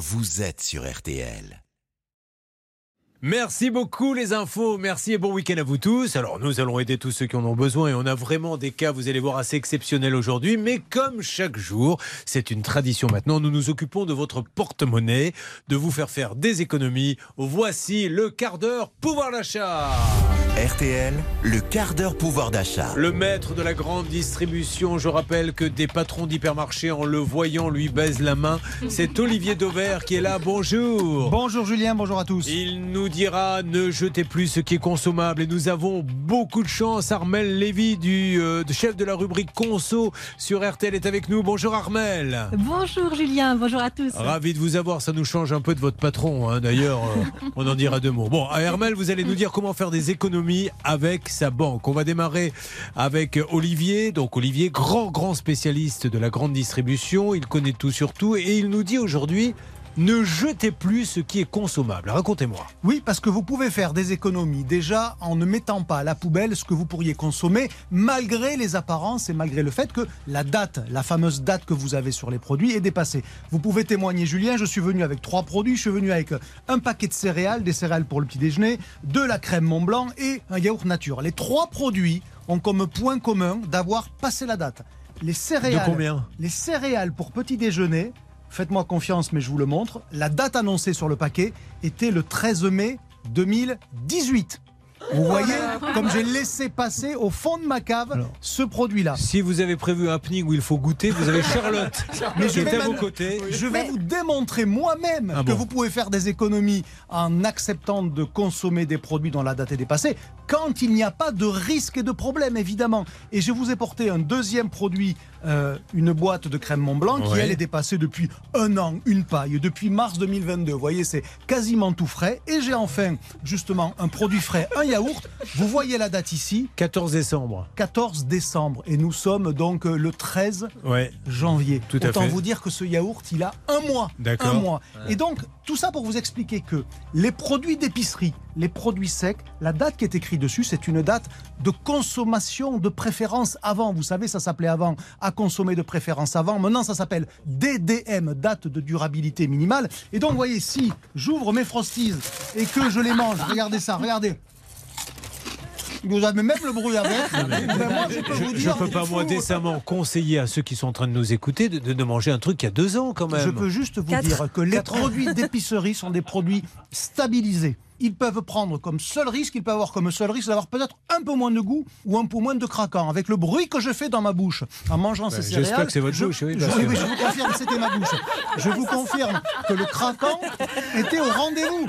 vous êtes sur RTL. Merci beaucoup les infos, merci et bon week-end à vous tous. Alors nous allons aider tous ceux qui en ont besoin et on a vraiment des cas, vous allez voir, assez exceptionnels aujourd'hui. Mais comme chaque jour, c'est une tradition maintenant, nous nous occupons de votre porte-monnaie, de vous faire faire des économies. Voici le quart d'heure pouvoir d'achat. RTL, le quart d'heure pouvoir d'achat. Le maître de la grande distribution, je rappelle que des patrons d'hypermarchés en le voyant lui baisent la main. C'est Olivier Dauvert qui est là, bonjour. Bonjour Julien, bonjour à tous. Il nous dira ne jetez plus ce qui est consommable et nous avons beaucoup de chance. Armel Lévy, du euh, chef de la rubrique Conso sur RTL est avec nous. Bonjour Armel. Bonjour Julien, bonjour à tous. Ravi de vous avoir, ça nous change un peu de votre patron hein. d'ailleurs, euh, on en dira deux mots. Bon, Armel, vous allez nous dire comment faire des économies avec sa banque. On va démarrer avec Olivier. Donc Olivier, grand, grand spécialiste de la grande distribution. Il connaît tout sur tout et il nous dit aujourd'hui ne jetez plus ce qui est consommable. Racontez-moi. Oui, parce que vous pouvez faire des économies déjà en ne mettant pas à la poubelle ce que vous pourriez consommer, malgré les apparences et malgré le fait que la date, la fameuse date que vous avez sur les produits, est dépassée. Vous pouvez témoigner, Julien, je suis venu avec trois produits. Je suis venu avec un paquet de céréales, des céréales pour le petit déjeuner, de la crème Mont Blanc et un yaourt nature. Les trois produits ont comme point commun d'avoir passé la date. Les céréales, De combien? Les céréales pour petit déjeuner faites-moi confiance, mais je vous le montre. La date annoncée sur le paquet était le 13 mai 2018. Vous voyez, comme j'ai laissé passer au fond de ma cave Alors. ce produit-là. Si vous avez prévu un happening où il faut goûter, vous avez Charlotte Mais qui je est à vos côtés. Je vais vous démontrer moi-même Ah que bon vous pouvez faire des économies en acceptant de consommer des produits dont la date est dépassée, quand il n'y a pas de risque et de problème, évidemment. Et je vous ai porté un deuxième produit, euh, une boîte de crème Mont Blanc, qui Ouais. elle est dépassée depuis un an, une paille, depuis mars 2022. Vous voyez, c'est quasiment tout frais. Et j'ai enfin, justement, un produit frais, un yaourt. Vous voyez la date ici, 14 décembre. 14 décembre. Et nous sommes donc euh, le 13 Ouais. janvier. Tout à Autant fait. vous dire que ce yaourt, il a un mois. D'accord. Un mois. Et donc, tout ça pour vous expliquer que les produits d'épicerie, les produits secs, la date qui est écrite dessus, c'est une date de consommation de préférence avant. Vous savez, ça s'appelait avant à consommer de préférence avant. Maintenant, ça s'appelle DDM, date de durabilité minimale. Et donc, vous voyez, si j'ouvre mes frosties et que je les mange, regardez ça, regardez. Vous avez même le bruit avec. Moi, je peux vous Je dire, ne peux pas, il moi, décemment conseiller à ceux qui sont en train de nous écouter de, de- de manger un truc qui a deux ans quand même. Je peux juste vous Quatre. dire que les produits d'épicerie sont des produits stabilisés. Ils peuvent prendre comme seul risque, ils peuvent avoir comme seul risque d'avoir peut-être un peu moins de goût ou un peu moins de craquant. Avec le bruit que je fais dans ma bouche en mangeant ces j'espère céréales. que c'est votre je, bouche, oui, je, que- oui, je vous confirme, c'était ma bouche. Je vous confirme que le craquant était au rendez-vous.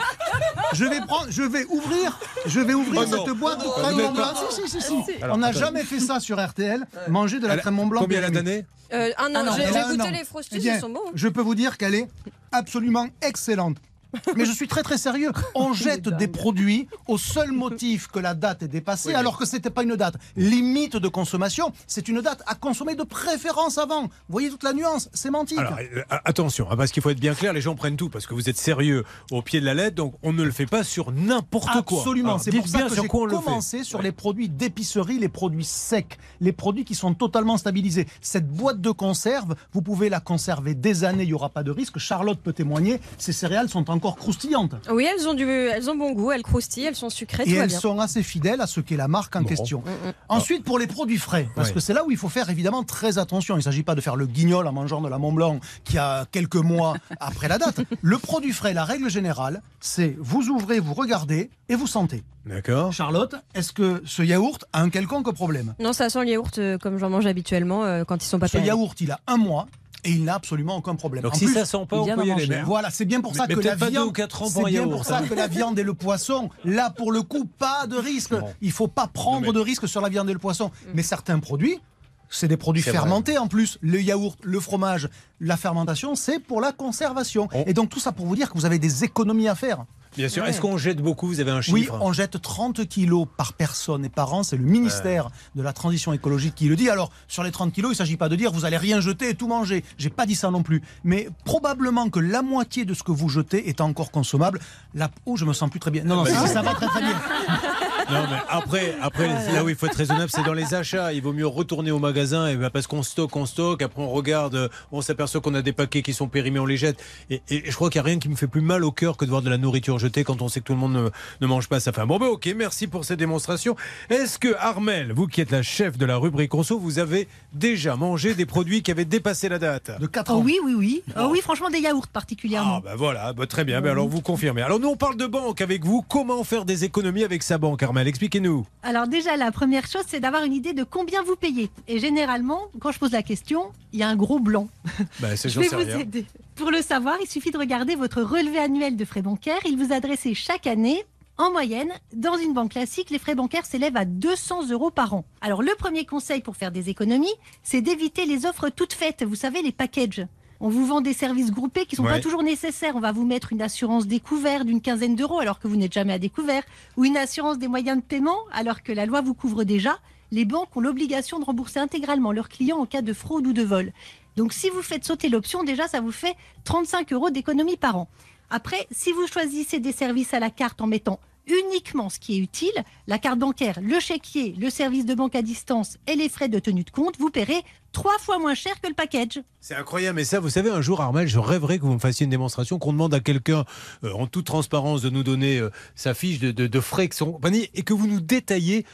Je vais prendre, je vais ouvrir, je vais ouvrir Oh non. cette boîte de crème Mont Blanc. pas- Si, si, si, si. Alors, On n'a jamais fait ça sur RTL, manger de la crème Mont Blanc. Combien elle a périmée. d'années Euh, un an, Ah j'ai goûté les frosties, Eh bien, ils sont bons. Je peux vous dire qu'elle est absolument excellente. Mais je suis très très sérieux. On jette des produits au seul motif que la date est dépassée, alors que c'était pas une date limite de consommation. C'est une date à consommer de préférence avant. Vous voyez toute la nuance sémantique. Alors, euh, attention, hein, parce qu'il faut être bien clair, les gens prennent tout, parce que vous êtes sérieux au pied de la lettre, donc on ne le fait pas sur n'importe quoi. Absolument. C'est pour ça bien que j'ai on le fait. commencé sur les produits d'épicerie, les produits secs, les produits qui sont totalement stabilisés. Cette boîte de conserve, vous pouvez la conserver des années, il n'y aura pas de risque. Charlotte peut témoigner, ces céréales sont encore croustillantes. Oui, elles ont, du, elles ont bon goût, elles croustillent, elles sont sucrées, Et tout va elles bien. sont assez fidèles à ce qu'est la marque en Bon. question. Ensuite, pour les produits frais, parce que c'est là où il faut faire évidemment très attention. Il ne s'agit pas de faire le guignol en mangeant de la Mont Blanc qui a quelques mois après la date. Le produit frais, la règle générale, c'est vous ouvrez, vous regardez et vous sentez. D'accord. Charlotte, est-ce que ce yaourt a un quelconque problème? Non, ça sent le yaourt euh, comme j'en mange habituellement euh, quand ils sont pas Ce yaourt, il a un mois et il n'a absolument aucun problème. Donc En si plus, ça sent pas, on peut y aller. manger, hein. Voilà, c'est bien pour ça Mais que la viande, ou quatre ans c'est bien yaourt, pour ça hein. que la viande et le poisson, là pour le coup, pas de risque. Bon. Il faut pas prendre Non, mais- de risque sur la viande et le poisson. Mais certains produits, c'est des produits vrai. fermentés en plus. Le yaourt, le fromage, la fermentation, c'est pour la conservation. On- Et donc tout ça pour vous dire que vous avez des économies à faire. Bien sûr. Est-ce qu'on jette beaucoup Vous avez un chiffre Oui, on jette 30 kilos par personne et par an. C'est le ministère de la Transition écologique qui le dit. Alors, sur les 30 kilos, il ne s'agit pas de dire vous allez rien jeter et tout manger. J'ai pas dit ça non plus. Mais probablement que la moitié de ce que vous jetez est encore consommable. La... Oh, je me sens plus très bien. Non, non, ça, ça va très très bien. Non, mais après, après là où il faut être raisonnable, c'est dans les achats. Il vaut mieux retourner au magasin et ben, parce qu'on stocke, on stocke. Après, on regarde, euh, on s'aperçoit qu'on a des paquets qui sont périmés, on les jette. Et, et je crois qu'il n'y a rien qui me fait plus mal au cœur que de voir de la nourriture jetée quand on sait que tout le monde ne, ne mange pas sa faim. Bon, ben ok, merci pour cette démonstration. Est-ce que Armel, vous qui êtes la chef de la rubrique conso, vous avez déjà mangé des produits qui avaient dépassé la date? De 4 Oh ans. oui, oui, oui. Oh oui, franchement, des yaourts particulièrement. Ah ben voilà, ben très bien. Ben alors vous confirmez. Alors nous on parle de banque avec vous. Comment faire des économies avec sa banque, Armel? Expliquez-nous. Alors déjà, la première chose, c'est d'avoir une idée de combien vous payez. Et généralement, quand je pose la question, il y a un gros blanc. C'est Je vais vous aider. Pour le savoir, il suffit de regarder votre relevé annuel de frais bancaires. Il vous adressez chaque année. En moyenne, dans une banque classique, les frais bancaires s'élèvent à 200 euros par an. Alors le premier conseil pour faire des économies, c'est d'éviter les offres toutes faites. Vous savez, les packages. On vous vend des services groupés qui sont Ouais. pas toujours nécessaires. On va vous mettre une assurance découvert d'une quinzaine d'euros alors que vous n'êtes jamais à découvert, ou une assurance des moyens de paiement alors que la loi vous couvre déjà. Les banques ont l'obligation de rembourser intégralement leurs clients en cas de fraude ou de vol. Donc si vous faites sauter l'option, déjà ça vous fait 35 euros d'économie par an. Après, si vous choisissez des services à la carte en mettant uniquement ce qui est utile, la carte bancaire, le chéquier, le service de banque à distance et les frais de tenue de compte, vous paierez trois fois moins cher que le package. C'est incroyable, mais ça, vous savez, un jour, Armel, je rêverais que vous me fassiez une démonstration, qu'on demande à quelqu'un, euh, en toute transparence, de nous donner euh, sa fiche de, de, de frais que compagnie, et que vous nous détaillez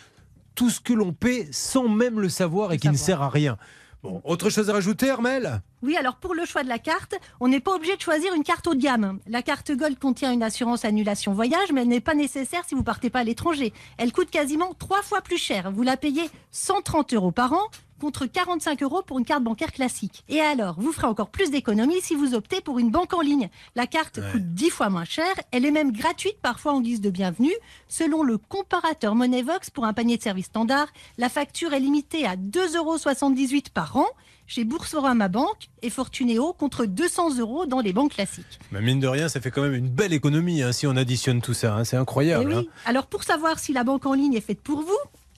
tout ce que l'on paie sans même le savoir et Le qui ne sert à rien. Autre chose à rajouter, Armel Oui, alors pour le choix de la carte, on n'est pas obligé de choisir une carte haut de gamme. La carte Gold contient une assurance annulation voyage, mais elle n'est pas nécessaire si vous partez pas à l'étranger. Elle coûte quasiment trois fois plus cher. Vous la payez 130 euros par an contre 45 euros pour une carte bancaire classique. Et alors, vous ferez encore plus d'économies si vous optez pour une banque en ligne. La carte Ouais. coûte 10 fois moins cher, elle est même gratuite parfois en guise de bienvenue. Selon le comparateur Moneyvox pour un panier de services standard, la facture est limitée à 2,78 euros par an chez Boursorama Banque et Fortunéo contre 200 euros dans les banques classiques. Mais Mine de rien, ça fait quand même une belle économie hein, si on additionne tout ça. hein, C'est Eh incroyable. oui. Alors pour savoir si la banque en ligne est faite pour vous,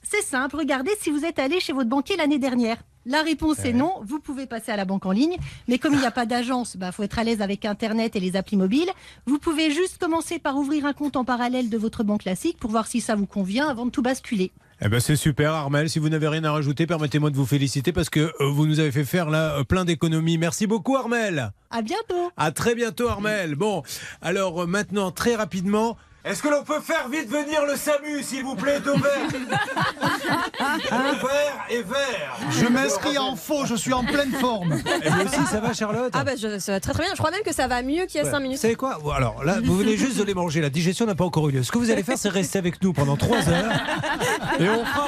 c'est simple, regardez si vous êtes allé chez votre banquier l'année dernière. La réponse est non, vous pouvez passer à la banque en ligne, mais comme il n'y a pas d'agence, il faut être à l'aise avec Internet et les applis mobiles. Vous pouvez juste commencer par ouvrir un compte en parallèle de votre banque classique pour voir si ça vous convient avant de tout basculer. Eh ben c'est super Armel, si vous n'avez rien à rajouter, permettez-moi de vous féliciter parce que euh, vous nous avez fait faire là euh, plein d'économies. Merci beaucoup Armel. À bientôt À très bientôt Armel. Bon, alors euh, maintenant très rapidement, est-ce que l'on peut faire vite venir le SAMU s'il vous plaît au vert Le vert est vert. Je m'inscris en faux, je suis en pleine forme. Et vous aussi ça va Charlotte Ah bah je- ça va très très bien. Je crois même que ça va mieux qu'il y a Ouais. 5 Vous minutes. savez quoi? Alors là, vous venez juste de les manger. La digestion n'a pas encore eu lieu. Ce que vous allez faire, c'est rester avec nous pendant 3 heures. Et on, fera,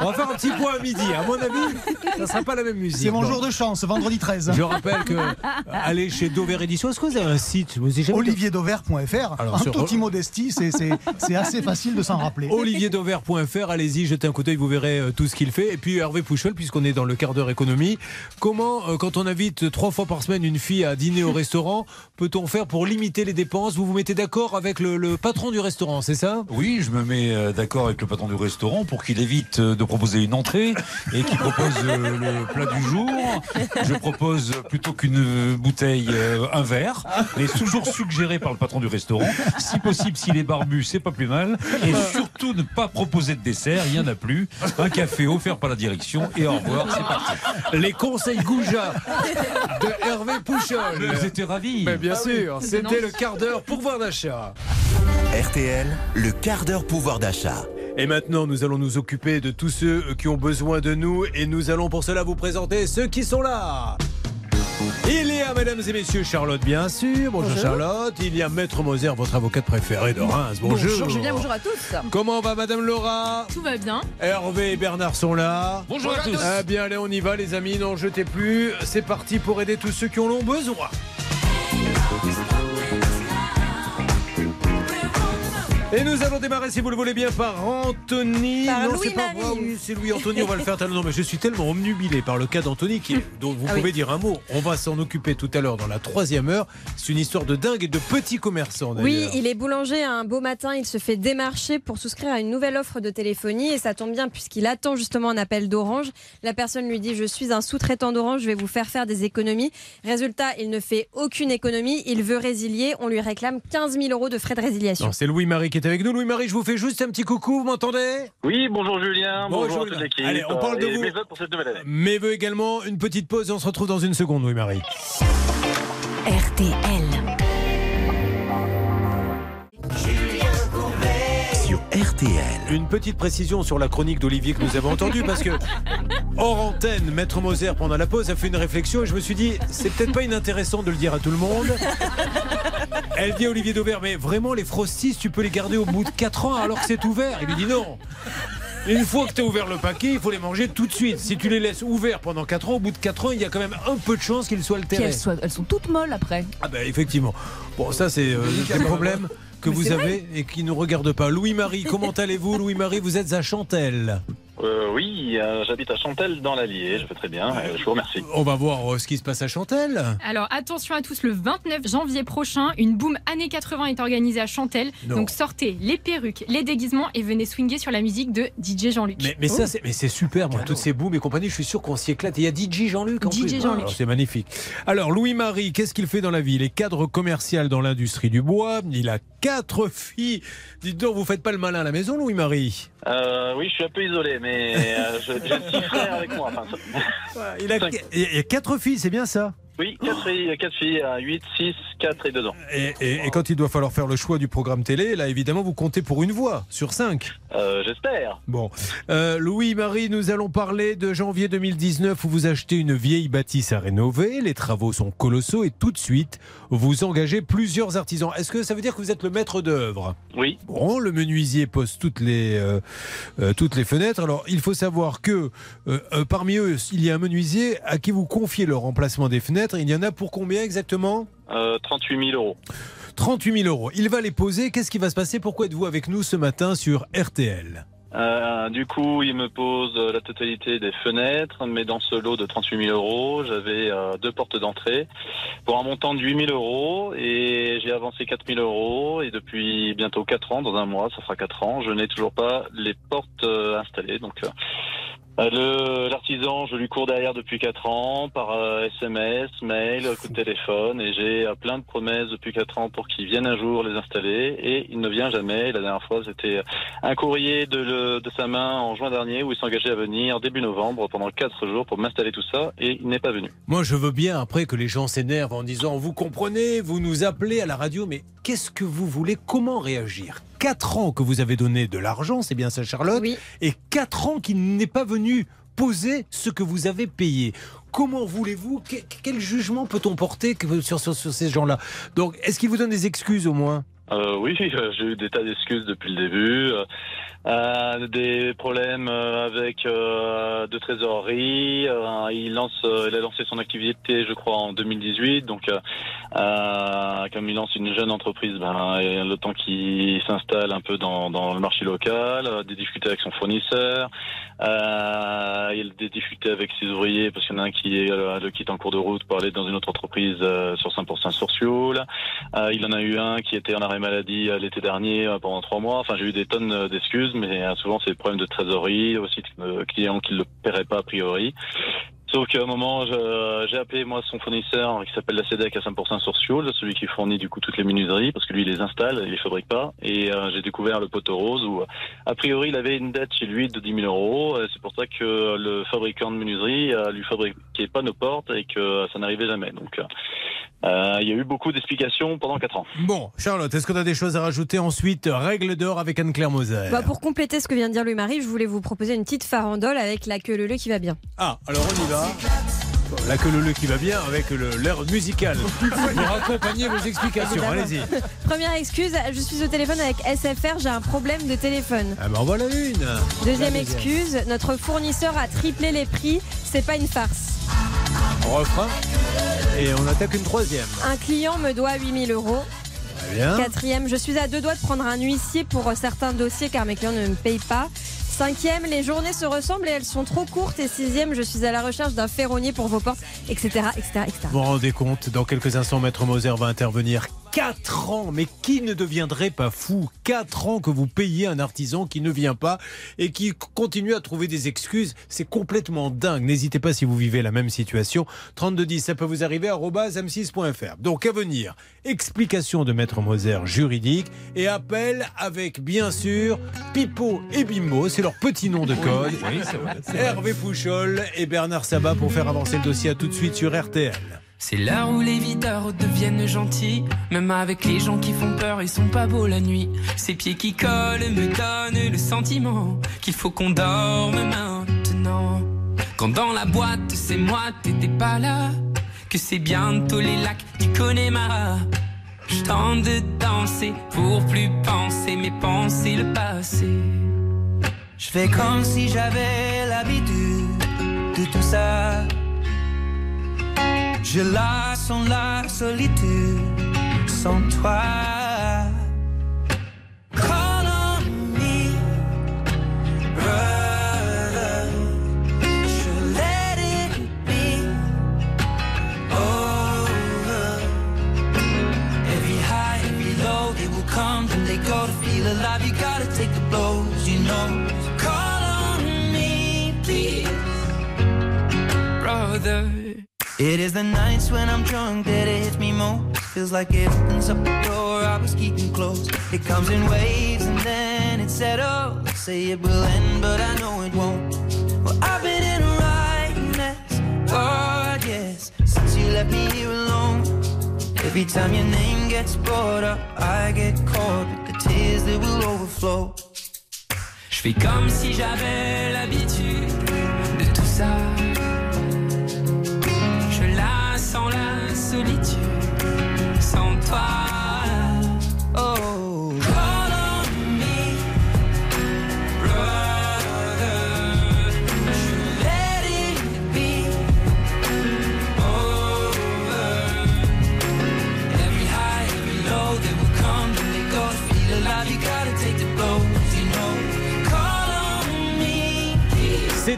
on va faire un petit point à midi. À mon avis, ça ne sera pas la même musique. C'est mon jour de chance, vendredi 13. Je rappelle que euh, aller chez Dover Édition, est-ce que vous avez un site? Vous olivierdover.fr. Sur- toute immodestie, c'est- assez facile de s'en rappeler. olivierdover.fr, allez-y, jetez un coup d'œil, vous verrez euh, tout ce qu'il fait. Et puis Hervé Pouchol, puisqu'on est dans le quart d'heure économie, comment, euh, quand on invite trois fois par semaine une fille à dîner au restaurant, peut-on faire pour limiter les dépenses? Vous vous mettez d'accord avec le, le patron du restaurant, c'est ça? Oui, je me mets euh, d'accord avec le patron du restaurant pour qu'il évite de proposer une entrée et qu'il propose le plat du jour. Je propose plutôt qu'une bouteille, un verre, mais toujours suggéré par le patron du restaurant. Si possible, s'il est barbu, c'est pas plus mal. Et surtout, ne pas proposer de dessert, il n'y en a plus. Un café offert par la direction et au revoir, c'est parti. Les conseils Gouja de Hervé Pouchol. Vous étiez ravis Mais bien sûr, c'était le quart d'heure pouvoir d'achat. RTL, le quart d'heure pouvoir d'achat. Et maintenant, nous allons nous occuper de tous ceux qui ont besoin de nous et nous allons pour cela vous présenter ceux qui sont là. Il y a, mesdames et messieurs, Charlotte, bien sûr. Bonjour, Bonjour. Charlotte. Il y a Maître Moser, votre avocate préférée de Reims. Bonjour. Bonjour Julien, bonjour à tous. Comment va Madame Laura? Tout va bien. Hervé et Bernard sont là. Bonjour à tous. Ah bien, allez, on y va, les amis. N'en jetez plus. C'est parti pour aider tous ceux qui en ont besoin. Et nous allons démarrer, si vous le voulez bien, par Anthony. Par non, c'est pas moi, oui, c'est Louis Anthony. On va le faire tout à l'heure. Non, mais je suis tellement omnubilé par le cas d'Anthony qui- dont vous Ah pouvez oui. dire un mot. On va s'en occuper tout à l'heure dans la troisième heure. C'est une histoire de dingue et de petits commerçants. Oui, il est boulanger. Un beau matin, il se fait démarcher pour souscrire à une nouvelle offre de téléphonie et ça tombe bien puisqu'il attend justement un appel d'Orange. La personne lui dit Je suis un sous-traitant d'Orange, je vais vous faire faire des économies. Résultat, il ne fait aucune économie. Il veut résilier. On lui réclame 15 000 euros de frais de résiliation. C'est Louis-Marie qui est avec nous. Louis-Marie, je vous fais juste un petit coucou, vous m'entendez? Oui, bonjour Julien, bonjour, Bonjour, à toute l'équipe. Allez, on parle de et vous. mes vœux pour cette nouvelle année. Mes voeux également, une petite pause et on se retrouve dans une seconde, Louis-Marie. RTL. RTL. Une petite précision sur la chronique d'Olivier que nous avons entendue parce que hors antenne, Maître Moser pendant la pause a fait une réflexion et je me suis dit c'est peut-être pas inintéressant de le dire à tout le monde. Elle dit à Olivier Dauvert mais vraiment les frosties tu peux les garder au bout de 4 ans alors que c'est ouvert? Il lui dit non. Une fois que tu as ouvert le paquet, il faut les manger tout de suite. Si tu les laisses ouverts pendant 4 ans, au bout de 4 ans, il y a quand même un peu de chance qu'ils soient altérés. elles, soient- elles sont toutes molles après. Ah ben effectivement. Bon, ça c'est euh, des problèmes que Mais vous avez et qui ne nous regardent pas. Louis-Marie, comment allez-vous Louis-Marie, vous êtes à Chantelle. Euh, oui, euh, j'habite à Chantelle dans l'Allier, je vais très bien, euh, je vous remercie. On va voir euh, ce qui se passe à Chantelle. Alors attention à tous, le 29 janvier prochain, une boom années 80 est organisée à Chantelle. Non. Donc sortez les perruques, les déguisements et venez swinguer sur la musique de DJ Jean-Luc. Mais, mais ça, c'est, mais c'est super, moi, toutes ces booms et compagnie, je suis sûr qu'on s'y éclate. Et il y a DJ Jean-Luc en DJ plus. Jean-Luc. alors, c'est magnifique. Alors, Louis-Marie, qu'est-ce qu'il fait dans la vie? Il est cadre commercial dans l'industrie du bois. Il a quatre filles. Dites donc, vous faites pas le malin à la maison, Louis-Marie? Euh, oui, je suis un peu isolé, mais euh, je- j'ai six frères avec moi. Enfin, ça- il a, il y a quatre filles, c'est bien ça? Oui, quatre filles, quatre filles, à 8, 6, 4 et 2 ans. et, et- et quand il doit falloir faire le choix du programme télé, là, évidemment, vous comptez pour une voix sur cinq. Euh, J'espère. Bon, Euh, Louis-Marie, nous allons parler de janvier 2019 où vous achetez une vieille bâtisse à rénover. Les travaux sont colossaux et tout de suite, vous engagez plusieurs artisans. Est-ce que ça veut dire que vous êtes le maître d'œuvre? Oui, Bon, le menuisier pose toutes les, euh, toutes les fenêtres. Alors, il faut savoir que parmi eux, il y a un menuisier à qui vous confiez le remplacement des fenêtres. Il y en a pour combien exactement euh, 38 000 euros. 38 000 euros. Il va les poser. Qu'est-ce qui va se passer? Pourquoi êtes-vous avec nous ce matin sur RTL Euh, du coup, il me pose euh, la totalité des fenêtres, mais dans ce lot de 38 000 euros, j'avais euh, deux portes d'entrée pour un montant de 8 000 euros et j'ai avancé 4 000 euros et depuis bientôt 4 ans, dans un mois, ça fera 4 ans, je n'ai toujours pas les portes euh, installées. Donc, euh, euh, l'artisan, je lui cours derrière depuis 4 ans par euh, SMS, mail, coup de téléphone et j'ai euh, plein de promesses depuis 4 ans pour qu'il vienne un jour les installer et il ne vient jamais. La dernière fois, c'était un courrier de, de sa main en juin dernier où il s'engageait à venir début novembre pendant 4 jours pour m'installer tout ça et il n'est pas venu. Moi, je veux bien après que les gens s'énervent en disant Vous comprenez, vous nous appelez à la radio, mais qu'est-ce que vous voulez? Comment réagir? Quatre ans que vous avez donné de l'argent, c'est bien ça, Charlotte? Oui. Et quatre ans qu'il n'est pas venu poser ce que vous avez payé. Comment voulez-vous? Que- Quel jugement peut-on porter sur- sur ces gens-là? Donc, est-ce qu'ils vous donnent des excuses au moins? Euh, oui, j'ai eu des tas d'excuses depuis le début. euh, des problèmes euh, avec de trésorerie. il lance, il a lancé son activité, je crois, en 2018. Donc, comme il lance une jeune entreprise, ben, a le temps qu'il s'installe un peu dans, le marché local, des difficultés avec son fournisseur, il des difficultés avec ses ouvriers parce qu'il y en a un qui est, le quitte en cours de route pour aller dans une autre entreprise sur 100% sur Sioule. Euh, il en a eu un qui était en maladie euh, l'été dernier euh, pendant trois mois. Enfin, j'ai eu des tonnes euh, d'excuses, mais souvent c'est des problèmes de trésorerie, aussi de clients qui ne le paieraient pas a priori. Sauf qu'à un moment, j'ai appelé moi son fournisseur qui s'appelle la CEDEC à 5% sur Sioule, celui qui fournit du coup toutes les menuiseries, parce que lui il les installe, il les fabrique pas. Et euh, j'ai découvert le poteau rose où, a priori, il avait une dette chez lui de 10 000 euros. C'est pour ça que le fabricant de menuiserie euh, lui fabriquait pas nos portes et que ça n'arrivait jamais. Donc, euh, euh, il y a eu beaucoup d'explications pendant 4 ans. Bon, Charlotte, est-ce qu'on a des choses à rajouter ensuite Règle d'or avec Anne-Claire Moser. Bah, pour compléter ce que vient de dire Louis-Marie, je voulais vous proposer une petite farandole avec la queue leu qui va bien. Ah, alors on y va. La queue le qui va bien avec l'air musical. Pour accompagner vos explications. Allez-y. Première excuse, je suis au téléphone avec SFR, j'ai un problème de téléphone. Ah ben en voilà une. Deuxième excuse, notre fournisseur a triplé les prix, c'est pas une farce. On refera. Et on attaque une troisième. Un client me doit 8000 euros. Très bien. Quatrième, je suis à deux doigts de prendre un huissier pour certains dossiers car mes clients ne me payent pas. Cinquième, les journées se ressemblent et elles sont trop courtes. Et sixième, je suis à la recherche d'un ferronnier pour vos portes, etc., etc., etc. Vous vous rendez compte, dans quelques instants, Maître Moser va intervenir. 4 ans, mais qui ne deviendrait pas fou? 4 ans que vous payez un artisan qui ne vient pas et qui continue à trouver des excuses. C'est complètement dingue. N'hésitez pas si vous vivez la même situation. 3210, ça peut vous arriver à m6.fr. Donc à venir, explication de Maître Moser juridique et appel avec bien sûr Pipo et Bimbo, c'est leur petit nom de code. Hervé Pouchol et Bernard Sabat pour faire avancer le dossier à tout de suite sur RTL. C'est l'heure où les videurs deviennent gentils, même avec les gens qui font peur, ils sont pas beaux la nuit. Ces pieds qui collent me donnent le sentiment qu'il faut qu'on dorme maintenant. Quand dans la boîte, c'est moi, t'étais pas là, que c'est bientôt les lacs du Connemara. Je de danser pour plus penser, mais penser le passé. Je fais comme si j'avais l'habitude de tout ça. Je la sens la solitude sans toi. Call on me, brother. Je let it be over. Every high, every low, they will come and they go to feel alive. You gotta take the blows, you know. Call on me, please, brother. It is the nights when I'm drunk that it hits me most. Feels like it opens up the door I was keeping closed. It comes in waves and then it settles. Say it will end, but I know it won't. Well, I've been in a right mess. God, yes, since you left me here alone. Every time your name gets brought up, I get caught with the tears that will overflow. Je fais comme si j'avais l'habitude de tout ça.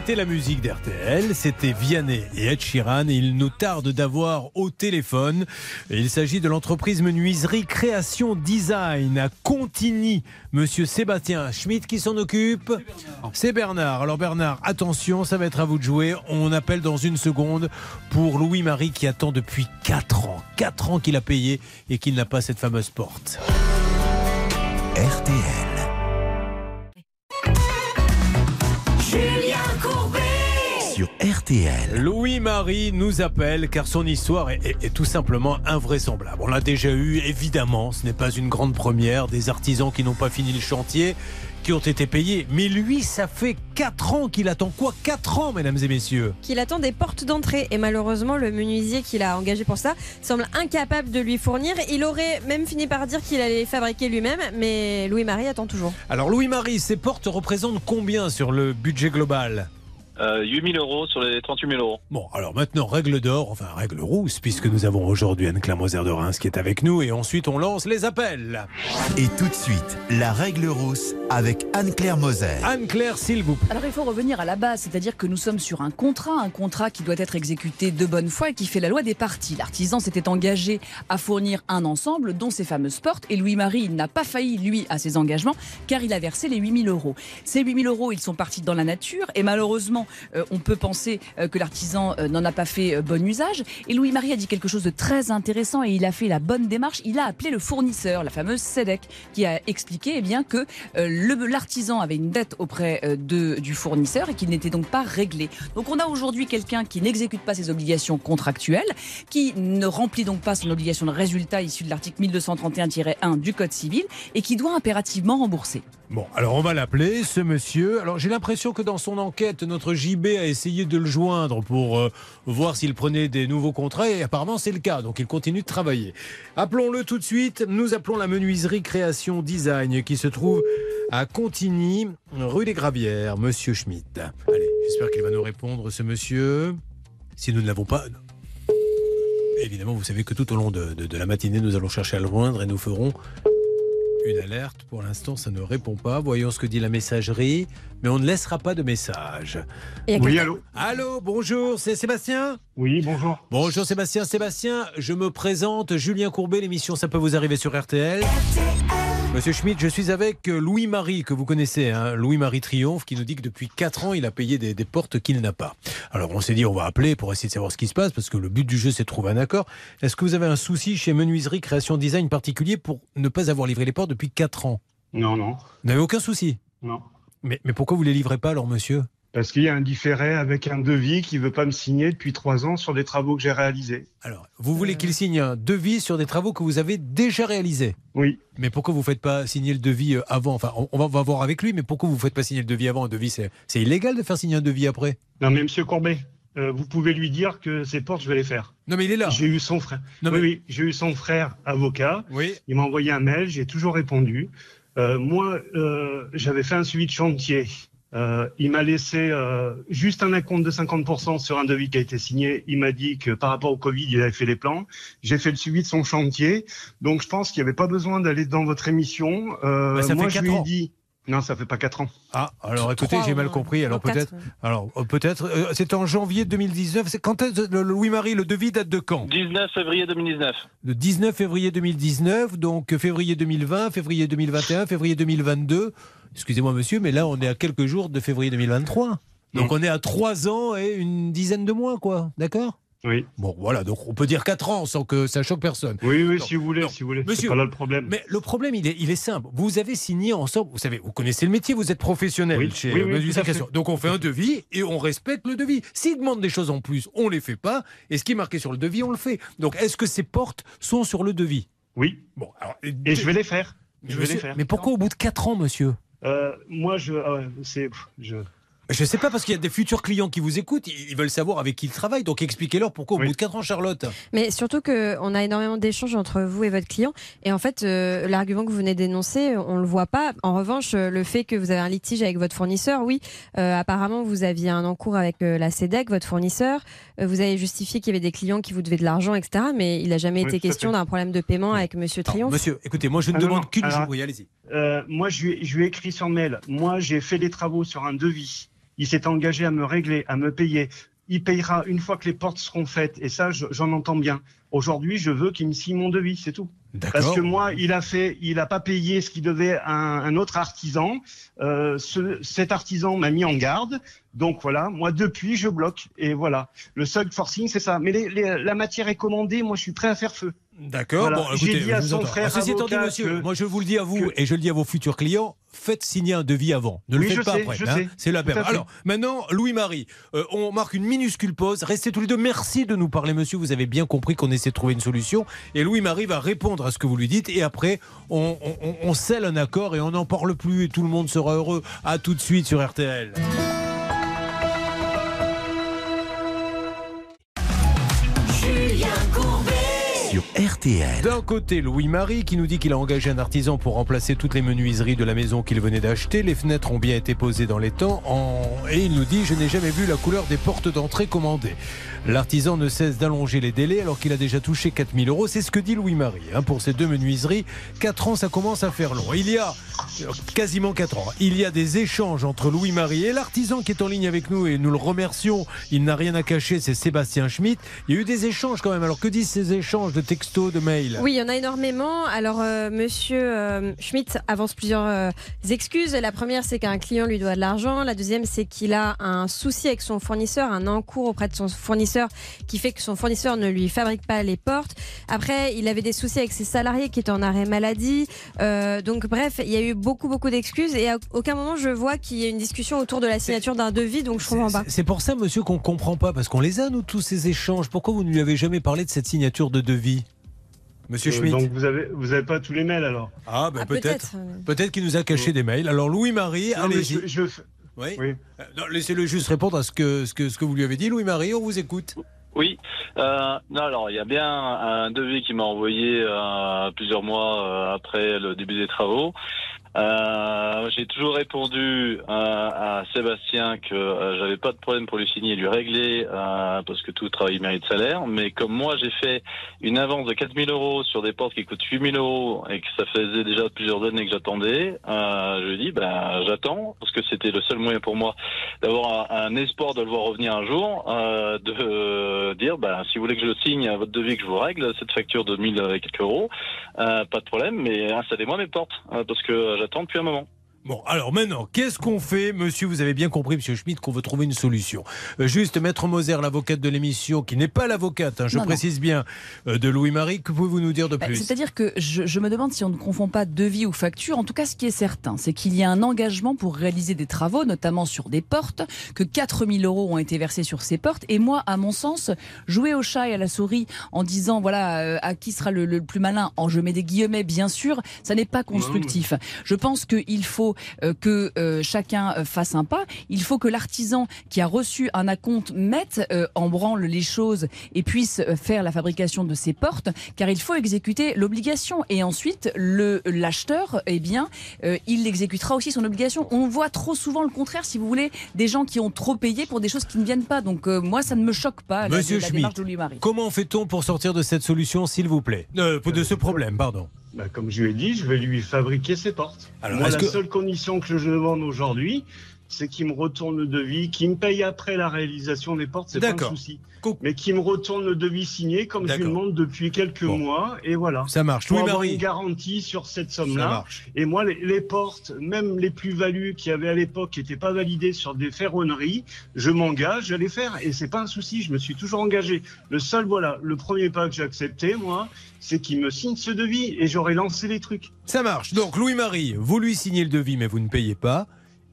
C'était la musique d'RTL, c'était Vianney et Ed Sheeran et il nous tarde d'avoir au téléphone. Il s'agit de l'entreprise menuiserie Création Design à Contigny. Monsieur Sébastien Schmitt qui s'en occupe. C'est Bernard. Alors Bernard, attention, ça va être à vous de jouer. On appelle dans une seconde pour Louis-Marie qui attend depuis 4 ans. 4 ans qu'il a payé et qu'il n'a pas cette fameuse porte. RTL. Sur RTL. Louis-Marie nous appelle car son histoire est, est- est tout simplement invraisemblable. On l'a déjà eu, évidemment, ce n'est pas une grande première, des artisans qui n'ont pas fini le chantier, qui ont été payés. Mais lui, ça fait 4 ans qu'il attend quoi 4 ans, mesdames et messieurs? Qu'il attend des portes d'entrée et malheureusement le menuisier qu'il a engagé pour ça semble incapable de lui fournir. Il aurait même fini par dire qu'il allait les fabriquer lui-même, mais Louis-Marie attend toujours. Alors Louis-Marie, ces portes représentent combien sur le budget global? Euh, 8 000 euros sur les 38 000 euros. Bon, alors maintenant, règle d'or, enfin règle rousse, puisque nous avons aujourd'hui Anne-Claire Moser de Reims qui est avec nous, et ensuite on lance les appels. Et tout de suite, la règle rousse avec Anne-Claire Moser. Anne-Claire, s'il vous plaît. Alors il faut revenir à la base, c'est-à-dire que nous sommes sur un contrat, un contrat qui doit être exécuté de bonne foi et qui fait la loi des parties. L'artisan s'était engagé à fournir un ensemble, dont ces fameuses portes, et Louis-Marie il n'a pas failli, lui, à ses engagements, car il a versé les 8000 euros. Ces 8000 euros, ils sont partis dans la nature, et malheureusement, euh, on peut penser euh, que l'artisan euh, n'en a pas fait bon usage. Et Louis-Marie a dit quelque chose de très intéressant, et il a fait la bonne démarche. Il a appelé le fournisseur, la fameuse SEDEC, qui a expliqué eh bien, que l'artisan avait une dette auprès de, du fournisseur et qu'il n'était donc pas réglé. Donc on a aujourd'hui quelqu'un qui n'exécute pas ses obligations contractuelles, qui ne remplit donc pas son obligation de résultat issue de l'article 1231-1 du Code civil et qui doit impérativement rembourser. Bon, alors on va l'appeler, ce monsieur. Alors j'ai l'impression que dans son enquête, notre JB a essayé de le joindre pour euh, voir s'il prenait des nouveaux contrats et apparemment c'est le cas, donc il continue de travailler. Appelons-le tout de suite. Nous appelons la menuiserie Création Design qui se trouve à Contigny, rue des Gravières, monsieur Schmitt. Allez, j'espère qu'il va nous répondre, ce monsieur. Si nous ne l'avons pas. Évidemment, vous savez que tout au long de, de- de la matinée, nous allons chercher à le joindre et nous ferons une alerte. Pour l'instant, ça ne répond pas. Voyons ce que dit la messagerie. Mais on ne laissera pas de message. Et Oui, allô Allô, bonjour, c'est Sébastien Oui, bonjour. Bonjour Sébastien. Sébastien, je me présente. Julien Courbet, l'émission Ça peut vous arriver sur RTL. Monsieur Schmitt, je suis avec euh, Louis-Marie, que vous connaissez, hein, Louis-Marie Triomphe, qui nous dit que depuis 4 ans, il a payé des, des portes qu'il n'a pas. Alors on s'est dit, on va appeler pour essayer de savoir ce qui se passe, parce que le but du jeu, c'est de trouver un accord. Est-ce que vous avez un souci chez Menuiserie Création Design particulier pour ne pas avoir livré les portes depuis 4 ans? Non, non, Vous n'avez aucun souci? Non. mais, mais pourquoi vous les livrez pas alors, monsieur? Parce qu'il y a un différé avec un devis qui veut pas me signer depuis trois ans sur des travaux que j'ai réalisés. Alors, vous voulez qu'il signe un devis sur des travaux que vous avez déjà réalisés? Oui. Mais pourquoi vous ne faites pas signer le devis euh, avant? Enfin, on va, on va voir avec lui, mais pourquoi vous ne faites pas signer le devis avant? Un devis, c'est c'est illégal de faire signer un devis après? Non, mais Monsieur Courbet, euh, vous pouvez lui dire que ces portes, je vais les faire. Non, mais il est là. J'ai eu son frère. Non, oui, mais- oui, j'ai eu son frère avocat. Oui. Il m'a envoyé un mail, j'ai toujours répondu. Euh, moi, euh, j'avais fait un suivi de chantier. Euh, il m'a laissé euh, juste un acompte de 50% sur un devis qui a été signé. Il m'a dit que par rapport au Covid, il avait fait les plans. J'ai fait le suivi de son chantier. Donc, je pense qu'il n'y avait pas besoin d'aller dans votre émission. Euh, Bah, ça moi, fait je lui ai dit. Non, ça fait pas 4 ans. Ah, alors écoutez, j'ai mal compris. Alors peut-être. Alors euh, peut-être. euh, C'était en janvier 2019. C'est quand est-ce- le Louis-Marie, le devis date de quand? 19 février 2019. Le 19 février 2019, donc euh, février 2020, février 2021, février 2022. Excusez-moi, monsieur, mais là, on est à quelques jours de février 2023. Donc on est à trois ans et une dizaine de mois, quoi. D'accord? Oui. Bon, voilà. Donc on peut dire quatre ans sans que ça choque personne. Oui, oui, Non, si vous voulez, non. si vous voulez. Monsieur, pas là le problème. Mais le problème, il est, il est simple. Vous avez signé ensemble. Vous savez, vous connaissez le métier, vous êtes professionnel Oui, chez oui, euh. Donc on fait un devis et on respecte le devis. S'ils demandent des choses en plus, on les fait pas. Et ce qui est marqué sur le devis, on le fait. Donc est-ce que ces portes sont sur le devis? Oui. Bon, alors, Et je vais les faire. Mais Je vais les faire. Mais pourquoi au bout de 4 ans, monsieur? Euh, moi, je, ouais, c'est, je, Je ne sais pas, parce qu'il y a des futurs clients qui vous écoutent, ils veulent savoir avec qui ils travaillent. Donc expliquez-leur pourquoi au Oui. bout de 4 ans, Charlotte. Mais surtout qu'on a énormément d'échanges entre vous et votre client. Et en fait, euh, l'argument que vous venez d'énoncer, on le voit pas. En revanche, euh, le fait que vous avez un litige avec votre fournisseur, oui, euh, apparemment, vous aviez un encours avec euh, la CEDEC, votre fournisseur. Euh, vous avez justifié qu'il y avait des clients qui vous devaient de l'argent, etc. Mais il n'a jamais Oui, été question d'un problème de paiement avec Monsieur Triomphe. monsieur, écoutez, moi je ne Ah demande qu'une chose. Oui, allez-y. Euh, moi, je lui, ai- je lui ai écrit sur mail. Moi, j'ai fait des travaux sur un devis. Il s'est engagé à me régler, à me payer. Il payera une fois que les portes seront faites. Et ça, je- j'en entends bien. Aujourd'hui, je veux qu'il me signe mon devis, c'est tout. Parce que moi, il a fait, il a pas payé ce qu'il devait à un, un autre artisan. Euh, ce- cet artisan m'a mis en garde. Donc voilà, moi depuis, je bloque. Et voilà, le sub forcing, c'est ça. Mais les- les- la matière est commandée. Moi, je suis prêt à faire feu. D'accord. Voilà. Bon, écoutez, dit à je vous son frère ceci étant dit, monsieur, que- moi je vous le dis à vous que- et je le dis à vos futurs clients, faites signer un devis avant. Ne le faites pas sais, après. hein. C'est la peine. Alors, maintenant, Louis-Marie, euh, on marque une minuscule pause. Restez tous les deux. Merci de nous parler, monsieur. Vous avez bien compris qu'on essaie de trouver une solution. Et Louis-Marie va répondre à ce que vous lui dites. Et après, on, on- on- on scelle un accord et on n'en parle plus. Et tout le monde sera heureux. À tout de suite sur RTL. RTL. D'un côté, Louis-Marie qui nous dit qu'il a engagé un artisan pour remplacer toutes les menuiseries de la maison qu'il venait d'acheter. Les fenêtres ont bien été posées dans les temps. Et il nous dit Je n'ai jamais vu la couleur des portes d'entrée commandées. L'artisan ne cesse d'allonger les délais alors qu'il a déjà touché 4000 euros. C'est ce que dit Louis-Marie. hein, pour ces deux menuiseries, 4 ans, ça commence à faire long. Il y a euh, quasiment 4 ans. Il y a des échanges entre Louis-Marie et l'artisan qui est en ligne avec nous et nous le remercions. Il n'a rien à cacher, c'est Sébastien Schmitt. Il y a eu des échanges quand même. Alors que disent ces échanges de textos, de mails Oui, il y en a énormément. Alors, euh, monsieur euh, Schmitt avance plusieurs euh, excuses. La première, c'est qu'un client lui doit de l'argent. La deuxième, c'est qu'il a un souci avec son fournisseur, un encours auprès de son fournisseur qui fait que son fournisseur ne lui fabrique pas les portes. Après, il avait des soucis avec ses salariés qui étaient en arrêt maladie. Euh, donc, bref, il y a eu beaucoup, beaucoup d'excuses et à aucun moment je vois qu'il y a une discussion autour de la signature d'un devis. Donc, je comprends pas. C'est- C'est pour ça, monsieur, qu'on comprend pas, parce qu'on les a, nous, tous ces échanges. Pourquoi vous ne lui avez jamais parlé de cette signature de devis? Monsieur Euh, Schmitt donc vous avez, vous avez pas tous les mails alors? Ah, ben Ah, peut-être. peut-être. Peut-être qu'il nous a caché des mails. Alors, Louis-Marie, Non, allez-y. je, je- Oui. oui. Euh, non, Laissez-le juste répondre à ce que, ce, que, ce que vous lui avez dit, Louis-Marie, on vous écoute. Oui. Euh, non, alors il y a bien un devis qui m'a envoyé euh, plusieurs mois euh, après le début des travaux. Euh, J'ai toujours répondu euh, à Sébastien que euh, j'avais pas de problème pour lui signer et lui régler euh, parce que tout travail mérite salaire. Mais comme moi j'ai fait une avance de 4000 euros sur des portes qui coûtent 8000 euros et que ça faisait déjà plusieurs années que j'attendais, euh, je lui dit ben j'attends parce que c'était le seul moyen pour moi d'avoir un, espoir de le voir revenir un jour, de dire ben si vous voulez que je signe à votre devis que je vous règle cette facture de 1000 et quelques euros, pas de problème, mais installez-moi mes portes parce que j'attends depuis un moment. Bon, alors maintenant, qu'est-ce qu'on fait Monsieur, vous avez bien compris, Monsieur Schmitt, qu'on veut trouver une solution. Euh, juste, Maître Moser, l'avocate de l'émission, qui n'est pas l'avocate, hein, je Non, non. précise bien, euh, de Louis-Marie, que pouvez-vous nous dire de Bah, plus? C'est-à-dire que je, je me demande si on ne confond pas devis ou facture. En tout cas, ce qui est certain, c'est qu'il y a un engagement pour réaliser des travaux, notamment sur des portes, que 4000 euros ont été versés sur ces portes. Et moi, à mon sens, jouer au chat et à la souris en disant, voilà, euh, à qui sera le, le plus malin, en je mets des guillemets, bien sûr, ça n'est pas constructif. Je pense qu'il faut euh, que euh, chacun euh, fasse un pas. Il faut que l'artisan qui a reçu un acompte mette en branle les choses et puisse faire la fabrication de ses portes, car il faut exécuter l'obligation. Et ensuite, le l'acheteur, eh bien, il exécutera aussi son obligation. On voit trop souvent le contraire, si vous voulez, des gens qui ont trop payé pour des choses qui ne viennent pas. Donc euh, moi, ça ne me choque pas. Monsieur la, Schmitt, démarche de Louis-Marie. comment fait-on pour sortir de cette solution, s'il vous plaît? Euh, De ce problème, pardon. Bah, comme je lui ai dit, je vais lui fabriquer ses portes. Alors, Moi, la que- seule condition que je demande aujourd'hui, c'est qu'il me retourne le devis, qu'il me paye après la réalisation des portes, c'est pas un souci. Mais qu'il me retourne le devis signé, comme je lui demande depuis quelques Bon. mois, et voilà. Ça marche. Pour avoir Louis-Marie, une garantie sur cette somme-là. Et moi, les, les portes, même les plus-values qu'il y avait à l'époque, qui n'étaient pas validées sur des ferronneries, je m'engage à les faire. Et c'est pas un souci, je me suis toujours engagé. Le seul, voilà, le premier pas que j'ai accepté, moi, c'est qu'il me signe ce devis et j'aurais lancé les trucs. Ça marche. Donc, Louis-Marie, vous lui signez le devis, mais vous ne payez pas.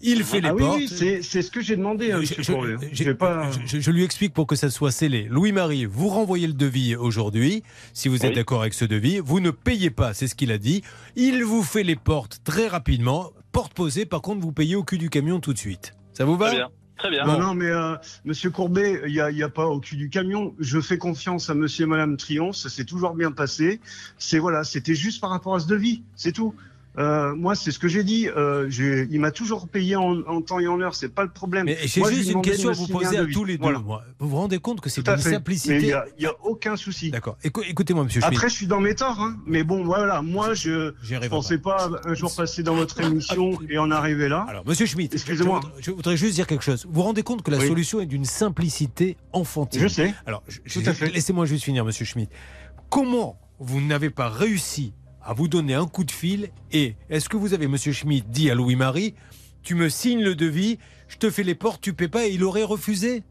Il fait les ah oui, portes. oui, c'est c'est ce que j'ai demandé. Hein, Je- monsieur je- Courbet. je- J'ai pas... je- je lui explique pour que ça soit scellé. Louis-Marie, vous renvoyez le devis aujourd'hui, si vous êtes Oui. d'accord avec ce devis. Vous ne payez pas, c'est ce qu'il a dit. Il vous fait les portes très rapidement. Porte posée, par contre, vous payez au cul du camion tout de suite. Ça vous va Très bien. Très bien. Non, non, mais euh, Monsieur Courbet, il n'y a pas au cul du camion. Je fais confiance à Monsieur et Madame Triomphe, ça s'est toujours bien passé. C'est voilà, c'était juste par rapport à ce devis, c'est tout. Euh, moi, c'est ce que j'ai dit. Euh, il m'a toujours payé en, en temps et en heure, c'est pas le problème. Mais lui juste une question à vous poser à tous les deux. Voilà. moi. Vous vous rendez compte que c'est une. Mais il simplicité n'y a, y a aucun souci. D'accord. Écou- Écoutez-moi, monsieur Schmitt. Après, je suis dans mes torts, hein. mais bon, voilà, moi, je ne pensais pas un jour passer dans votre émission et en arriver là. Alors, monsieur Schmitt, Excusez-moi. Je, voudrais- je voudrais juste dire quelque chose. Vous vous rendez compte que la Oui. solution est d'une simplicité enfantine Je sais. Alors, laissez-moi juste finir, monsieur Schmitt. Comment vous n'avez pas réussi à vous donner un coup de fil et est-ce que vous avez, monsieur Schmitt, dit à Louis-Marie, tu me signes le devis, je te fais les portes, tu paies pas et il aurait refusé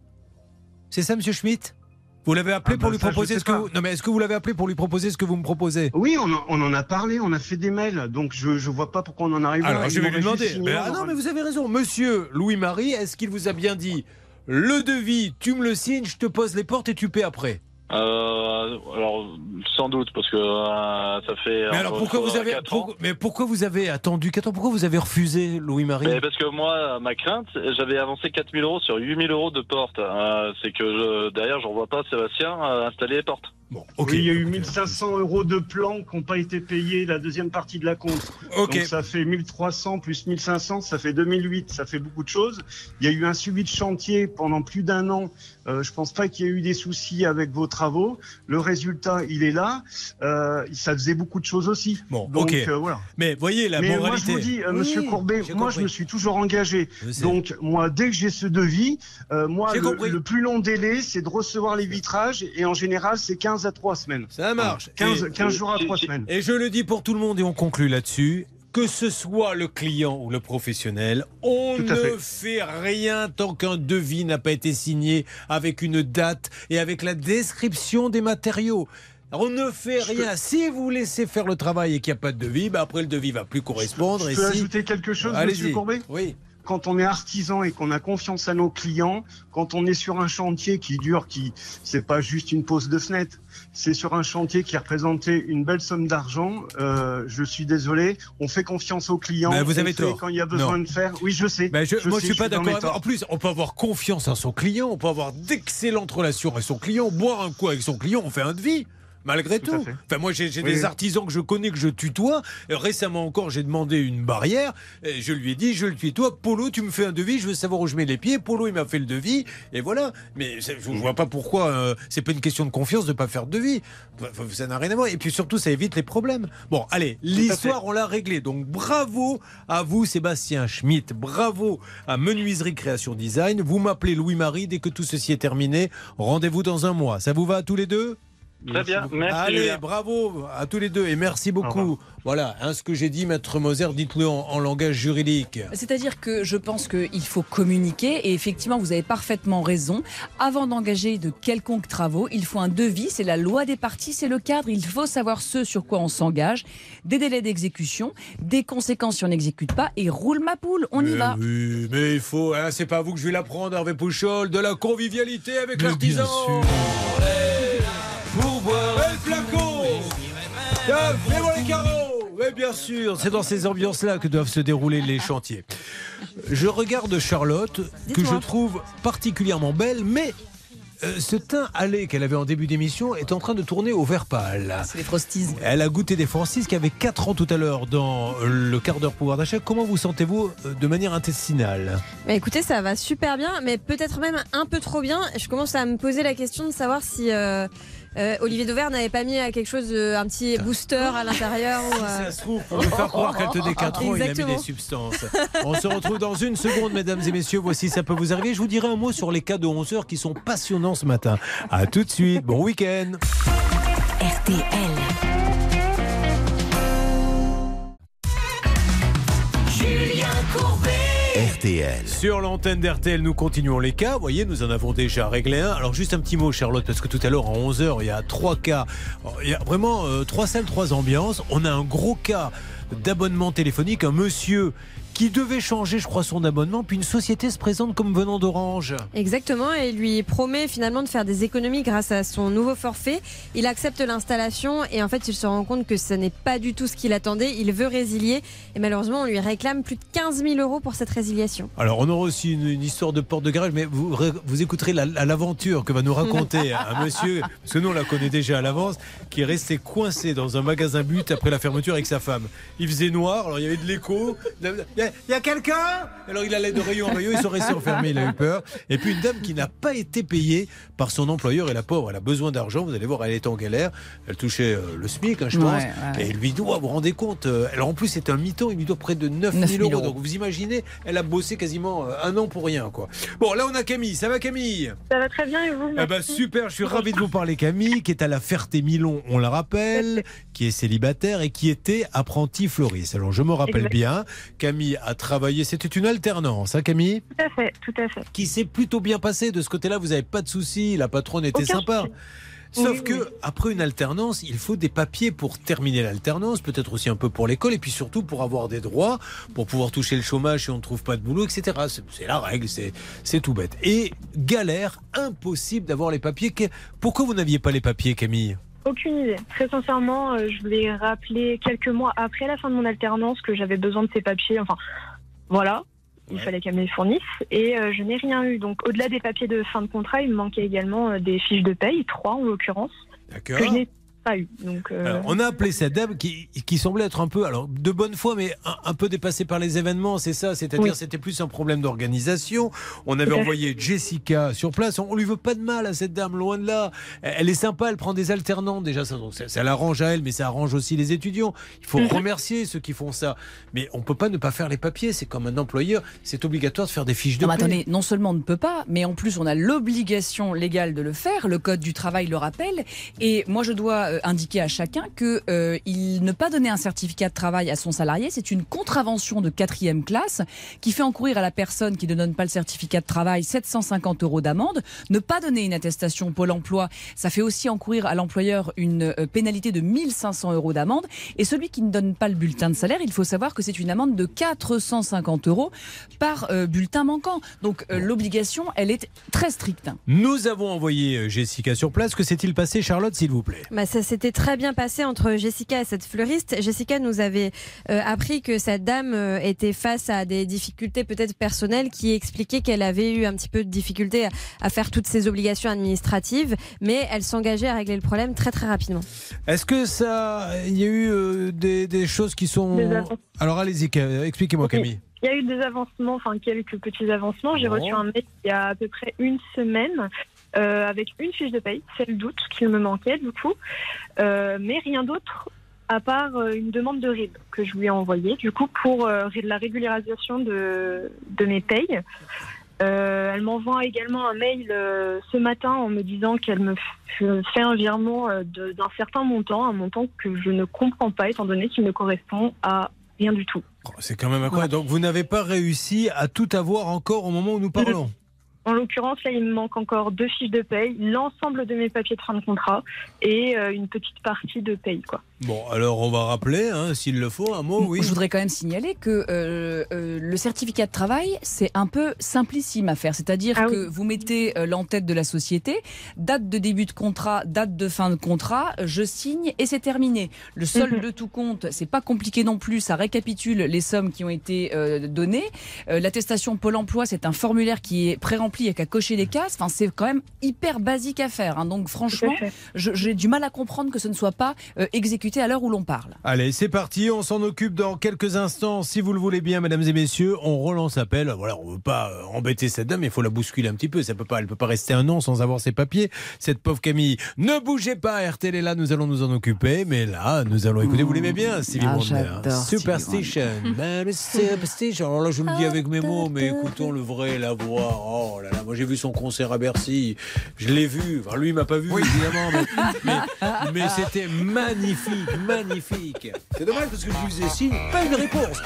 C'est ça, monsieur Schmitt? Vous l'avez appelé Ah pour bah lui ça, proposer ce que vous... Non mais est-ce que vous l'avez appelé pour lui proposer ce que vous me proposez? Oui, on en, on en a parlé, on a fait des mails, donc je ne vois pas pourquoi on en arrive là. Alors, je vais lui demander. Mais, ah non, mais vous avez raison. Monsieur Louis-Marie, est-ce qu'il vous a bien dit le devis, tu me le signes, je te pose les portes et tu paies après Euh, alors, sans doute, parce que euh, ça fait. Mais alors pourquoi vous avez, mais pourquoi vous avez attendu 4 ans? Pourquoi vous avez refusé Louis-Marie? Mais parce que moi, ma crainte, j'avais avancé 4000 euros sur 8000 euros de portes. Euh, c'est que je, derrière, je ne revois pas Sébastien euh, installer les portes. Bon, Oui, il y a eu 1500 euros de plans qui n'ont pas été payés la deuxième partie de la compte. Donc ça fait 1300 plus 1500, ça fait 2008, ça fait beaucoup de choses. Il y a eu un suivi de chantier pendant plus d'un an. Euh, je pense pas qu'il y ait eu des soucis avec vos travaux. Le résultat, il est là. Euh, ça faisait beaucoup de choses aussi. Bon, Donc ok. euh, voilà. Mais voyez la Mais moi, moralité. je vous dis, euh, Oui, Monsieur Courbet, moi, compris. je me suis toujours engagé. Donc, moi, dès que j'ai ce devis, euh, moi, le, le plus long délai, c'est de recevoir les vitrages. Et en général, c'est 15 à 3 semaines. Ça marche. 15, Et- 15 jours à si- 3 si- semaines. Et je le dis pour tout le monde et on conclut là-dessus. Que ce soit le client ou le professionnel, on ne fait. fait rien tant qu'un devis n'a pas été signé avec une date et avec la description des matériaux. On ne fait Je rien. Si vous laissez faire le travail et qu'il n'y a pas de devis, bah après le devis va plus correspondre. Je et peux si... ajouter quelque chose, Allez-y. Monsieur Courbet? Oui. Quand on est artisan et qu'on a confiance à nos clients, quand on est sur un chantier qui dure, qui c'est pas juste une pose de fenêtre, c'est sur un chantier qui a représenté une belle somme d'argent. euh, je suis désolé, on fait confiance aux clients. Bah, vous avez tort. Quand il y a besoin Non. de faire, oui, je sais. Ben, je, moi, sais, je suis pas d'accord. En plus, on peut avoir confiance en son client, on peut avoir d'excellentes relations avec son client, boire un coup avec son client, on fait un devis. Malgré Tout. Enfin, moi, j'ai Oui, des oui. artisans que je connais, que je tutoie. Récemment encore, j'ai demandé une barrière. Et je lui ai dit, je le tutoie. Polo, tu me fais un devis, je veux savoir où je mets les pieds. Polo, il m'a fait le devis. Et voilà. Mais je ne vois pas pourquoi. euh, c'est pas une question de confiance de ne pas faire de devis. Enfin, Ça n'a rien à voir. Et puis surtout, ça évite les problèmes. Bon, allez, l'histoire, on l'a réglée. Donc, bravo à vous, Sébastien Schmitt. Bravo à Menuiserie Création Design. Vous m'appelez Louis-Marie dès que tout ceci est terminé. Rendez-vous dans un mois. Ça vous va à tous les deux? Très bien, merci. Allez, Julien. bravo à tous les deux et merci Au beaucoup. Voilà, hein, ce que j'ai dit, Maître Moser, dites-le en, en langage juridique. C'est-à-dire que je pense qu'il faut communiquer et effectivement, vous avez parfaitement raison. Avant d'engager de quelconques travaux, il faut un devis, c'est la loi des parties, c'est le cadre. Il faut savoir ce sur quoi on s'engage, des délais d'exécution, des conséquences si on n'exécute pas et roule ma poule, on y va. Oui, mais il faut, hein, c'est pas à vous que je vais l'apprendre, Hervé Pouchol, de la convivialité avec l'artisan. Boire le flacon. Les carreaux. Mais bien sûr, c'est dans ces ambiances-là que doivent se dérouler les chantiers. Je regarde Charlotte, que je trouve particulièrement belle, mais euh, ce teint allé qu'elle avait en début d'émission est en train de tourner au vert pâle. C'est les frosties. Elle a goûté des Francis qui avait 4 ans tout à l'heure dans le quart d'heure pouvoir d'achat. Comment vous sentez-vous euh, de manière intestinale? Bah, écoutez, ça va super bien, mais peut-être même un peu trop bien. Je commence à me poser la question de savoir si euh, euh, Olivier Dauvert n'avait pas mis euh, quelque chose, de- un petit booster à l'intérieur. ou, euh, Ça se trouve, pour faire croire qu'elle tenait 4 ans, il a mis des substances. On se retrouve dans une seconde, mesdames et messieurs. Voici, ça peut vous arriver. Je vous dirai un mot sur les cas de 11 heures qui sont passionnants ce matin. À tout de suite. Bon week-end. RTL. Julien Courbet. Sur l'antenne d'RTL, nous continuons les cas. Vous voyez, nous en avons déjà réglé un. Alors, juste un petit mot, Charlotte, parce que tout à l'heure, à 11h, il y a trois cas. Il y a vraiment euh, trois salles, trois ambiances. On a un gros cas d'abonnement téléphonique. Un monsieur qui devait changer, je crois, son abonnement, puis une société se présente comme venant d'Orange. Exactement, et lui promet finalement de faire des économies grâce à son nouveau forfait. Il accepte l'installation et en fait il se rend compte que ce n'est pas du tout ce qu'il attendait. Il veut résilier et malheureusement on lui réclame plus de 15 000 euros pour cette résiliation. Alors, on aura aussi une, une histoire de porte de garage, mais vous, vous écouterez la- la- l'aventure que va nous raconter un monsieur, parce que nous on la connaît déjà à l'avance, qui est resté coincé dans un magasin but après la fermeture avec sa femme. Il faisait noir, alors il y avait de l'écho. Il y a, il y a quelqu'un? Alors il allait de rayon en rayon, il serait resté enfermé, il a eu peur. Et puis une dame qui n'a pas été payée par son employeur, et la pauvre, elle a besoin d'argent, vous allez voir, elle est en galère. Elle touchait euh, le SMIC, hein, je Ouais, pense. ouais. Et il lui doit, vous vous rendez compte euh, Alors en plus, c'est un mi-temps, il lui doit près de 9 000 9 000 euros. euros. Donc vous imaginez, elle a bossé quasiment euh, un an pour rien. quoi. Bon, là on a Camille. Ça va Camille? Ça va très bien et vous ah bah super, je suis ravi de vous parler Camille, qui est à la Ferté-Milon, on la rappelle, qui est célibataire et qui était apprenti fleuriste. Alors je me rappelle bien, Camille a travaillé, c'était une alternance, hein Camille? Tout à fait, tout à fait. Qui s'est plutôt bien passé de ce côté-là, vous n'avez pas de soucis, la patronne était Aucun sympa. souci. Sauf Oui, que oui. après une alternance, il faut des papiers pour terminer l'alternance, peut-être aussi un peu pour l'école, et puis surtout pour avoir des droits, pour pouvoir toucher le chômage si on ne trouve pas de boulot, etc. C'est- la règle, c'est tout bête. Et galère, impossible d'avoir les papiers. Pourquoi vous n'aviez pas les papiers, Camille? Aucune idée. Très sincèrement, euh, je l'ai rappelé quelques mois après la fin de mon alternance que j'avais besoin de ces papiers. Enfin, voilà. Il fallait qu'elle me les fournisse et euh, je n'ai rien eu. Donc, au-delà des papiers de fin de contrat, il me manquait également euh, des fiches de paye, trois en l'occurrence, D'accord que je n'ai pas eu. Donc, euh, Alors, on a appelé cette dame qui, qui semblait être un peu, alors de bonne foi, mais un, un peu dépassée par les événements, c'est ça. C'est-à-dire, Oui. c'était plus un problème d'organisation. On avait envoyé Jessica sur place. On, on lui veut pas de mal à cette dame, loin de là. Elle, elle est sympa, elle prend des alternants déjà. Ça, donc ça, ça l'arrange à elle, mais ça arrange aussi les étudiants. Il faut Mhm. remercier ceux qui font ça. Mais on peut pas ne pas faire les papiers. C'est comme un employeur. C'est obligatoire de faire des fiches de Non, attendez, non seulement on ne peut pas, mais en plus on a l'obligation légale de le faire. Le code du travail le rappelle. Et moi, je dois indiquer à chacun que euh, il ne pas donner un certificat de travail à son salarié, c'est une contravention de quatrième classe qui fait encourir à la personne qui ne donne pas le certificat de travail 750 euros d'amende. Ne pas donner une attestation Pôle Emploi, ça fait aussi encourir à l'employeur une euh, pénalité de 1500 euros d'amende. Et celui qui ne donne pas le bulletin de salaire, il faut savoir que c'est une amende de 450 euros par euh, bulletin manquant. Donc euh, l'obligation, elle est très stricte. Nous avons envoyé euh, Jessica sur place. Que s'est-il passé, Charlotte, s'il vous plaît? Bah, ça ça s'était très bien passé entre Jessica et cette fleuriste. Jessica nous avait euh, appris que cette dame euh, était face à des difficultés peut-être personnelles qui expliquaient qu'elle avait eu un petit peu de difficulté à, à faire toutes ses obligations administratives, mais elle s'engageait à régler le problème très très rapidement. Est-ce que ça, il y a eu euh, des, des choses qui sont. Alors allez-y, expliquez-moi. Camille. Il y a eu des avancements, enfin quelques petits avancements. J'ai reçu un mail il y a à peu près une semaine euh, avec une fiche de paye, celle d'août qu'il me manquait du coup, Euh, mais rien d'autre à part euh, une demande de RIB que je lui ai envoyée du coup pour euh, la régularisation de, de mes payes. Euh, elle m'envoie également un mail euh, ce matin en me disant qu'elle me fait un virement euh, d'un certain montant, un montant que je ne comprends pas étant donné qu'il ne correspond à rien du tout. C'est quand même incroyable. Donc vous n'avez pas réussi à tout avoir encore au moment où nous parlons. En l'occurrence, là, il me manque encore deux fiches de paye, l'ensemble de mes papiers de fin de contrat et euh, une petite partie de paye, quoi. Bon, alors on va rappeler, hein, s'il le faut, un mot, oui. Je voudrais quand même signaler que euh, euh, le certificat de travail, c'est un peu simplissime à faire. C'est-à-dire Ah que vous mettez euh, l'entête de la société, date de début de contrat, date de fin de contrat, je signe et c'est terminé. Le solde Mhm. de tout compte, c'est pas compliqué non plus, ça récapitule les sommes qui ont été euh, données. Euh, L'attestation Pôle emploi, c'est un formulaire qui est pré-rempli et qu'à cocher les cases. Enfin, c'est quand même hyper basique à faire. hein. Donc franchement, j'ai du mal à comprendre que ce ne soit pas euh, à l'heure où l'on parle. Allez, c'est parti, on s'en occupe dans quelques instants. Si vous le voulez bien, mesdames et messieurs, on relance appel. Voilà, on veut pas euh, embêter cette dame, il faut la bousculer un petit peu. Ça peut pas, elle peut pas rester un an sans avoir ses papiers. Cette pauvre Camille, ne bougez pas, RTL est là, nous allons nous en occuper. Mais là, nous allons écouter, vous l'aimez bien, Stevie Ah, Wonder. Superstition. Baby, Superstition. Alors là, je le dis avec mes mots, mais écoutons le vrai, la voix. Oh là là, moi j'ai vu son concert à Bercy. Je l'ai vu. Enfin, lui, il m'a pas vu, évidemment. Mais, mais- mais c'était magnifique, magnifique. C'est dommage parce que je lui faisais signe, pas une réponse.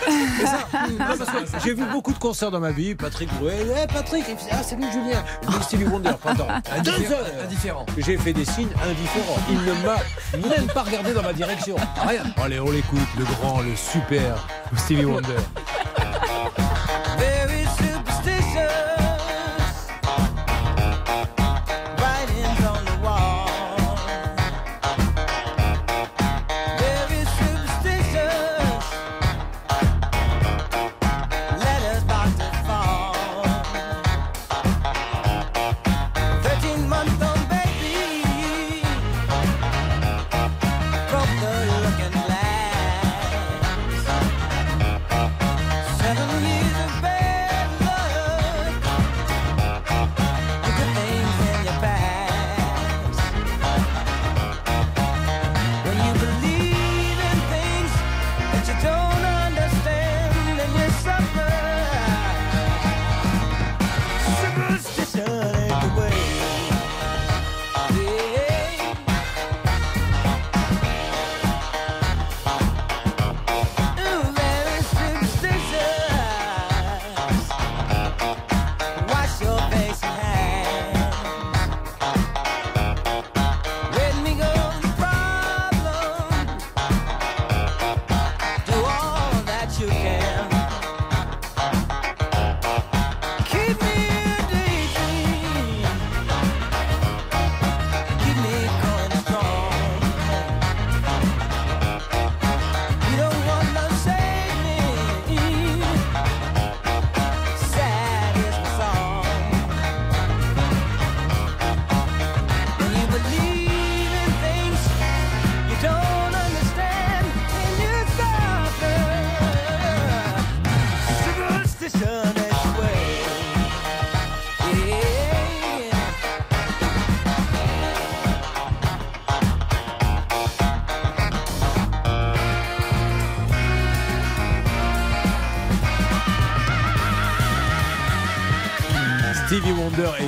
Et ça, non, parce que j'ai vu beaucoup de concerts dans ma vie. Patrick Bruel, Eh, Patrick, il faisait, ah, c'est lui Julien. Stevie Wonder, pardon. Deux heures. Indifférent. J'ai fait des signes indifférents. Il ne m'a même pas regardé dans ma direction. Rien. Allez, on l'écoute, le grand, le super Stevie Wonder.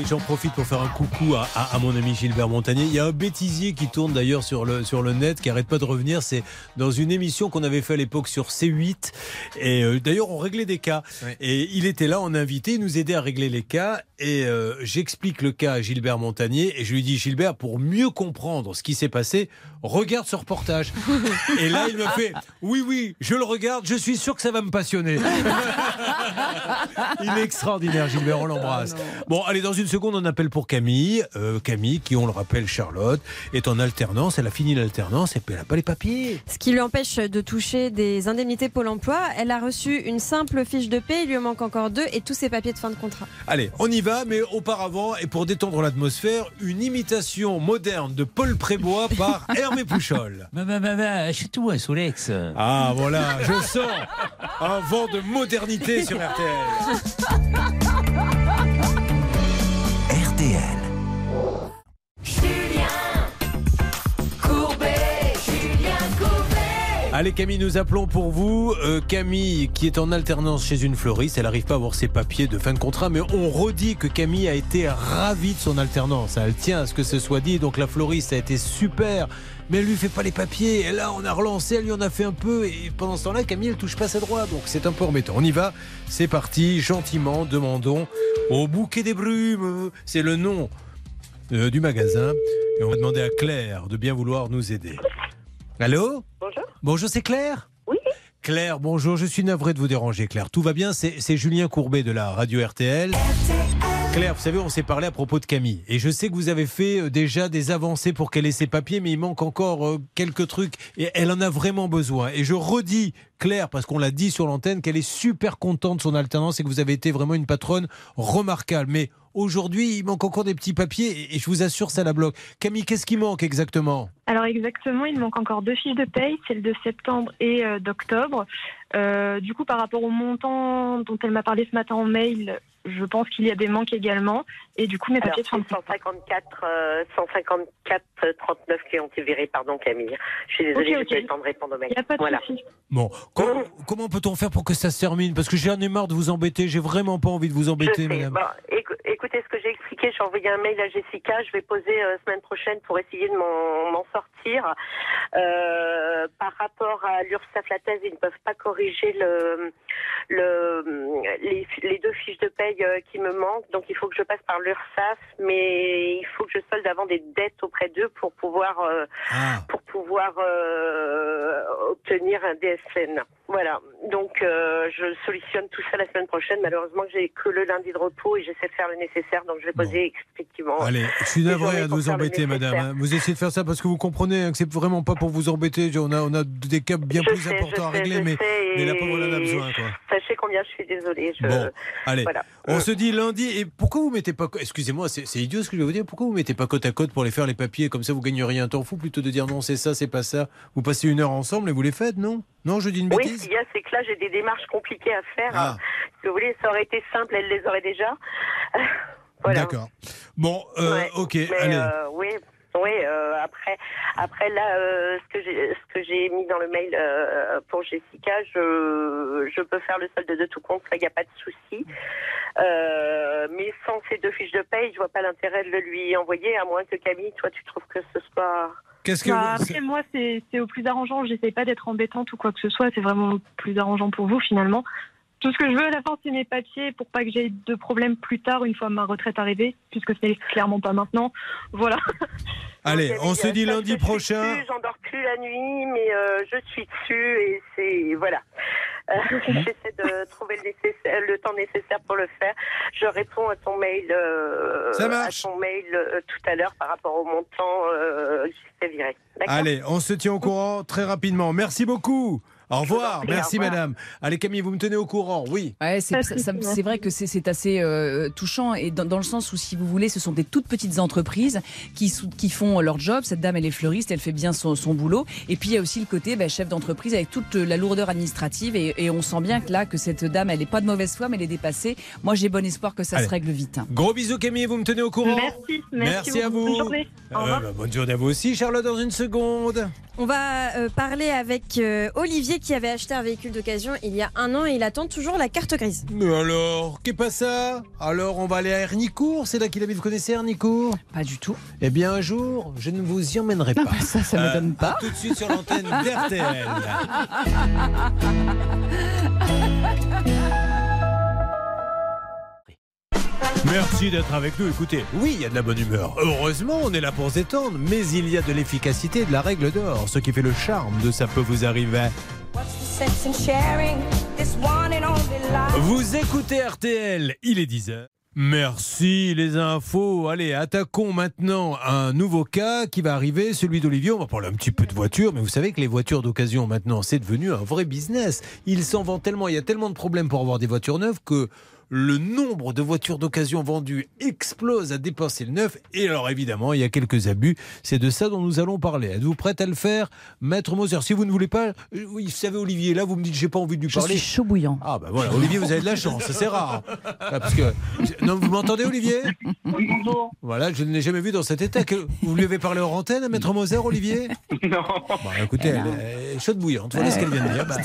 j'en profite pour faire un coucou à, à- à mon ami Gilbert Montagnier. Il y a un bêtisier qui tourne d'ailleurs sur le, sur le net qui arrête pas de revenir. C'est dans une émission qu'on avait fait à l'époque sur C8 et euh, d'ailleurs on réglait des cas. Et il était là en invité, il nous aidait à régler les cas et euh, j'explique le cas à Gilbert Montagnier et je lui dis Gilbert pour mieux comprendre ce qui s'est passé, regarde ce reportage. et là il me fait oui oui je le regarde, je suis sûr que ça va me passionner. il est extraordinaire Gilbert, on l'embrasse. Bon, allez, dans une seconde, on appelle pour Camille. Euh, Camille, qui, on le rappelle, Charlotte, est en alternance. Elle a fini l'alternance et puis elle n'a pas les papiers. Ce qui lui empêche de toucher des indemnités Pôle emploi. Elle a reçu une simple fiche de paie, il lui en manque encore deux et tous ses papiers de fin de contrat. Allez, on y va, mais auparavant, et pour détendre l'atmosphère, une imitation moderne de Paul Prébois par Hervé Pouchol. Maman, maman, achète-toi Solex. Ah, voilà, je sens un vent de modernité sur RTL. RTL. Allez Camille, nous appelons pour vous euh, Camille qui est en alternance chez une fleuriste. Elle n'arrive pas à avoir ses papiers de fin de contrat, mais on redit que Camille a été ravie de son alternance. Elle tient à ce que ce soit dit. Donc la fleuriste a été super, mais elle lui fait pas les papiers. Et là, on a relancé, elle lui en a fait un peu. Et pendant ce temps-là, Camille, elle touche pas ses droits. Donc c'est un peu embêtant. On y va. C'est parti. Gentiment, demandons au bouquet des brumes. C'est le nom euh, du magasin. Et on va demander à Claire de bien vouloir nous aider. Allô Bonjour. Bonjour, c'est Claire Oui. Claire, bonjour, je suis navré de vous déranger, Claire. Tout va bien, c'est Julien Courbet de la radio RTL. Claire, vous savez, on s'est parlé à propos de Camille. Et je sais que vous avez fait euh, déjà des avancées pour qu'elle ait ses papiers, mais il manque encore euh, quelques trucs. Et elle en a vraiment besoin. Et je redis, Claire, parce qu'on l'a dit sur l'antenne, qu'elle est super contente de son alternance et que vous avez été vraiment une patronne remarquable. Mais aujourd'hui, il manque encore des petits papiers et- je vous assure, ça la bloque. Camille, qu'est-ce qui manque exactement? Alors exactement, il manque encore deux fiches de paye, celle de septembre et euh, d'octobre. Euh, du coup, par rapport au montant dont elle m'a parlé ce matin en mail, je pense qu'il y a des manques également. Et du coup, mes Alors, papiers sont... c'est 154, euh, 154 euh, 39 qui ont été virés, pardon Camille. Je suis désolée, Ok, j'ai ok. pas eu le temps de répondre au mail. Il n'y a pas de voilà. souci. Bon, comment, comment peut-on faire pour que ça se termine? Parce que j'en ai marre de vous embêter. J'ai vraiment pas envie de vous Je embêter, sais. madame. Bon, écou- écoutez ce que j'ai expliqué. J'ai envoyé un mail à Jessica. Je vais poser euh, semaine prochaine pour essayer de m'en sortir. Euh, par rapport à l'URSSAF, la thèse, ils ne peuvent pas corriger le, le, les, deux fiches de paye euh, qui me manquent. Donc il faut que je passe par l'URSSAF, mais il faut que je solde avant des dettes auprès d'eux pour pouvoir euh, Ah. pour pouvoir euh, obtenir un DSN. Voilà. Donc euh, je solutionne tout ça la semaine prochaine. Malheureusement, j'ai que le lundi de repos et j'essaie de faire le nécessaire. Donc je vais poser effectivement. Allez, je suis navré de vous embêter, madame. hein. Vous essayez de faire ça parce que vous comprenez hein, que c'est vraiment pas pour vous embêter. On a, on a des cas bien Je plus sais, importants à sais, régler, mais, sais, mais la pauvre en a besoin. Quoi. Sachez combien je suis désolée. Je... Bon, allez, Voilà. on se dit lundi. Et pourquoi vous mettez pas. Excusez-moi, c'est c'est idiot ce que je vais vous dire. Pourquoi vous mettez pas côte à côte pour les faire les papiers Comme ça, vous gagneriez un temps fou plutôt de dire non, c'est ça, c'est pas ça. Vous passez une heure ensemble et vous les faites, non? Non, je dis une Oui, bêtise y a, c'est que là, j'ai des démarches compliquées à faire. Ah. Si vous voulez, ça aurait été simple, elle les aurait déjà. voilà. D'accord. Bon, euh, Ouais. ok, Mais, allez. euh, oui, oui. euh, après, après là, euh, ce que j'ai, ce que j'ai mis dans le mail euh, pour Jessica, je, je peux faire le solde de tout compte. Ça, il n'y a pas de souci. Mais sans ces deux fiches de paye, je vois pas l'intérêt de le lui envoyer, à moins que Camille, toi, tu trouves que ce soit. Qu'est-ce que Bah, vous- après, moi, c'est c'est au plus arrangeant. J'essaie pas d'être embêtante ou quoi que ce soit. C'est vraiment au plus arrangeant pour vous, finalement. Tout ce que je veux à la fin, c'est mes papiers pour pas que j'aie de problème plus tard, une fois ma retraite arrivée, puisque c'est clairement pas maintenant. Voilà. Allez, on se dit lundi je prochain. dessus, J'endors plus la nuit, mais euh, je suis dessus et c'est voilà. Euh, J'essaie de trouver le, temps nécessaire pour le faire. Je réponds à ton mail, euh, à ton mail tout à l'heure par rapport au montant qui s'est viré. Allez, on se tient au courant très rapidement. Merci beaucoup. Au revoir. Merci, au revoir. madame. Allez, Camille, vous me tenez au courant. Oui. Ouais, c'est vrai que c'est- assez euh, touchant et dans, dans le sens où, si vous voulez, ce sont des toutes petites entreprises qui, font leur job. Cette dame, elle est fleuriste, elle fait bien son, son boulot. Et puis il y a aussi le côté ben, chef d'entreprise avec toute la lourdeur administrative et, et on sent bien que là, que cette dame, elle n'est pas de mauvaise foi, mais elle est dépassée. Moi, j'ai bon espoir que ça Allez. se règle vite. Gros bisous, Camille. Vous me tenez au courant. Merci, merci, à vous. Bonne journée. Au Euh, bah, bonne journée à vous aussi, Charlotte, dans une seconde. On va euh, parler avec euh, Olivier qui avait acheté un véhicule d'occasion il y a un an et il attend toujours la carte grise. Mais alors, qu'est pas ça? Alors, on va aller à Hernicourt. C'est là qu'il habite. Vous connaissez Hernicourt Pas du tout. Eh bien, un jour, je ne vous y emmènerai pas. ça, ça Euh, m'étonne pas. à Tout de suite sur l'antenne d'RTL. Merci d'être avec nous. Écoutez, oui, il y a de la bonne humeur. Heureusement, on est là pour s'étendre, mais il y a de l'efficacité et de la règle d'or, ce qui fait le charme de Ça peut vous arriver. Vous écoutez RTL, il est 10h. Merci les infos. Allez, attaquons maintenant un nouveau cas qui va arriver, celui d'Olivier. On va parler un petit peu de voitures, mais vous savez que les voitures d'occasion maintenant, c'est devenu un vrai business. Il s'en vend tellement, il y a tellement de problèmes pour avoir des voitures neuves que le nombre de voitures d'occasion vendues explose à dépasser le neuf. Et alors évidemment, il y a quelques abus. C'est de ça dont nous allons parler. Êtes-vous prête à le faire, Maître Moser? Si vous ne voulez pas, euh, oui, vous savez Olivier, là vous me dites j'ai pas envie de lui Je parler. suis chaud bouillant. Ah ben voilà, Olivier, vous avez de la chance, c'est rare. Ah, parce que non, vous m'entendez Olivier? Bonjour. Voilà, je ne l'ai jamais vu dans cet état. Vous lui avez parlé hors antenne à Maître Moser, Olivier? Non. Bon, écoutez, elle est chaude bouillante. Voilà ce qu'elle vient de dire. Bah,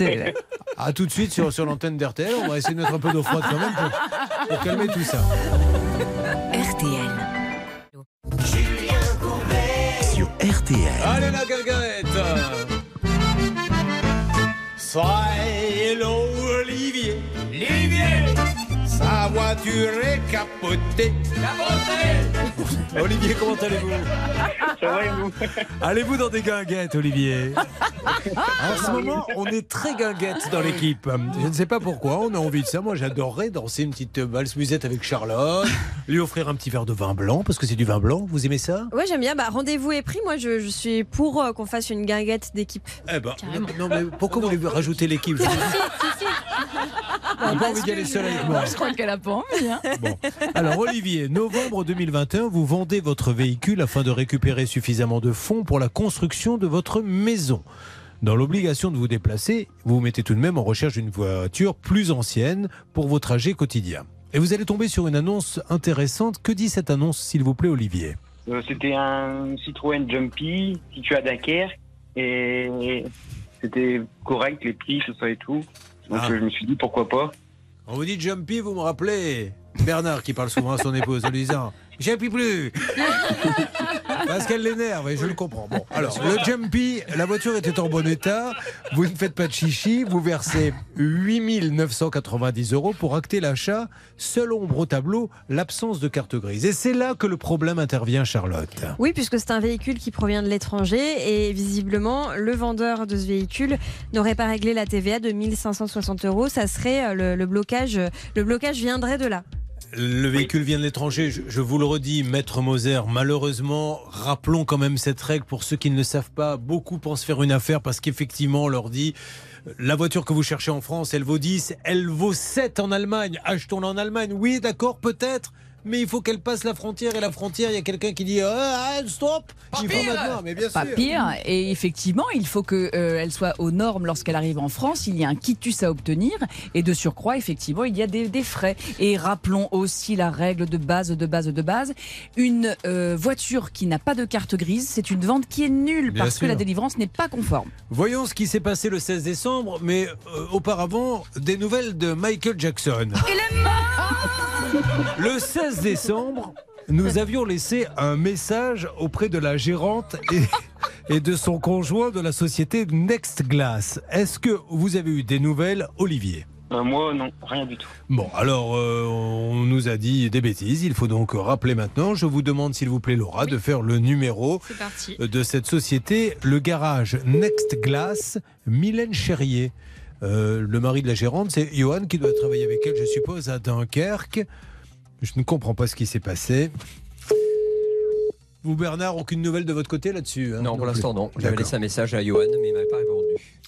à tout de suite sur, sur l'antenne d'RTL. On va essayer de mettre un peu d'eau froide quand même pour, pour calmer tout ça. RTL. Sur RTL. Allez la gaguette Soyez Olivier Sa voiture est capotée Olivier, comment allez-vous? Ça va et vous? Allez-vous dans des guinguettes, Olivier? En ce moment, on est très guinguettes dans l'équipe. Je ne sais pas pourquoi, on a envie de ça. Moi, j'adorerais danser une petite valse musette avec Charlotte, lui offrir un petit verre de vin blanc, parce que c'est du vin blanc. Vous aimez ça? Ouais, j'aime bien. Bah, rendez-vous est pris. Moi, je, je suis pour euh, qu'on fasse une guinguette d'équipe. Eh ben, non, mais pourquoi vous voulez rajouter l'équipe? Pas envie d'y aller seul avec moi. Je crois qu'elle a pas envie. hein. Bon. Alors Olivier, novembre 2021, vous vendez votre véhicule afin de récupérer suffisamment de fonds pour la construction de votre maison. Dans l'obligation de vous déplacer, vous vous mettez tout de même en recherche d'une voiture plus ancienne pour vos trajets quotidiens. Et vous allez tomber sur une annonce intéressante. Que dit cette annonce, s'il vous plaît, Olivier? Euh, C'était un Citroën Jumpy situé à Dunkerque et c'était correct, les prix, tout ça et tout. Donc Ah. je me suis dit pourquoi pas. On vous dit Jumpy, vous me rappelez Bernard qui parle souvent à son épouse en lui disant Jumpy plus Parce qu'elle l'énerve et je le comprends. Bon, alors, le Jumpy, la voiture était en bon état. Vous ne faites pas de chichi. Vous versez 8990 euros pour acter l'achat. Seule ombre au tableau, l'absence de carte grise. Et c'est là que le problème intervient, Charlotte. Oui, puisque c'est un véhicule qui provient de l'étranger et visiblement, le vendeur de ce véhicule n'aurait pas réglé la TVA de 1560 euros. Ça serait euh, le, le blocage. Le blocage viendrait de là. Le véhicule vient de l'étranger, je, je vous le redis, Maître Moser, malheureusement, rappelons quand même cette règle pour ceux qui ne le savent pas. Beaucoup pensent faire une affaire parce qu'effectivement, on leur dit euh, la voiture que vous cherchez en France, elle vaut 10, elle vaut 7 en Allemagne. Achetons-la en Allemagne. Oui, d'accord, peut-être. Mais il faut qu'elle passe la frontière et la frontière, il y a quelqu'un qui dit ah, ah, stop, il faut maintenant. Mais bien Pas sûr. pire. Et effectivement, il faut qu'elle soit aux normes lorsqu'elle arrive en France. Il y a un quitus à obtenir. Et de surcroît, effectivement, il y a des, des frais. Et rappelons aussi la règle de base, de base, de base. Une euh, voiture qui n'a pas de carte grise, c'est une vente qui est nulle Bien parce sûr. que la délivrance n'est pas conforme. Voyons ce qui s'est passé le 16 décembre, mais euh, auparavant, des nouvelles de Michael Jackson. Le 16 décembre, nous avions laissé un message auprès de la gérante et, et de son conjoint de la société Next Glass. Est-ce que vous avez eu des nouvelles, Olivier? Euh, moi, non, rien du tout. Bon, alors euh, on nous a dit des bêtises. Il faut donc rappeler maintenant. Je vous demande, s'il vous plaît, Laura, de faire le numéro de cette société, le garage Next Glass, Mylène Cherrier. Euh, le mari de la gérante, c'est Johan qui doit travailler avec elle, je suppose, à Dunkerque. Je ne comprends pas ce qui s'est passé. Vous, Bernard, aucune nouvelle de votre côté là-dessus hein Non, pour l'instant, non. J'avais laissé un message à Johan, mais il m'avait pas répondu.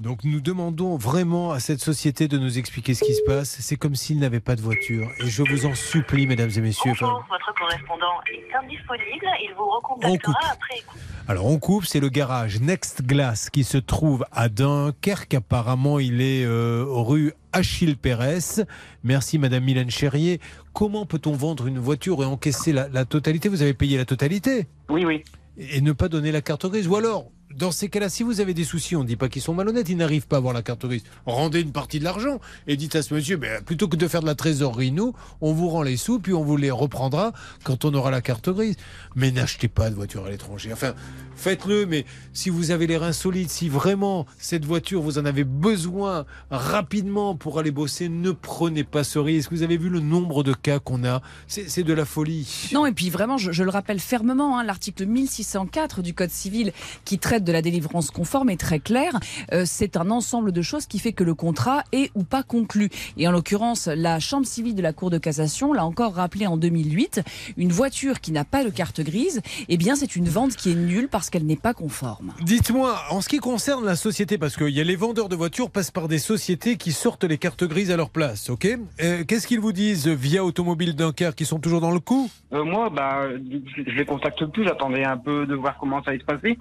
Donc nous demandons vraiment à cette société de nous expliquer ce qui se passe. C'est comme s'il n'avait pas de voiture. Et je vous en supplie, mesdames et messieurs. enfin, Bonjour, votre correspondant est indisponible. Il vous On recontactera coupe. après écoute. Alors on coupe, c'est le garage Next Glass qui se trouve à Dunkerque. Apparemment, il est euh, rue Achille Pérez. Merci Madame Mylène Cherrier. Comment peut-on vendre une voiture et encaisser la, la totalité? Vous avez payé la totalité? Oui, oui. et ne pas donner la carte grise? Ou alors, dans ces cas-là, si vous avez des soucis, on ne dit pas qu'ils sont malhonnêtes, ils n'arrivent pas à avoir la carte grise. Rendez une partie de l'argent et dites à ce monsieur, ben, plutôt que de faire de la trésorerie, nous, on vous rend les sous, puis on vous les reprendra quand on aura la carte grise. Mais n'achetez pas de voiture à l'étranger. Enfin, faites-le, mais si vous avez les reins solides, si vraiment cette voiture, vous en avez besoin rapidement pour aller bosser, ne prenez pas ce risque. Vous avez vu le nombre de cas qu'on a? C'est de la folie. Non, et puis vraiment, je, je le rappelle fermement, hein, l'article 1604 du Code civil qui traite de la délivrance conforme est très clair. Euh, c'est un ensemble de choses qui fait que le contrat est ou pas conclu. Et en l'occurrence, la Chambre civile de la Cour de cassation l'a encore rappelé en 2008. Une voiture qui n'a pas de carte grise, eh bien, c'est une vente qui est nulle parce qu'elle n'est pas conforme. Dites-moi, en ce qui concerne la société, parce qu'il y a les vendeurs de voitures passent par des sociétés qui sortent les cartes grises à leur place, ok? Euh, Qu'est-ce qu'ils vous disent via Automobile Dunkerque qui sont toujours dans le coup? Euh, moi, bah, je je les contacte plus. J'attendais un peu de voir comment ça allait se passer.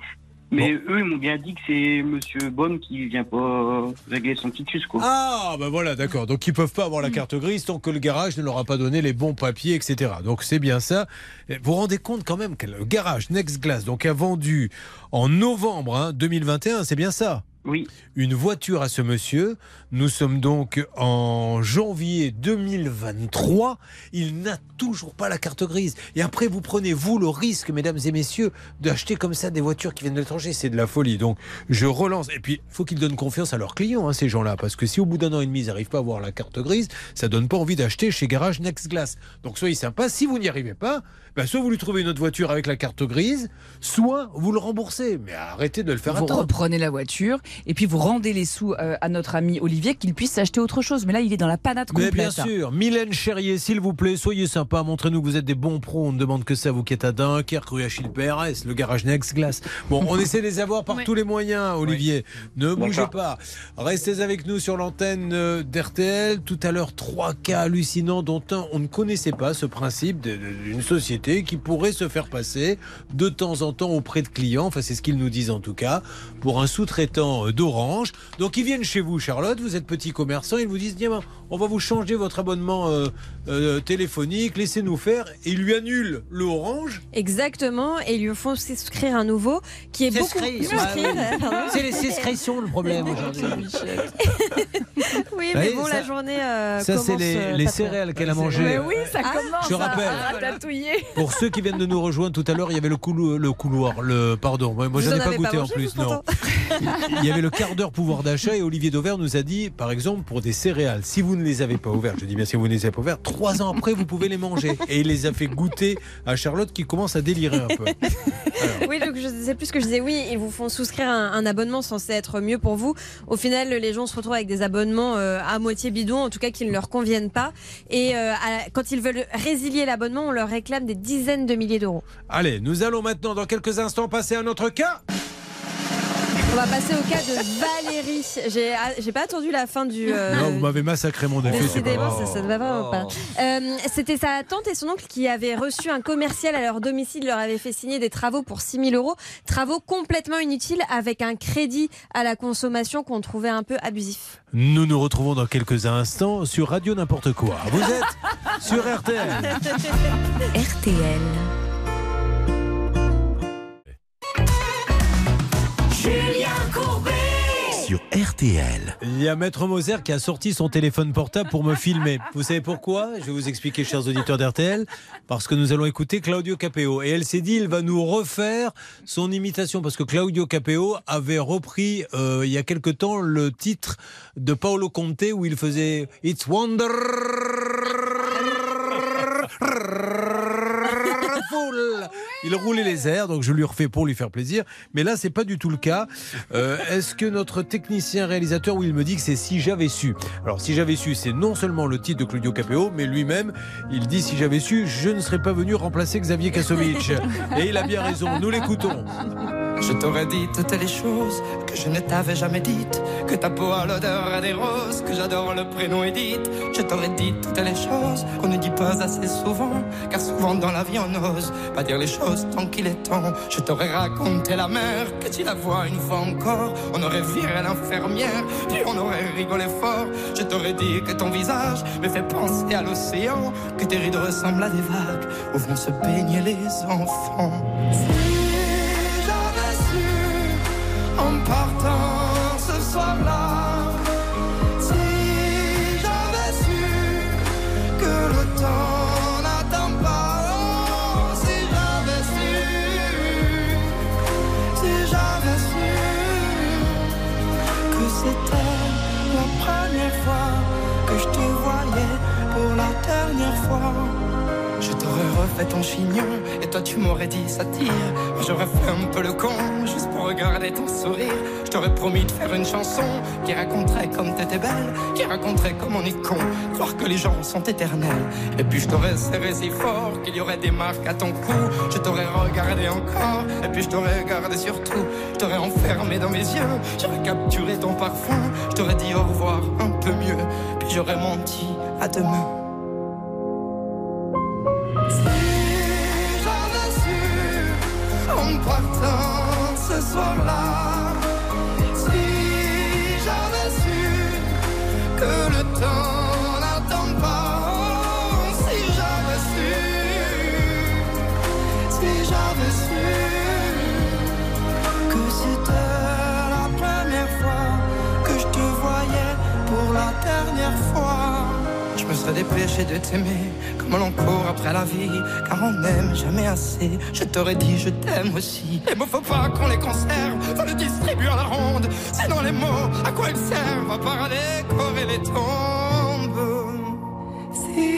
Mais eux, ils m'ont bien dit que c'est Monsieur Bonne qui vient pas régler son titus, quoi. Ah, ben voilà, d'accord. Donc ils peuvent pas avoir la carte grise tant que le garage ne leur a pas donné les bons papiers, etc. Donc c'est bien ça. Vous vous rendez compte quand même que le garage Next Glass donc a vendu en novembre hein, 2021, c'est bien ça? Oui. Une voiture à ce monsieur. Nous sommes donc en janvier 2023. Il n'a toujours pas la carte grise. Et après, vous prenez, vous, le risque, mesdames et messieurs, d'acheter comme ça des voitures qui viennent de l'étranger. C'est de la folie. Donc, je relance. Et puis, il faut qu'ils donnent confiance à leurs clients, hein, ces gens-là. Parce que si au bout d'un an et demi, ils n'arrivent pas à avoir la carte grise, ça donne pas envie d'acheter chez Garage Next Glass. Donc, soyez sympas. Si vous n'y arrivez pas, ben, soit vous lui trouvez une autre voiture avec la carte grise, soit vous le remboursez. Mais arrêtez de le faire Vous attendre. reprenez la voiture et puis vous rendez les sous euh, à notre ami Olivier qu'il puisse s'acheter autre chose. Mais là, il est dans la panade Mais complète. bien sûr, Mylène Cherrier, s'il vous plaît, soyez sympa, montrez-nous que vous êtes des bons pros. On ne demande que ça, vous qui êtes à Dunkerque, rue Achille PRS, le garage Next Glass. Bon, on essaie de les avoir par tous les moyens, Olivier. Ne bougez pas. Restez avec nous sur l'antenne euh, d'RTL. Tout à l'heure, trois cas hallucinants dont un, on ne connaissait pas ce principe d'une société qui pourrait se faire passer de temps en temps auprès de clients, enfin c'est ce qu'ils nous disent en tout cas, pour un sous-traitant euh, d'Orange. Donc ils viennent chez vous, Charlotte, vous êtes petit commerçant, ils vous disent, tiens, ben, on va vous changer votre abonnement euh, euh, téléphonique, laissez-nous faire, et ils lui annulent le Orange. Exactement, et ils lui font souscrire un nouveau qui est beaucoup pardon. C'est les souscriptions le problème aujourd'hui. Oui, mais bon, ça- la journée. euh, Ça, c'est les, euh, céréales qu'elle a mangées. Mais oui, ça Ah, commence je à- rappelle. à tatouiller. Pour ceux qui viennent de nous rejoindre tout à l'heure, il y avait le, coulo- le couloir, le pardon, moi j'en ai pas goûté pas en plus, non. Il y avait le quart d'heure pouvoir d'achat et Olivier Dauvert nous a dit, par exemple, pour des céréales, si vous ne les avez pas ouvertes, je dis bien si vous ne les avez pas ouvertes, trois ans après vous pouvez les manger. Et il les a fait goûter à Charlotte qui commence à délirer un peu. Oui, donc je sais plus ce que je disais. Oui, ils vous font souscrire un, un abonnement censé être mieux pour vous. Au final, les gens se retrouvent avec des abonnements euh, à moitié bidon, en tout cas qui ne leur conviennent pas. Et euh, à- quand ils veulent résilier l'abonnement, on leur réclame des dizaines de milliers d'euros. Allez, nous allons maintenant, dans quelques instants, passer à un autre cas. On va passer au cas de Valérie. J'ai ah, j'ai pas attendu la fin du. euh, non, vous m'avez massacré mon effet. pas Décidément, ça, ça ne va vraiment pas. Euh, C'était sa tante et son oncle qui avaient reçu un commercial à leur domicile, leur avait fait signer des travaux pour 6 000 euros. Travaux complètement inutiles avec un crédit à la consommation qu'on trouvait un peu abusif. Nous nous retrouvons dans quelques instants sur Radio N'importe quoi. Vous êtes sur RTL. RTL. Julien Courbet sur RTL. Il y a Maître Moser qui a sorti son téléphone portable pour me filmer. Vous savez pourquoi? Je vais vous expliquer, chers auditeurs d'RTL. Parce que nous allons écouter Claudio Capeo. Et elle s'est dit, il va nous refaire son imitation. Parce que Claudio Capeo avait repris, euh, il y a quelque temps, le titre de Paolo Conte où il faisait It's Wonderful. Il roulait les airs, donc je lui refais pour lui faire plaisir. Mais là, c'est pas du tout le cas. Euh, Est-ce que notre technicien réalisateur, où il me dit que c'est si j'avais su? Alors, si j'avais su, c'est non seulement le titre de Claudio Capeo, mais lui-même, il dit si j'avais su, je ne serais pas venu remplacer Xavier Kasovic. Et il a bien raison. Nous l'écoutons. Je t'aurais dit toutes les choses que je ne t'avais jamais dites. Que ta peau a l'odeur des roses, que j'adore le prénom Edith. Je t'aurais dit toutes les choses qu'on ne dit pas assez souvent. Car souvent dans la vie on n'ose pas dire les choses tant qu'il est temps. Je t'aurais raconté la mer, que tu la vois une fois encore. On aurait viré l'infirmière, puis on aurait rigolé fort. Je t'aurais dit que ton visage me fait penser à l'océan. Que tes rides ressemblent à des vagues où vont se baigner les enfants. j'avais su en partant ce soir-là. Je t'aurais refait ton chignon et toi tu m'aurais dit ça tire. J'aurais fait un peu le con juste pour regarder ton sourire. Je t'aurais promis de faire une chanson qui raconterait comme t'étais belle, qui raconterait comme on est con, croire que les gens sont éternels. Et puis je t'aurais serré si fort qu'il y aurait des marques à ton cou. Je t'aurais regardé encore et puis je t'aurais regardé surtout. Je t'aurais enfermé dans mes yeux, j'aurais capturé ton parfum. Je t'aurais dit au revoir un peu mieux, puis j'aurais menti à demain. Me serais dépêché de t'aimer comme l'on court après la vie, car on n'aime jamais assez. Je t'aurais dit je t'aime aussi. Les mots faut pas qu'on les conserve, faut les distribuer à la ronde. Sinon les mots, à quoi ils servent À part à décorer les tombes. Si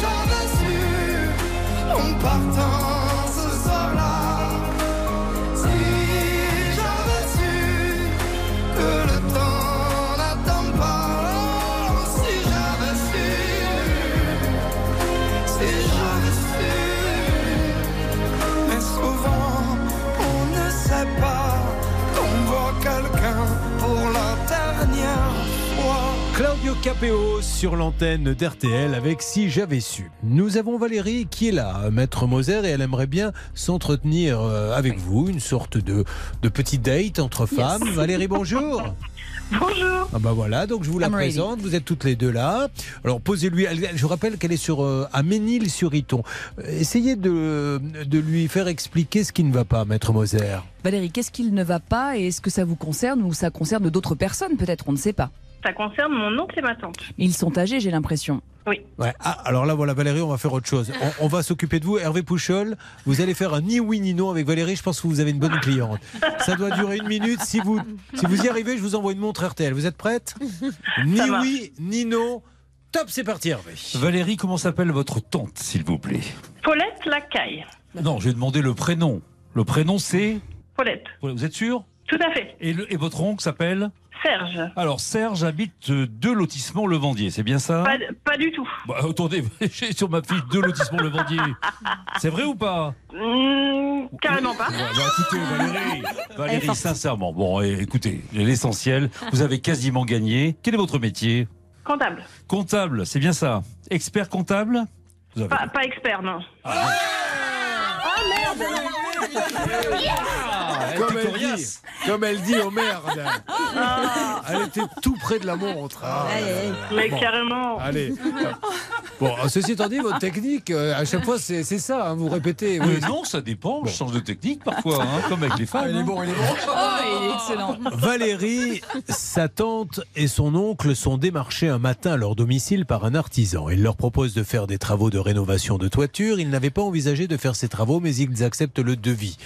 j'avais su en partant Claudio Capéo sur l'antenne d'RTL avec Si j'avais su. Nous avons Valérie qui est là, maître Moser, et elle aimerait bien s'entretenir euh, avec vous, une sorte de, de petit date entre femmes. Valérie, bonjour. Bonjour. Ah bah voilà, donc je vous la I'm ready. présente, vous êtes toutes les deux là. Alors posez-lui, je vous rappelle qu'elle est sur euh, à Ménil-sur-Iton. Essayez de, de lui faire expliquer ce qui ne va pas, maître Moser. Valérie, qu'est-ce qu'il ne va pas et est-ce que ça vous concerne ou ça concerne d'autres personnes Peut-être, on ne sait pas. Ça concerne mon oncle et ma tante. Ils sont âgés, j'ai l'impression. Oui. Ouais. Ah, alors là, voilà, Valérie, on va faire autre chose. On, on va s'occuper de vous. Hervé Pouchol, vous allez faire un ni oui ni non avec Valérie. Je pense que vous avez une bonne cliente. Ça doit durer une minute. Si vous, si vous y arrivez, je vous envoie une montre RTL. Vous êtes prête? Ni Ça oui, ni non. Top, c'est parti, Hervé. Valérie, comment s'appelle votre tante, s'il vous plaît? Paulette Lacaille. Non, j'ai demandé le prénom. Le prénom, c'est? Paulette. Vous êtes sûr Tout à fait. et, le- et votre oncle s'appelle? Serge. Alors, Serge habite euh, deux lotissements Le Vendier, c'est bien ça? Pas, pas du tout. Bah, attendez, j'ai sur ma fiche deux lotissements Le Vendier. C'est vrai ou pas? Hmm, carrément pas. Bah, écoutez, Valérie, Valérie, sincèrement, bon, eh, écoutez, l'essentiel, vous avez quasiment gagné. Quel est votre métier? Comptable. Comptable, c'est bien ça. Expert comptable? Vous avez- Pas, pas expert, non. Ah, Oh merde Comme elle, dit, comme elle dit, oh merde Elle était tout près de la montre. Ah. Mais Bon. carrément. Allez. Bon, ceci étant dit, votre technique, euh, à chaque fois, c'est ça, hein, vous répétez. Euh, non, ça dépend. Je change de technique parfois, hein, comme avec les femmes. il est hein. bon, il est bon. Oh, il est excellent. Valérie, sa tante et son oncle sont démarchés un matin à leur domicile par un artisan. Il leur propose de faire des travaux de rénovation de toiture. Ils n'avaient pas envisagé de faire ces travaux, mais ils acceptent le devis.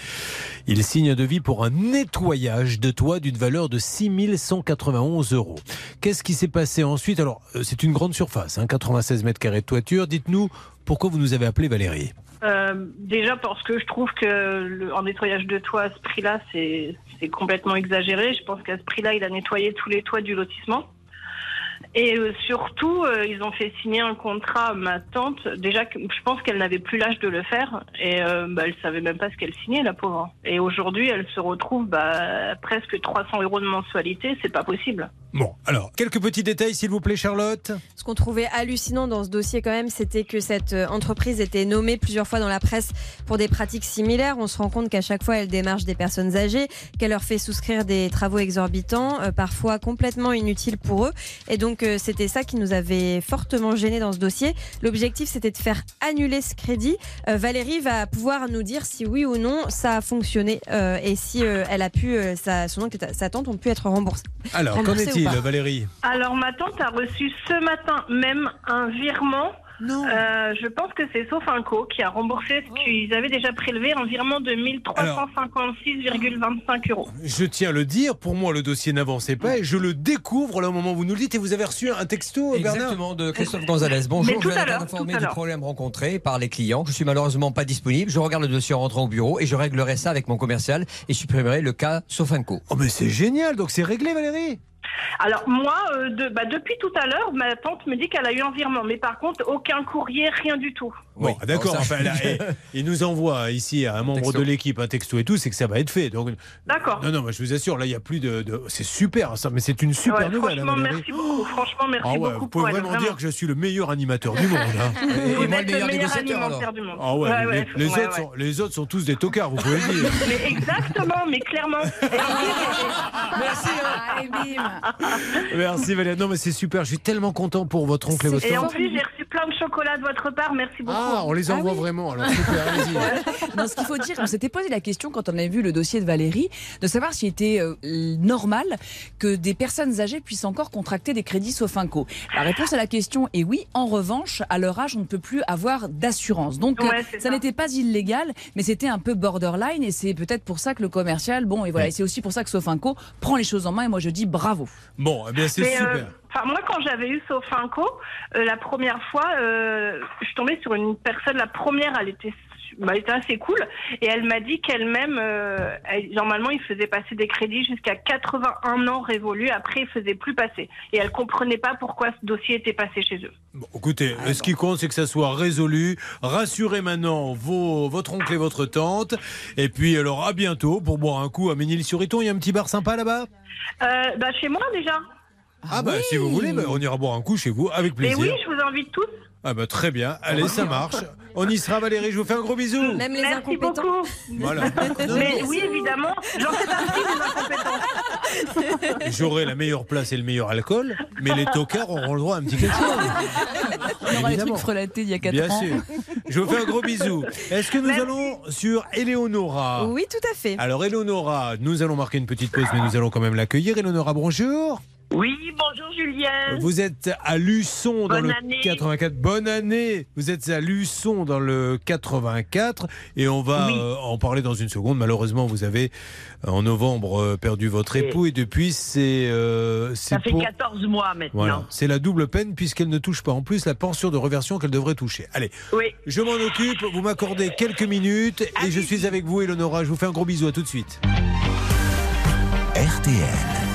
Ils signent un devis pour un nettoyage de toit d'une valeur de 6191 euros. Qu'est-ce qui s'est passé ensuite? Alors, euh, c'est une grande surface, hein, 96 mètres carrés de toiture. Dites-nous pourquoi vous nous avez appelé Valérie. Euh, déjà parce que je trouve que nettoyage de toit à ce prix-là, c'est complètement exagéré. Je pense qu'à ce prix-là, il a nettoyé tous les toits du lotissement. Et euh, surtout, euh, ils ont fait signer un contrat à ma tante. Déjà, que- je pense qu'elle n'avait plus l'âge de le faire et euh, bah, elle savait même pas ce qu'elle signait, la pauvre. Et aujourd'hui, elle se retrouve bah, presque 300 euros de mensualité. C'est pas possible. Bon, alors, quelques petits détails, s'il vous plaît, Charlotte. Ce qu'on trouvait hallucinant dans ce dossier quand même, c'était que cette euh, entreprise était nommée plusieurs fois dans la presse pour des pratiques similaires. On se rend compte qu'à chaque fois, elle démarche des personnes âgées, qu'elle leur fait souscrire des travaux exorbitants, euh, parfois complètement inutiles pour eux. Et donc, euh, c'était ça qui nous avait fortement gênés dans ce dossier. L'objectif, c'était de faire annuler ce crédit. Euh, Valérie va pouvoir nous dire si oui ou non ça a fonctionné euh, et si euh, elle a pu, euh, sa, son oncle et sa tante ont pu être remboursés. Alors, qu'en est-il, Valérie? Alors, ma tante a reçu ce matin même un virement Non. Euh, je pense que c'est Sofinco qui a remboursé ce qu'ils avaient déjà prélevé, un virement de 1356,25 euros. Je tiens à le dire, pour moi le dossier n'avançait pas et je le découvre là au moment où vous nous le dites et vous avez reçu un texto Bernard Exactement, de Christophe Gonzalez. Bonjour, je viens informé du problème rencontré par les clients. Je suis malheureusement pas disponible. Je regarde le dossier en rentrant au bureau et je réglerai ça avec mon commercial et supprimerai le cas Sofinco. Oh mais c'est génial, donc c'est réglé Valérie Alors moi, euh, de- bah, depuis tout à l'heure, ma tante me dit qu'elle a eu un virement, mais par contre, aucun courrier, rien du tout. Bon, d'accord. enfin, là, il nous envoie ici à un membre texto. de l'équipe un texto et tout, c'est que ça va être fait. Donc, D'accord. non, non, mais je vous assure, là, il n'y a plus de. de- C'est super, ça, mais c'est une super Ouais, nouvelle. hein, franchement, Valérie. merci beaucoup. Franchement, merci Ah ouais, beaucoup vous pouvez vraiment dire que je suis le meilleur animateur du monde. hein. Vous Et moi, êtes le meilleur négociateur, alimentaire alors. du monde. Ah ouais, Ouais, les, ouais, les ouais, autres ouais. Sont, les autres sont tous des tocards, vous pouvez le dire. Mais exactement, mais clairement. Merci. Allez, bim. Merci Valérie. Non, mais c'est super. Je suis tellement content pour votre oncle et votre Et en plus, j'ai reçu plein de chocolat de votre part. Merci beaucoup. Ah, on les envoie vraiment. Alors, super, allez-y. Non, ce qu'il faut dire, on s'était posé la question quand on avait vu le dossier de Valérie, de savoir s'il était euh, normal que des personnes âgées puissent encore contracter des crédits Sofinco. La réponse à la question est oui. En revanche, à leur âge, on ne peut plus avoir d'assurance. Donc, Ouais, euh, ça, ça. n'était pas illégal, mais c'était un peu borderline et c'est peut-être pour ça que le commercial, bon, et voilà, Ouais. et c'est aussi pour ça que Sofinco prend les choses en main et moi je dis bravo. Bon, eh bien, c'est Mais, super. euh, Enfin, moi, quand j'avais eu Sofinco, euh, la première fois, euh, je suis tombée sur une personne. La première, elle était, bah, elle était assez cool, et elle m'a dit qu'elle-même, euh, elle- normalement, il faisait passer des crédits jusqu'à 81 ans révolus. Après, il faisait plus passer, et elle comprenait pas pourquoi ce dossier était passé chez eux. Bon, écoutez, ce qui compte, c'est que ça soit résolu. Rassurez maintenant vos, votre oncle et votre tante. Et puis, alors, à bientôt pour boire un coup à Ménil-sur-Iton. Il y a un petit bar sympa là-bas? Euh, bah, chez moi déjà. Ah, bah, si vous voulez, bah, on ira boire un coup chez vous avec Mais plaisir. oui, je vous invite tous. Ah, bah, très bien. Allez, ça marche. On y sera, Valérie. Je vous fais un gros bisou. Même les Merci incompétents. beaucoup. Voilà. Mais oui, évidemment, j'en fais partie des incompétents. J'aurai la meilleure place et le meilleur alcool, mais les tocards auront le droit à un petit quelque chose. On aura les trucs frelatés il y a 4 Bien ans. sûr. Je vous fais un gros bisou. Est-ce que nous Merci. allons sur Eleonora? Oui, tout à fait. Alors, Eleonora, nous allons marquer une petite pause, mais nous allons quand même l'accueillir. Eleonora, bonjour. Oui, bonjour Julien. Vous êtes à Luçon dans Bonne le année. 84. Bonne année. Vous êtes à Luçon dans le 84 et on va Oui. euh, en parler dans une seconde. Malheureusement, vous avez euh, en novembre euh, perdu votre époux et depuis c'est euh, Ça c'est fait pour 14 mois maintenant. voilà, c'est la double peine puisqu'elle ne touche pas en plus la pension de reversion qu'elle devrait toucher. Allez, Oui. je m'en occupe. Vous m'accordez quelques minutes et je suis avec vous, Eleonora. Je vous fais un gros bisou. À tout de suite. RTL.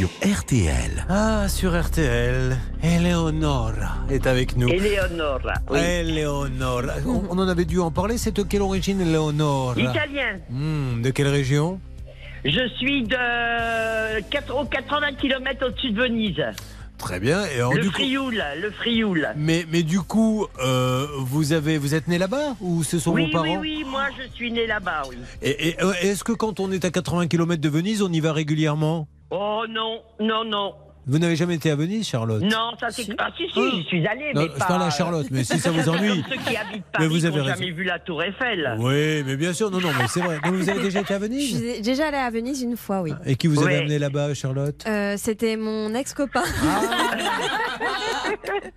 Sur RTL. Ah, sur RTL, Eleonora est avec nous. Eleonora. Oui. Eleonora. On, on en avait dû en parler. C'est de quelle origine, Eleonora? Italien. Hmm, De quelle région? Je suis de 4, aux 80 km au-dessus de Venise. Très bien. Et alors, le du coup- Frioul, le Frioul. mais, mais du coup, euh, vous, avez, vous êtes né là-bas ou ce sont Oui, vos parents? oui, oui, moi je suis né là-bas, oui. Et, et, euh, est-ce que quand on est à 80 km de Venise, on y va régulièrement? Oh non, non, non. Vous n'avez jamais été à Venise, Charlotte Non, ça c'est. Ah si, si, j'y suis allé, Non, mais je pas. parle à Charlotte, mais si ça vous ennuie. Comme ceux qui habitent Mais Paris vous avez jamais vu la Tour Eiffel. Oui, mais bien sûr, non, non, mais c'est vrai. Donc vous avez déjà été à Je Venise suis déjà allée à Venise une fois, oui. Et qui vous Ouais. amené là-bas, Charlotte Euh, C'était mon ex-copain.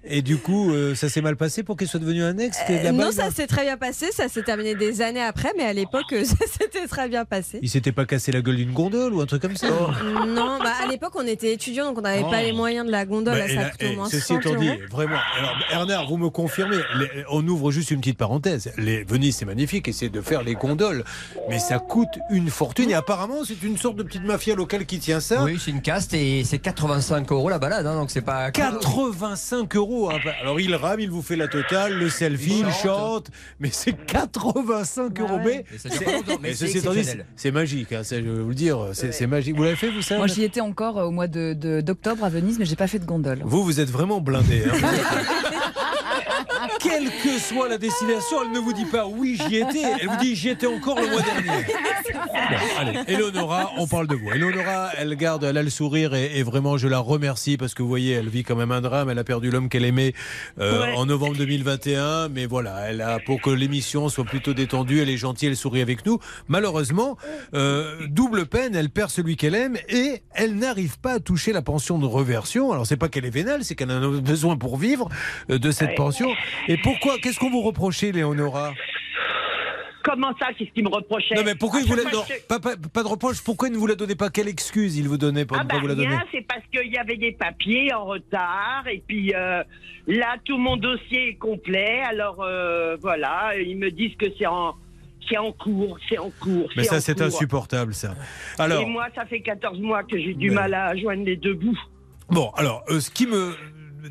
Et du coup, euh, ça s'est mal passé pour qu'il soit devenu un ex Euh, non, ça a- s'est très bien passé. Ça s'est terminé des années après, mais à l'époque, ça s'était très bien passé. Il s'était pas cassé la gueule d'une gondole ou un truc comme ça Non, bah, à l'époque, on était étudiants, donc on Oh. pas les moyens de la gondole. Bah, là, ça là, coûtait au et moins ceci 100 étant dit, vraiment. Alors, Bernard, vous me confirmez, les- on ouvre juste une petite parenthèse. Les, Venise, c'est magnifique, et c'est de faire les gondoles, mais ça coûte une fortune. Et apparemment, c'est une sorte de petite mafia locale qui tient ça. Oui, c'est une caste et c'est 85 euros la balade, hein, donc c'est pas. 85 euros. hein. Alors il rame, il vous fait la totale, le selfie, il chante, mais c'est 85 euros. Pas longtemps, mais c'est ceci étant dit, exceptionnel. c'est magique. hein, ça, je vais vous le dire, c'est magique. Vous l'avez fait vous ça Moi, j'y étais encore euh, au mois de- de- d'octobre à Venise, mais j'ai pas fait de gondole. Vous, vous êtes vraiment blindé. hein. quelle que soit la destination, elle ne vous dit pas oui, j'y étais. Elle vous dit j'y étais encore le mois dernier. Bon, allez, Eleonora, on parle de vous. Eleonora, elle garde, elle a le sourire et, et vraiment, je la remercie parce que vous voyez, elle vit quand même un drame. Elle a perdu l'homme qu'elle aimait euh, Ouais. en novembre 2021. Mais voilà, elle a, pour que l'émission soit plutôt détendue, elle est gentille, elle sourit avec nous. Malheureusement, euh, double peine, elle perd celui qu'elle aime et elle n'arrive pas à toucher la pension de reversion. Alors, c'est pas qu'elle est vénale, c'est qu'elle en a besoin pour vivre euh, de cette Ouais. pension. Et pourquoi Qu'est-ce qu'on vous reprochait, Léonora? Comment ça Qu'est-ce qu'il me reprochait? Non, mais pourquoi il À vous la... non, pas, pas- pas de reproche. Pourquoi il ne vous la donnait pas? Quelle excuse il vous donnait pour Ah ne bah pas vous la donner? c'est parce qu'il y avait des papiers en retard et puis euh, là tout mon dossier est complet. Alors euh, voilà, ils me disent que c'est en c'est en cours, c'est en cours. Mais ça, c'est insupportable, ça. Alors, Et moi, ça fait 14 mois que j'ai du Mais- mal à joindre les deux bouts. bon, alors, euh, ce qui me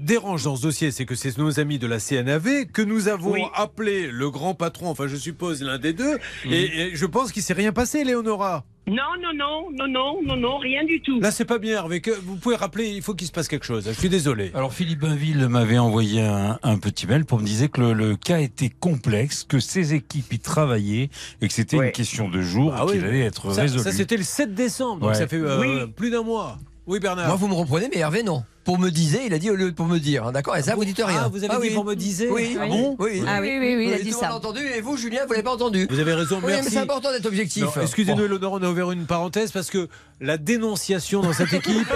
dérange dans ce dossier, c'est que c'est nos amis de la CNAV que nous avons Oui. appelé le grand patron, enfin, je suppose l'un des deux, Mhm. et, et je pense qu'il s'est rien passé, Léonora. Non, non, non, non, non, non, non, rien du tout. Là, c'est pas bien, Hervé. Vous pouvez rappeler, il faut qu'il se passe quelque chose. Je suis désolé. Alors Philippe Bainville m'avait envoyé un, un petit mail pour me dire que le, le cas était complexe, que ses équipes y travaillaient et que c'était une question de jours Ah oui. qu'il allait être Ça, résolu. ça, c'était le 7 décembre, donc Ouais. ça fait euh, Oui. plus d'un mois. Oui, Bernard. Moi, vous me reprenez, mais Hervé, non. Pour me disait, il a dit au lieu de pour me dire. hein, D'accord Et ça, vous dites rien. Ah, vous avez dit oui. pour me disait Oui. Ah bon oui. Ah oui, oui, oui, il a dit ça. monde entendu. Et vous, Julien, vous l'avez pas entendu. Vous avez raison, Oui, mais merci. c'est important d'être objectif. Excusez-nous, Eleonore, on a ouvert une parenthèse parce que la dénonciation dans cette équipe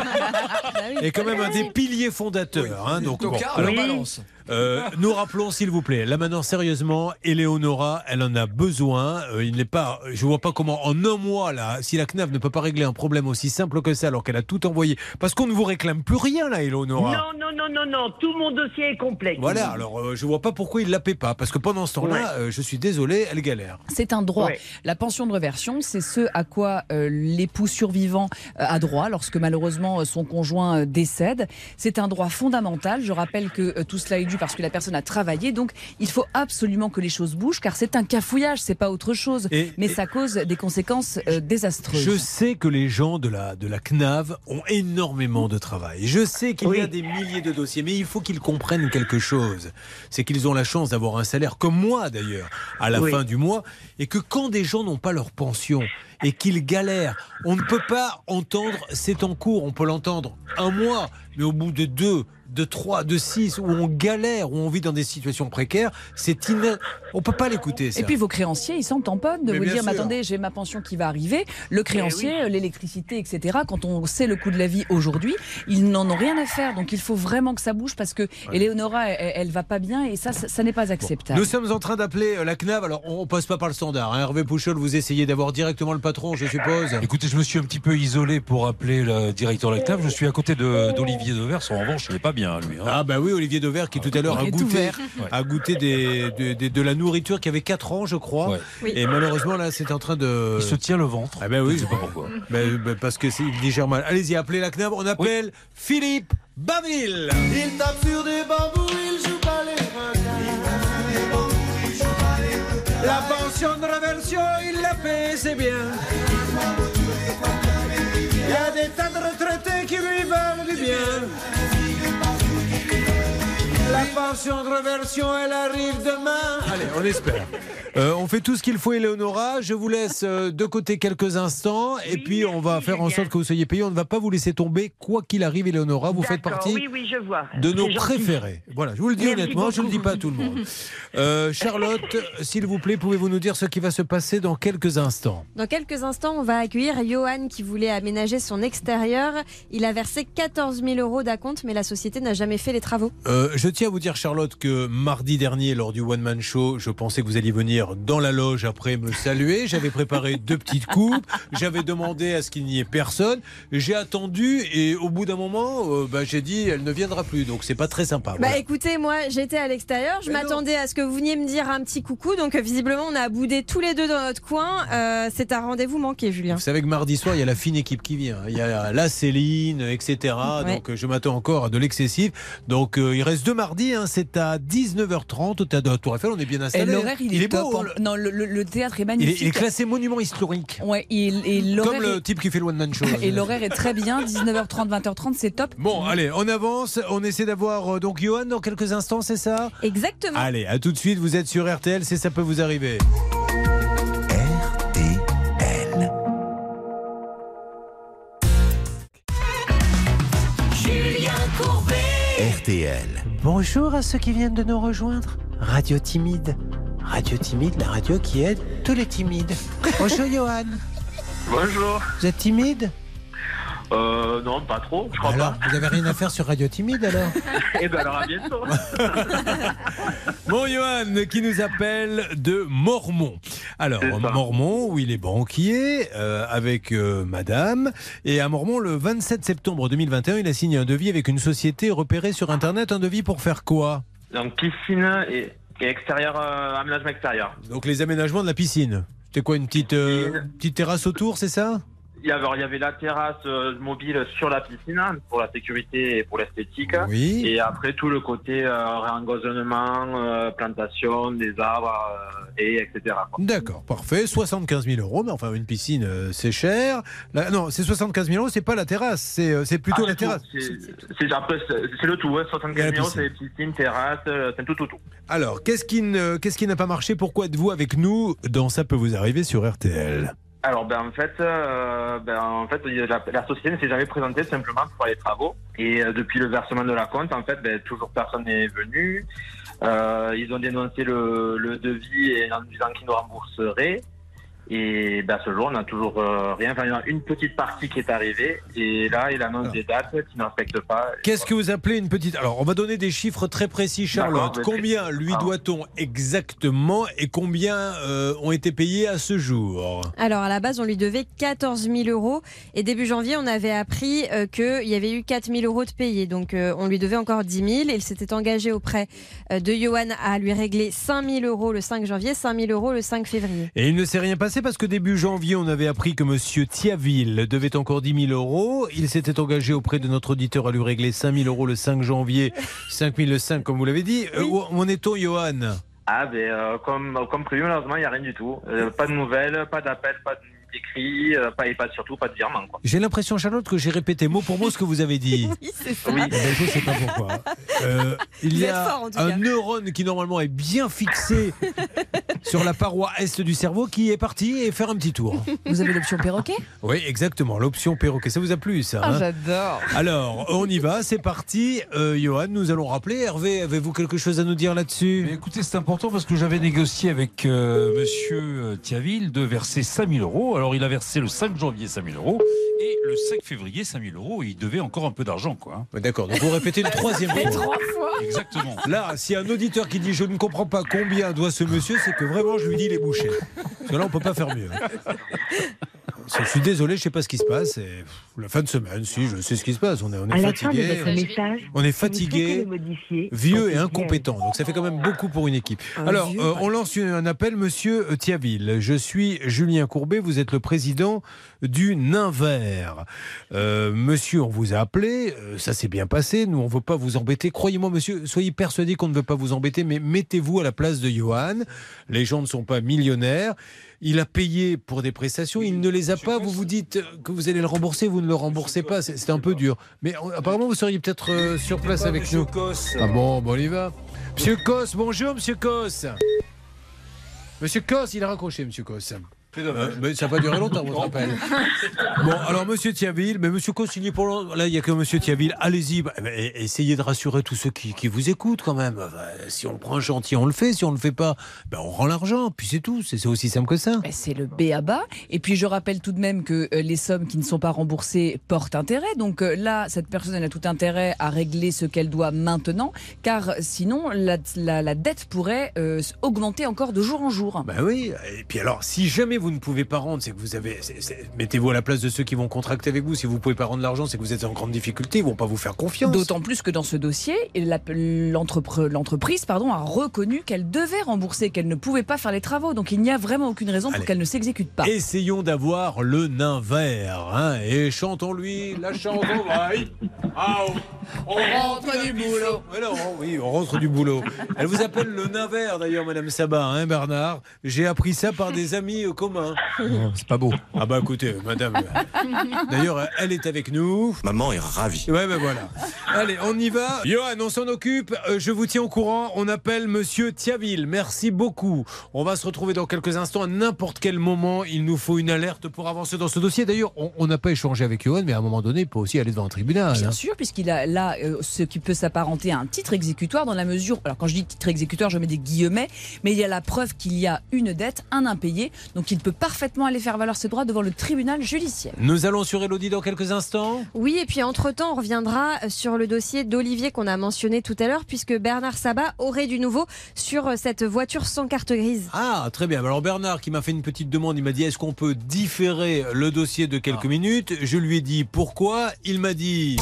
est quand même un des piliers fondateurs. hein, donc, bon, Tocard, alors, on balance. Euh, nous rappelons, s'il vous plaît, là maintenant, sérieusement, Eleonora, elle en a besoin. Euh, il n'est pas, je vois pas comment, en un mois, là, si la CNAV ne peut pas régler un problème aussi simple que ça, alors qu'elle a tout envoyé, parce qu'on ne vous réclame plus rien, là, Eleonora. Non, non, non, non, non, tout mon dossier est complet. Voilà, alors euh, je vois pas pourquoi il la paie pas, parce que pendant ce temps-là, euh, je suis désolé, elle galère. C'est un droit. Ouais. La pension de réversion, c'est ce à quoi euh, l'époux survivant euh, a droit lorsque malheureusement euh, son conjoint euh, décède. C'est un droit fondamental. Je rappelle que euh, tout cela est dû parce que la personne a travaillé. Donc il faut absolument que les choses bougent car c'est un cafouillage, c'est pas autre chose. Et- Mais ça cause des conséquences euh, désastreuses. Je sais que les gens de la, de la CNAV ont énormément de travail. Je sais qu'il y a des milliers de dossiers, mais il faut qu'ils comprennent quelque chose. C'est qu'ils ont la chance d'avoir un salaire, comme moi d'ailleurs, à la Oui. fin du mois, et que quand des gens n'ont pas leur pension et qu'ils galèrent, on ne peut pas entendre c'est en cours, on peut l'entendre un mois, mais au bout de deux, de trois, de six, où on galère, où on vit dans des situations précaires, c'est ina... On peut pas l'écouter. ça. Et puis vos créanciers, ils s'en tamponnent de Mais vous dire, mais attendez, j'ai ma pension qui va arriver. Le créancier, Eh euh, l'électricité, etc. Quand on sait le coût de la vie aujourd'hui, ils n'en ont rien à faire. Donc il faut vraiment que ça bouge parce que Eleonora, elle, elle va pas bien et ça, ça, ça n'est pas acceptable. Nous sommes en train d'appeler euh, la CNAV. Alors, on, on passe pas par le standard. hein. Hervé Pouchol, vous essayez d'avoir directement le patron, je suppose. Écoutez, je me suis un petit peu isolé pour appeler le directeur de la CNAV. Je suis à côté de- d'Olivier Devers. En revanche, il n'est pas bien, lui. hein. Ah bah oui, Olivier Dever qui tout à l'heure a goûté, a goûté des, de, de- de la nourriture qui avait 4 ans, je crois. Ouais. Oui. Et malheureusement, là, c'est en train de... Il se tient le ventre. Ah ben oui. Je sais pas pourquoi. Ben, ben, parce que c'est il digère mal. Allez-y, appelez la CNAV. On appelle Philippe Baville. Il tape sur des bambous, il joue pas les requins. La pension de réversion, il la paie, c'est bien. Il y a des tas de retraités qui lui veulent du bien. La pension de réversion, elle arrive demain. Allez, on espère. Euh, on fait tout ce qu'il faut, Eleonora. Je vous laisse euh, de côté quelques instants et puis on va faire en sorte que vous soyez payé. On ne va pas vous laisser tomber, quoi qu'il arrive, Eleonora. Vous faites partie Oui, oui, je vois. de nos préférés. Voilà, je vous le dis Merci honnêtement, je ne le dis pas à tout le monde. Euh, Charlotte, s'il vous plaît, pouvez-vous nous dire ce qui va se passer dans quelques instants? Dans quelques instants, on va accueillir Johan qui voulait aménager son extérieur. Il a versé 14 000 euros d'acompte, mais la société n'a jamais fait les travaux. Euh, je tiens à vous dire, Charlotte, que mardi dernier, lors du One Man Show, je pensais que vous alliez venir dans la loge après me saluer. J'avais préparé deux petites coupes. J'avais demandé à ce qu'il n'y ait personne. J'ai attendu et au bout d'un moment, euh, bah, j'ai dit, elle ne viendra plus. Donc c'est pas très sympa. Bah Voilà. écoutez, moi j'étais à l'extérieur, je m'attendais à ce que vous veniez me dire un petit coucou, donc euh, visiblement on a boudé tous les deux dans notre coin. Euh, c'est un rendez-vous manqué, Julien. Vous savez que mardi soir, il y a la fine équipe qui vient. Il y a la Céline, etc. Ouais. Donc euh, je m'attends encore à de l'excessif. Donc euh, il reste deux mardis. Mardi, hein, c'est à 19h30 au théâtre de la Tour Eiffel. On est bien Et installé. l'horaire, il, est, top. beau. hein. Non, le, le- le théâtre est Il est, magnifique. il est classé monument historique. Ouais, il- Comme le est- type qui fait le one man show. Et l'horaire est très bien, 19h30, 20h30, c'est top. Bon, allez, on avance. On essaie d'avoir euh, donc Johan dans quelques instants, c'est ça? Exactement. Allez, à tout de suite. Vous êtes sur RTL, c'est ça peut vous arriver. Julien Courbet. RTL. Bonjour à ceux qui viennent de nous rejoindre. Radio Timide. Radio Timide, la radio qui aide tous les timides. Bonjour Johan. Bonjour. Vous êtes timide? Euh, non, pas trop, je crois Alors, vous avez rien à faire sur Radio Timide alors pas. Et ben alors à bientôt. Bon, Johan, qui nous appelle de Mormont. Alors. Mormont, où il est banquier, euh, avec euh, madame. Et à Mormont, le 27 septembre 2021, il a signé un devis avec une société repérée sur Internet. Un devis pour faire quoi? Donc piscine et, et extérieur, euh, aménagement extérieur. Donc, les aménagements de la piscine. C'était quoi, une petite, petite terrasse autour, c'est ça? Il y avait, alors, il y avait la terrasse euh, mobile sur la piscine hein, pour la sécurité et pour l'esthétique. Oui. Et après tout le côté euh, réengazonnement, euh, plantation des arbres euh, et etc. D'accord, parfait. 75 000 euros, mais enfin, une piscine, c'est cher. Là, non, c'est 75 000 euros, c'est pas la terrasse, c'est c'est plutôt Ah, la tout. terrasse. C'est- le tout, hein, 75 Et la 000 euros, c'est piscine. terrasse, c'est tout, tout, tout. Alors, qu'est-ce qui ne- qu'est-ce qui n'a pas marché? Pourquoi êtes-vous avec nous dans Ça peut vous arriver sur RTL Alors ben en fait, euh, ben, en fait la, la société ne s'est jamais présentée simplement pour les travaux et euh, depuis le versement de la compte en fait ben, toujours personne n'est venu. Euh, ils ont dénoncé le, le devis et en disant qu'ils nous rembourseraient et ben, ce jour on n'a toujours euh, rien. Enfin il y en a une petite partie qui est arrivée et là il annonce des dates qui ne respectent pas. Qu'est-ce que vous appelez une petite Alors, on va donner des chiffres très précis, Charlotte. Combien lui Ah. doit-on exactement et combien euh, ont été payés à ce jour? Alors à la base, on lui devait 14 000 euros et début janvier, on avait appris euh, qu'il y avait eu 4 000 euros de payés. Donc euh, on lui devait encore 10 000 et il s'était engagé auprès euh, de Johan à lui régler 5 000 euros le 5 janvier, 5 000 euros le 5 février. Et il ne s'est rien passé parce que début janvier, on avait appris que Monsieur Thiaville devait encore 10 000 euros. Il s'était engagé auprès de notre auditeur à lui régler 5 000 euros le 5 janvier, 5 000 le 5 comme vous l'avez dit. Euh, où où en est-on, Johan? Ah ben euh, comme comme prévu malheureusement il n'y a rien du tout. Euh, pas de nouvelles, pas d'appel, pas d'écrit, euh, pas et pas surtout pas de virement quoi. J'ai l'impression, Charlotte, que j'ai répété mot pour mot ce que vous avez dit. Oui, c'est ça. Oui. Ben, je ne sais pas pourquoi. Euh, il y a fort, un neurone qui normalement est bien fixé sur la paroi est du cerveau qui est parti et faire un petit tour. Vous avez l'option perroquet? Oui, exactement, l'option perroquet. Ça vous a plu, ça Ah, hein? j'adore. Alors, on y va, c'est parti. Euh, Johan, nous allons rappeler. Hervé, avez-vous quelque chose à nous dire là-dessus? Mais écoutez, c'est important parce que j'avais négocié avec euh, monsieur euh, Thiaville de verser 5000 euros. Alors, il a versé le 5 janvier 5000 euros et le 5 février 5000 euros. Il devait encore un peu d'argent, quoi. hein. D'accord, donc vous répétez une troisième fois. Exactement. Là, a un auditeur qui dit je ne comprends pas combien doit ce monsieur, c'est que vraiment je lui dis les bouchées. Parce que là, on peut pas faire mieux. Je suis désolé, je sais pas ce qui se passe. C'est la fin de semaine, si, je sais ce qui se passe. On est, on est fatigué. On est fatigué, vieux et incompétent. Donc ça fait quand même beaucoup pour une équipe. Alors, euh, on lance un appel, monsieur Thiaville. Je suis Julien Courbet, vous êtes le président du Nain Vert. Euh, monsieur, on vous a appelé, euh, ça s'est bien passé. Nous, on ne veut pas vous embêter. Croyez-moi, monsieur, soyez persuadé qu'on ne veut pas vous embêter, mais mettez-vous à la place de Johan. Les gens ne sont pas millionnaires. Il a payé pour des prestations, il ne les a pas. Vous vous dites que vous allez le rembourser, vous ne le remboursez pas. C'est un peu dur. Mais apparemment, vous seriez peut-être euh, sur place avec nous. Ah bon, bon, on y va. Monsieur Cos, bonjour, monsieur Cos. Monsieur Cos, il a raccroché, monsieur Cos. Euh, mais ça va pas durer longtemps, votre appel. Bon, alors, monsieur Thiaville, mais monsieur est pour. Là, il n'y a que monsieur Thiaville. Allez-y, bah, bah, essayez de rassurer tous ceux qui, qui vous écoutent quand même. Enfin, si on le prend gentil, on le fait. Si on ne le fait pas, ben, on rend l'argent. Puis c'est tout. C'est aussi simple que ça. Ben, C'est le B à bas. Et puis je rappelle tout de même que euh, les sommes qui ne sont pas remboursées portent intérêt. Donc euh, là, cette personne elle a tout intérêt à régler ce qu'elle doit maintenant, car sinon la, la- la dette pourrait euh, augmenter encore de jour en jour. Ben oui. Et puis alors, si jamais vous ne pouvez pas rendre, c'est que vous avez. Mettez-vous à la place de ceux qui vont contracter avec vous. Si vous ne pouvez pas rendre l'argent, c'est que vous êtes en grande difficulté. Ils vont pas vous faire confiance. D'autant plus que dans ce dossier, l'entreprise pardon, a reconnu qu'elle devait rembourser, qu'elle ne pouvait pas faire les travaux. Donc il n'y a vraiment aucune raison pour qu'elle ne s'exécute pas. Essayons d'avoir le nain vert. hein, et chantons-lui la chanson. Ah, on rentre du boulot. Alors, oui, on rentre du boulot. Elle vous appelle le navet d'ailleurs, Madame Sabat, hein, Bernard. J'ai appris ça par des amis euh, C'est pas beau. Ah bah écoutez, Madame. D'ailleurs, elle est avec nous. Maman est ravie. Ouais, ben voilà. Allez, on y va. Johan, on s'en occupe. Euh, je vous tiens au courant. On appelle Monsieur Thiaville. Merci beaucoup. On va se retrouver dans quelques instants. À n'importe quel moment, il nous faut une alerte pour avancer dans ce dossier. D'ailleurs, on- on n'a pas échangé avec Johan, mais à un moment donné, il peut aussi aller devant un tribunal. Bien hein. sûr, puisqu'il a là euh, ce qui peut s'apparenter à un titre exécutoire dans la mesure. Alors quand je dis titre exécutoire, je mets des guillemets, mais il y a la preuve qu'il y a une dette, un impayé, donc il peut parfaitement aller faire valoir ses droits devant le tribunal judiciaire. Nous allons sur Elodie dans quelques instants. Oui, et puis entre-temps, on reviendra sur le dossier d'Olivier qu'on a mentionné tout à l'heure, puisque Bernard Sabat aurait du nouveau sur cette voiture sans carte grise. Ah, très bien. Alors Bernard qui m'a fait une petite demande, il m'a dit est-ce qu'on peut différer le dossier de quelques minutes? Je lui ai dit pourquoi? Il m'a dit.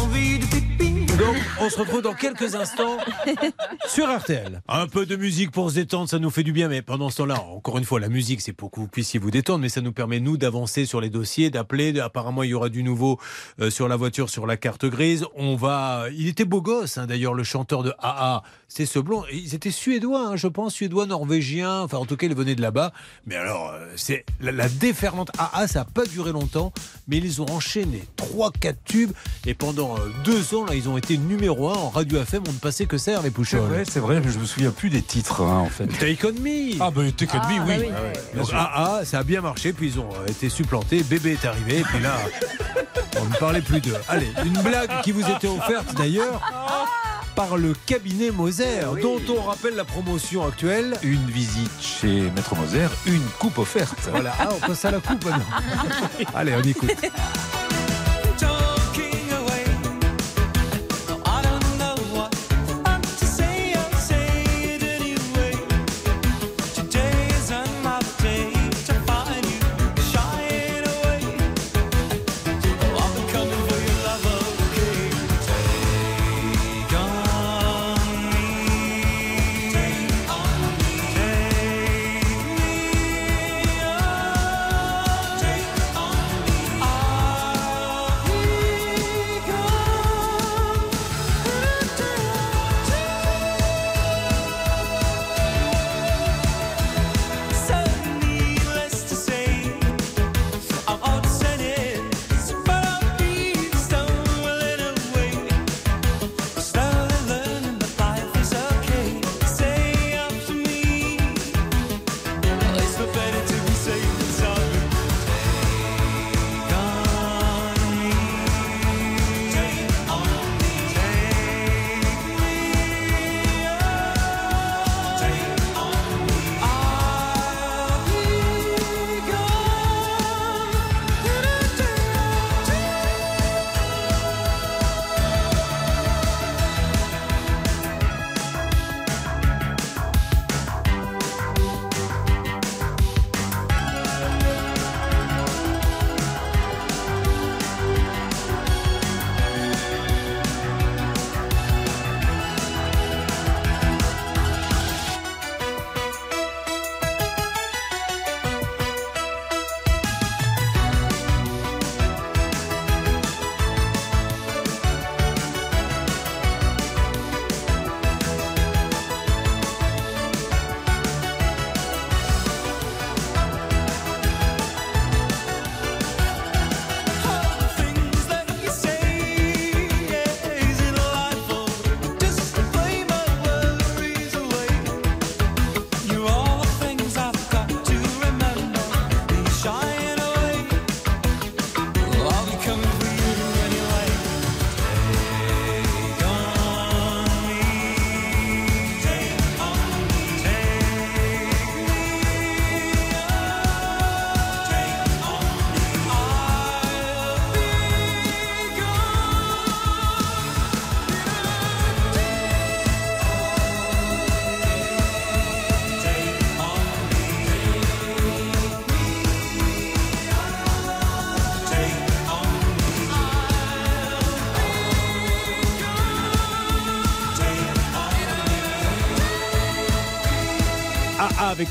Donc on se retrouve dans quelques instants sur RTL. Un peu de musique pour se détendre, ça nous fait du bien. Mais pendant ce temps-là, encore une fois, la musique, c'est pour que vous puissiez vous détendre, mais ça nous permet nous d'avancer sur les dossiers, d'appeler. Apparemment, il y aura du nouveau euh, sur la voiture, sur la carte grise. On va. Il était beau gosse, hein, d'ailleurs, le chanteur de AA. C'est ce blond. Ils étaient suédois, hein, je pense, suédois, norvégiens. Enfin, en tout cas, ils venaient de là-bas. Mais alors, euh, c'est la, la déferlante AA, ça n'a pas duré longtemps, mais ils ont enchaîné 3-4 tubes. Et pendant euh, deux ans, là, ils ont été numéro 1 en radio FM. On ne passait que ça, les vrai, c'est vrai, mais je me souviens plus des titres, hein, en fait. Take on me Ah, bah, Take on me, Ah, oui. bah oui. Ah Donc. AA, ça a bien marché, puis ils ont euh, été supplantés, bébé est arrivé, et puis là, on ne parlait plus d'eux. Allez, une blague qui vous était offerte d'ailleurs par le cabinet Moser, dont on rappelle la promotion actuelle. Une visite chez Maître Moser, une coupe offerte. Voilà, ah, on passe à la coupe maintenant. Allez, on écoute.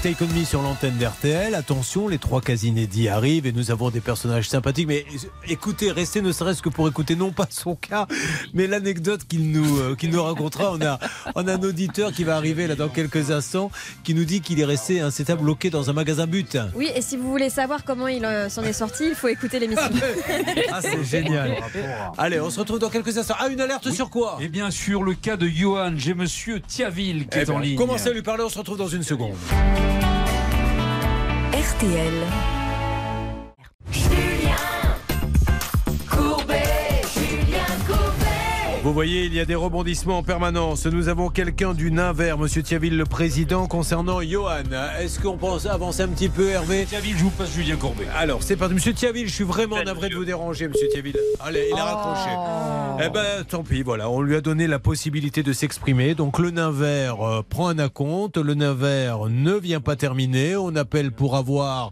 Me sur l'antenne d'RTL. Attention, les trois cas inédits arrivent et nous avons des personnages sympathiques. Mais écoutez, restez ne serait-ce que pour écouter non pas son cas, mais l'anecdote qu'il nous, euh, qu'il nous racontera. On a, on a un auditeur qui va arriver là dans quelques instants qui nous dit qu'il est resté un CETA bloqué dans un magasin but. Oui, et si vous voulez savoir comment il euh, s'en est sorti, il faut écouter l'émission. Ah, c'est génial. Allez, on se retrouve dans quelques instants. Ah, une alerte sur quoi Et bien sûr, le cas de Johan, j'ai monsieur Thiaville qui Eh est en ben, ligne. Commencez à lui parler, on se retrouve dans une seconde. RTL. Vous voyez, il y a des rebondissements en permanence. Nous avons quelqu'un du nain vert, Monsieur Thiaville, le président, concernant Johan. Est-ce qu'on pense avancer un petit peu, Hervé Thiaville, je vous passe Julien Courbet. Alors, c'est parti. Monsieur Thiaville, je suis vraiment navré de vous déranger, Monsieur Thiaville. Allez, il a raccroché. Eh ben, tant pis, voilà. On lui a donné la possibilité de s'exprimer. Donc, le nain vert euh, prend un acompte. Le nain vert ne vient pas terminer. On appelle pour avoir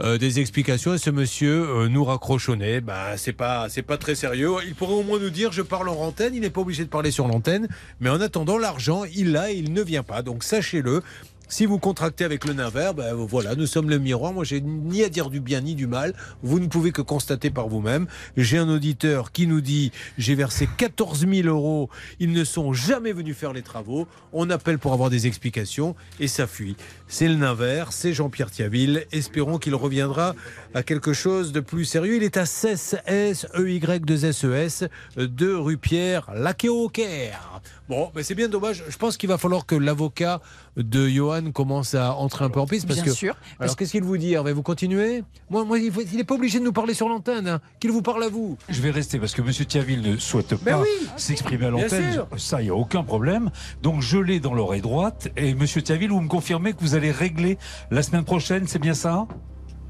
euh, des explications et ce monsieur euh, nous raccroche au nez. Ben, c'est pas, c'est pas très sérieux. Il pourrait au moins nous dire je parle en Il n'est pas obligé de parler sur l'antenne. Mais en attendant, l'argent, il l'a et il ne vient pas. Donc, sachez-le. Si vous contractez avec le nain vert, ben voilà, nous sommes le miroir. Moi, j'ai ni à dire du bien ni du mal. Vous ne pouvez que constater par vous-même. J'ai un auditeur qui nous dit j'ai versé 14 000 euros. Ils ne sont jamais venus faire les travaux. On appelle pour avoir des explications et ça fuit. C'est le nain vert, c'est Jean-Pierre Thiaville. Espérons qu'il reviendra à quelque chose de plus sérieux. Il est à 16 S E Y 2 S E S de rue Pierre Laquet-Auquerre. Bon, mais c'est bien dommage. Je pense qu'il va falloir que l'avocat de Johan commence à entrer un peu en piste. Parce Bien que, sûr. Alors, Parce- qu'est-ce qu'il vous dit, Hervé? Vous continuez? Moi, moi il n'est pas obligé de nous parler sur l'antenne. hein. Qu'il vous parle à vous. Je vais rester parce que Monsieur Thiaville ne souhaite Ben pas oui. s'exprimer à Bien l'antenne. sûr. Ça, il n'y a aucun problème. Donc, je l'ai dans l'oreille droite. Et Monsieur Thiaville, vous me confirmez que vous allez régler la semaine prochaine, c'est bien ça?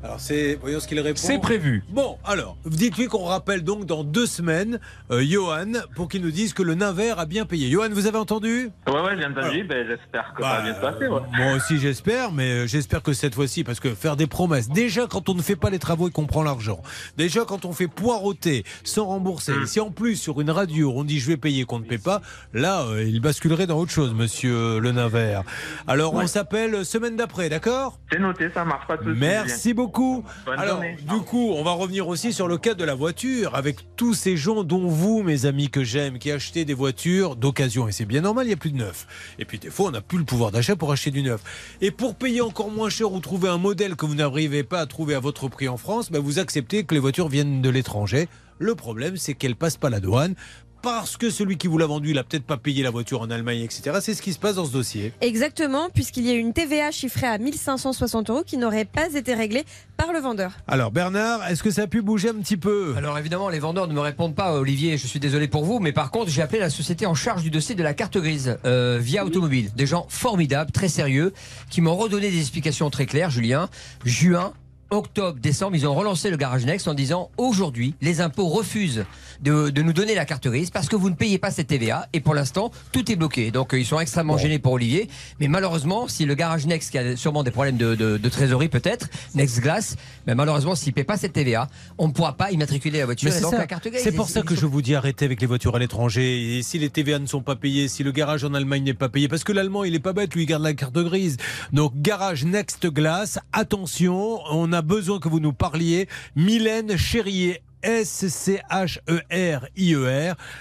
Alors, c'est, voyons ce qu'il répond. C'est prévu. Bon, alors, dites-lui qu'on rappelle donc dans deux semaines euh, Johan pour qu'il nous dise que le nain vert a bien payé. Johan, vous avez entendu? Ouais, ouais, j'ai entendu. Ben, j'espère que ça va bien se passer. Ouais. Moi aussi j'espère, mais euh, j'espère que cette fois-ci, parce que faire des promesses, déjà quand on ne fait pas les travaux et qu'on prend l'argent, déjà quand on fait poireauter sans rembourser, Mm. et si en plus sur une radio on dit je vais payer qu'on ne paie pas, là euh, il basculerait dans autre chose, monsieur euh, le nain vert. Alors on s'appelle semaine d'après, d'accord? C'est noté, ça marche pas de souci. Merci beaucoup. Bonne Alors, journée. du coup, on va revenir aussi sur le cas de la voiture, avec tous ces gens, dont vous, mes amis que j'aime, qui achetaient des voitures d'occasion. Et c'est bien normal, il n'y a plus de neuf. Et puis, des fois, on n'a plus le pouvoir d'achat pour acheter du neuf. Et pour payer encore moins cher ou trouver un modèle que vous n'arrivez pas à trouver à votre prix en France, ben, vous acceptez que les voitures viennent de l'étranger. Le problème, c'est qu'elles passent pas la douane. Parce que celui qui vous l'a vendu, il a peut-être pas payé la voiture en Allemagne, etc. C'est ce qui se passe dans ce dossier. Exactement, puisqu'il y a une TVA chiffrée à 1560 euros qui n'aurait pas été réglée par le vendeur. Alors, Bernard, est-ce que ça a pu bouger un petit peu? Alors évidemment, les vendeurs ne me répondent pas, Olivier. Je suis désolé pour vous, mais par contre, j'ai appelé la société en charge du dossier de la carte grise euh, via automobile. Des gens formidables, très sérieux, qui m'ont redonné des explications très claires. Julien, juin. Octobre, décembre, ils ont relancé le Garage Next en disant aujourd'hui, les impôts refusent de, de nous donner la carte grise parce que vous ne payez pas cette TVA et pour l'instant, tout est bloqué. Donc euh, ils sont extrêmement gênés pour Olivier. Mais malheureusement, si le Garage Next, qui a sûrement des problèmes de, de- de trésorerie peut-être, Next Glass, mais malheureusement, s'il ne paie pas cette TVA, on ne pourra pas immatriculer la voiture c'est la carte grise. C'est pour ça que je vous dis arrêtez avec les voitures à l'étranger. Et si les TVA ne sont pas payés, si le garage en Allemagne n'est pas payé, parce que l'Allemand il est pas bête, lui il garde la carte grise. Donc garage Next Glass, attention, on a besoin que vous nous parliez. Mylène Chérier. S-C-H-E-R-I-E-R.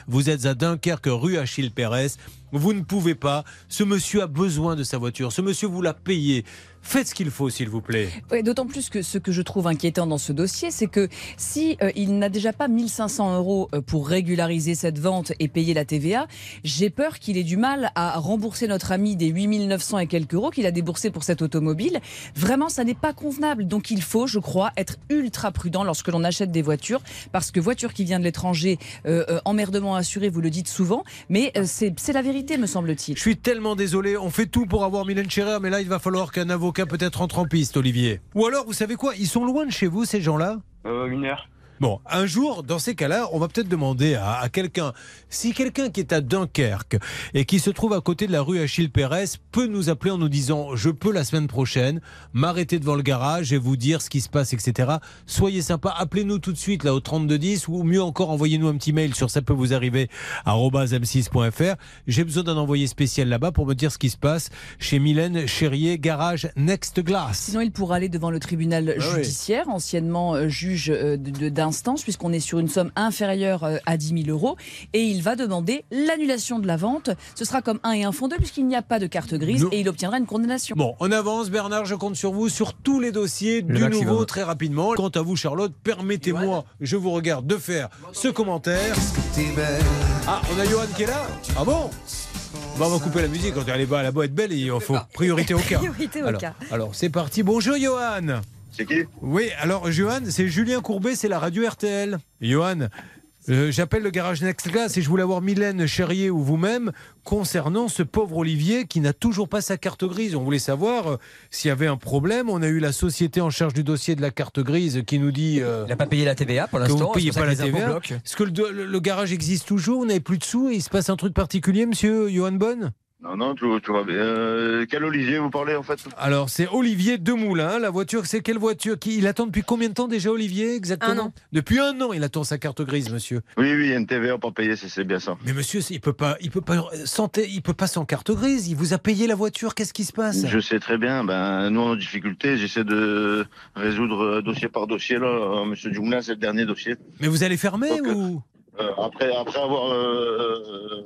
Vous êtes à Dunkerque, rue Achille Pérez. Vous ne pouvez pas. Ce monsieur a besoin de sa voiture. Ce monsieur vous l'a payé. Faites ce qu'il faut, s'il vous plaît. Ouais, D'autant plus que ce que je trouve inquiétant dans ce dossier, c'est que si euh, il n'a déjà pas 1500 euros euh, pour régulariser cette vente et payer la TVA, j'ai peur qu'il ait du mal à rembourser notre ami des 8900 et quelques euros qu'il a déboursé pour cette automobile. Vraiment, ça n'est pas convenable. Donc il faut, je crois, être ultra prudent lorsque l'on achète des voitures, parce que voiture qui vient de l'étranger, euh, euh, emmerdement assuré, vous le dites souvent, mais euh, c'est c'est la vérité, me semble-t-il. Je suis tellement désolé. On fait tout pour avoir Mylène Scherer, mais là, il va falloir qu'un avocat peut-être entre en piste, Olivier. Ou alors, vous savez quoi Ils sont loin de chez vous, ces gens-là? Euh, une heure. Bon, un jour, dans ces cas-là, on va peut-être demander à, à quelqu'un, si quelqu'un qui est à Dunkerque et qui se trouve à côté de la rue Achille Pérez peut nous appeler en nous disant je peux la semaine prochaine m'arrêter devant le garage et vous dire ce qui se passe, etc. Soyez sympa, appelez-nous tout de suite là au 3210 ou mieux encore envoyez-nous un petit mail sur ça peut vous arriver m6.fr. J'ai besoin d'un envoyé spécial là-bas pour me dire ce qui se passe chez Mylène Chérier, garage Next Glass. Sinon, il pourra aller devant le tribunal Ah oui. judiciaire, anciennement euh, juge euh, puisqu'on est sur une somme inférieure euh, à 10 000 euros. Et il va demander l'annulation de la vente. Ce sera comme un et un fond deux, puisqu'il n'y a pas de carte grise Non. et il obtiendra une condamnation. Bon, on avance, Bernard, je compte sur vous sur tous les dossiers Le du maximum. nouveau très rapidement. Quant à vous, Charlotte, permettez-moi, je vous regarde, de faire ce commentaire. Ah, on a Johan qui est là Ah bon? Bon, on va couper la musique quand elle est bas, la boîte belle et il faut priorité au cas. Priorité au alors, cas. alors, c'est parti. Bonjour Johan. C'est qui? Oui, alors Johan, c'est Julien Courbet, c'est la radio RTL. Johan, euh, j'appelle le garage Next Glass et je voulais avoir Mylène Cherrier ou vous-même concernant ce pauvre Olivier qui n'a toujours pas sa carte grise. On voulait savoir euh, s'il y avait un problème. On a eu la société en charge du dossier de la carte grise qui nous dit... euh, Il n'a pas payé la TVA pour que vous l'instant. ne payez pas la TVA. Est-ce que le, le- le garage existe toujours Vous n'avez plus de sous et il se passe un truc particulier, monsieur Johan Bonne? Non, non, tout, tout va bien. Euh, quel Olivier vous parlez en fait Alors, c'est Olivier Demoulin. La voiture, c'est quelle voiture qui, Il attend depuis combien de temps déjà, Olivier, exactement Un an. Depuis un an, il attend sa carte grise, monsieur. Oui, oui, une TVA pas payée, c'est c'est bien ça. Mais monsieur, il peut pas, il peut pas, sans, il peut pas sans carte grise. Il vous a payé la voiture. Qu'est-ce qui se passe Je sais très bien. Ben, nous, on a des difficultés. J'essaie de résoudre euh, dossier par dossier. Là, Euh, Monsieur Dumoulin, c'est le dernier dossier. Mais vous allez fermer ou Euh, après, après avoir euh,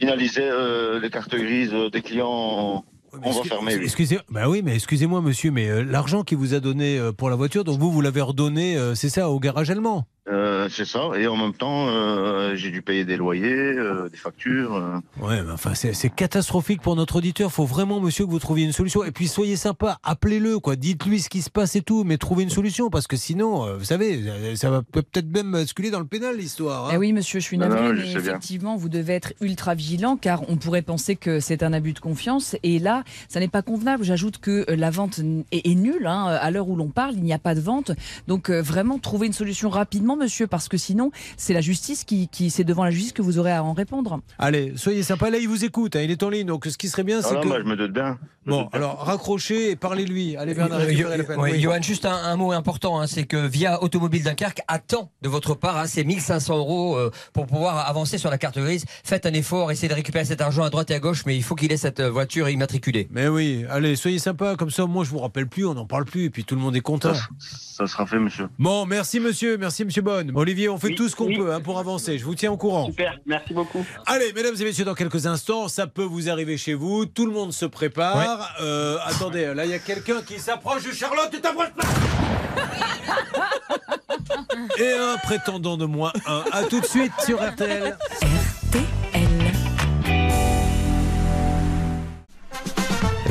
finalisé euh, les cartes grises euh, des clients, on va fermer. oui. Excusez, bah oui, mais excusez-moi, monsieur, mais euh, l'argent qu'il vous a donné pour la voiture, donc vous, vous l'avez redonné, c'est ça, au garage allemand? Euh, c'est ça. Et en même temps, euh, j'ai dû payer des loyers, euh, des factures. euh. Ouais, mais enfin, c'est c'est catastrophique pour notre auditeur. Faut vraiment, monsieur, que vous trouviez une solution. Et puis, soyez sympa, appelez-le, quoi. Dites-lui ce qui se passe et tout, mais trouvez une solution, parce que sinon, euh, vous savez, ça va peut- peut-être même basculer dans le pénal, l'histoire. hein. Eh oui, monsieur, je suis navré, mais bien. effectivement, vous devez être ultra vigilant car on pourrait penser que c'est un abus de confiance. Et là, ça n'est pas convenable. J'ajoute que la vente est, est nulle. hein. À l'heure où l'on parle, il n'y a pas de vente. Donc, euh, vraiment, trouver une solution rapidement, monsieur, parce que sinon, c'est la justice qui, qui c'est devant la justice que vous aurez à en répondre. Allez, soyez sympa. Là, il vous écoute, hein, il est en ligne. Donc, ce qui serait bien, Ah c'est que. moi, je me doute bien. Bon, doute bien. alors, raccrochez et parlez-lui. Allez, Bernard, Euh, ouais, Oui. Johan, juste un, un mot important, hein, c'est que via Automobile Dunkerque attend de votre part hein, ces 1500 euros euh, pour pouvoir avancer sur la carte grise. Faites un effort, essayez de récupérer cet argent à droite et à gauche, mais il faut qu'il ait cette euh, voiture immatriculée. Mais oui, allez, soyez sympa. Comme ça, moi, je vous rappelle plus, on n'en parle plus, et puis tout le monde est content. Ça, ça sera fait, monsieur. Bon, merci, monsieur. Merci, monsieur Bonne. Olivier, on fait Oui, tout ce qu'on oui. peut hein, pour avancer. Je vous tiens au courant. Super, merci beaucoup. Allez, mesdames et messieurs, dans quelques instants, ça peut vous arriver chez vous. Tout le monde se prépare. Euh, attendez, là, il y a quelqu'un qui s'approche de Charlotte. Tu t'approches pas Et un prétendant de moins un. À tout de suite sur RTL.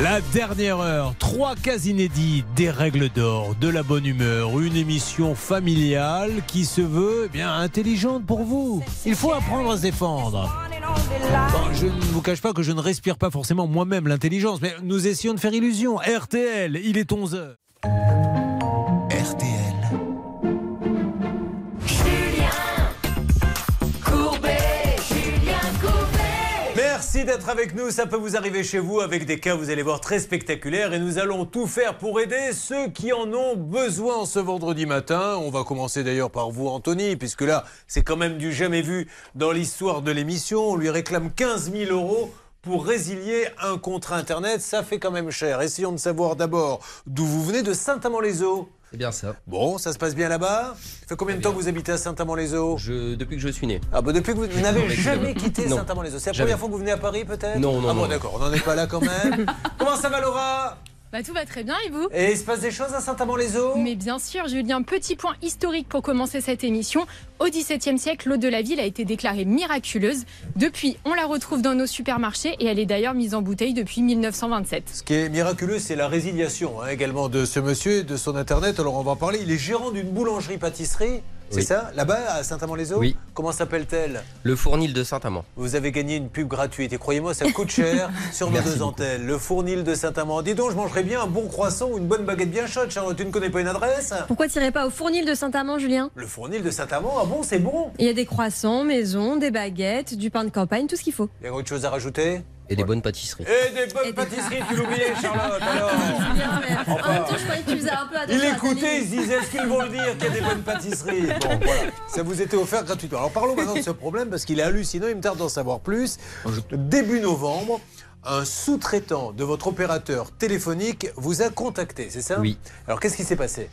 La dernière heure, trois cas inédits, des règles d'or, de la bonne humeur, une émission familiale qui se veut eh bien intelligente pour vous. Il faut apprendre à se défendre. Je ne vous cache pas que je ne respire pas forcément moi-même l'intelligence, mais nous essayons de faire illusion. RTL, il est 11h. Merci d'être avec nous. Ça peut vous arriver chez vous avec des cas, vous allez voir, très spectaculaires. Et nous allons tout faire pour aider ceux qui en ont besoin ce vendredi matin. On va commencer d'ailleurs par vous, Anthony, puisque là, c'est quand même du jamais vu dans l'histoire de l'émission. On lui réclame 15 000 euros pour résilier un contrat Internet. Ça fait quand même cher. Essayons de savoir d'abord d'où vous venez, de Saint-Amand-les-Eaux. C'est bien ça. Bon, ça se passe bien là-bas? Ça fait combien de temps que vous habitez à Saint-Amand-les-Eaux? Depuis que je suis né. Ah bah depuis que vous, vous n'avez jamais quitté. Saint-Amand-les-Eaux. C'est la Jamais. première fois que vous venez à Paris peut-être? Non, non, Ah bon d'accord, on n'en est pas là quand même. Comment ça va Laura? Bah, tout va très bien et vous? Et il se passe des choses à Saint-Amand-les-Eaux? Mais bien sûr, Julien, petit point historique pour commencer cette émission. Au XVIIe siècle, l'eau de la ville a été déclarée miraculeuse. Depuis, on la retrouve dans nos supermarchés et elle est d'ailleurs mise en bouteille depuis 1927. Ce qui est miraculeux, c'est la résiliation hein, également de ce monsieur et de son Internet. Alors on va en parler. Il est gérant d'une boulangerie-pâtisserie. C'est Oui. ça Là-bas, à Saint-Amand-les-Eaux Oui. Comment s'appelle-t-elle Le Fournil de Saint-Amand. Vous avez gagné une pub gratuite et croyez-moi, ça coûte cher sur nos deux antennes. Le Fournil de Saint-Amand. Dis donc, je mangerais bien un bon croissant ou une bonne baguette bien chaude, Charlotte. Tu ne connais pas une adresse Pourquoi t'irais pas au fournil de Saint-Amand, Julien Le Fournil de Saint-Amand, ah bon, c'est bon Il y a des croissants, maison, des baguettes, du pain de campagne, tout ce qu'il faut. Il y a autre chose à rajouter Et des bonnes pâtisseries. Et des bonnes pâtisseries, tu l'oubliais, Charlotte, alors. En même temps, je croyais que tu faisais un peu attention Il écoutait, il se disait est-ce qu'ils vont le dire qu'il y a des bonnes pâtisseries? Bon, voilà, ça vous était offert gratuitement. Alors parlons maintenant de ce problème parce qu'il est hallucinant, il me tarde d'en savoir plus. Début novembre, un sous-traitant de votre opérateur téléphonique vous a contacté, c'est ça? Oui. Alors qu'est-ce qui s'est passé?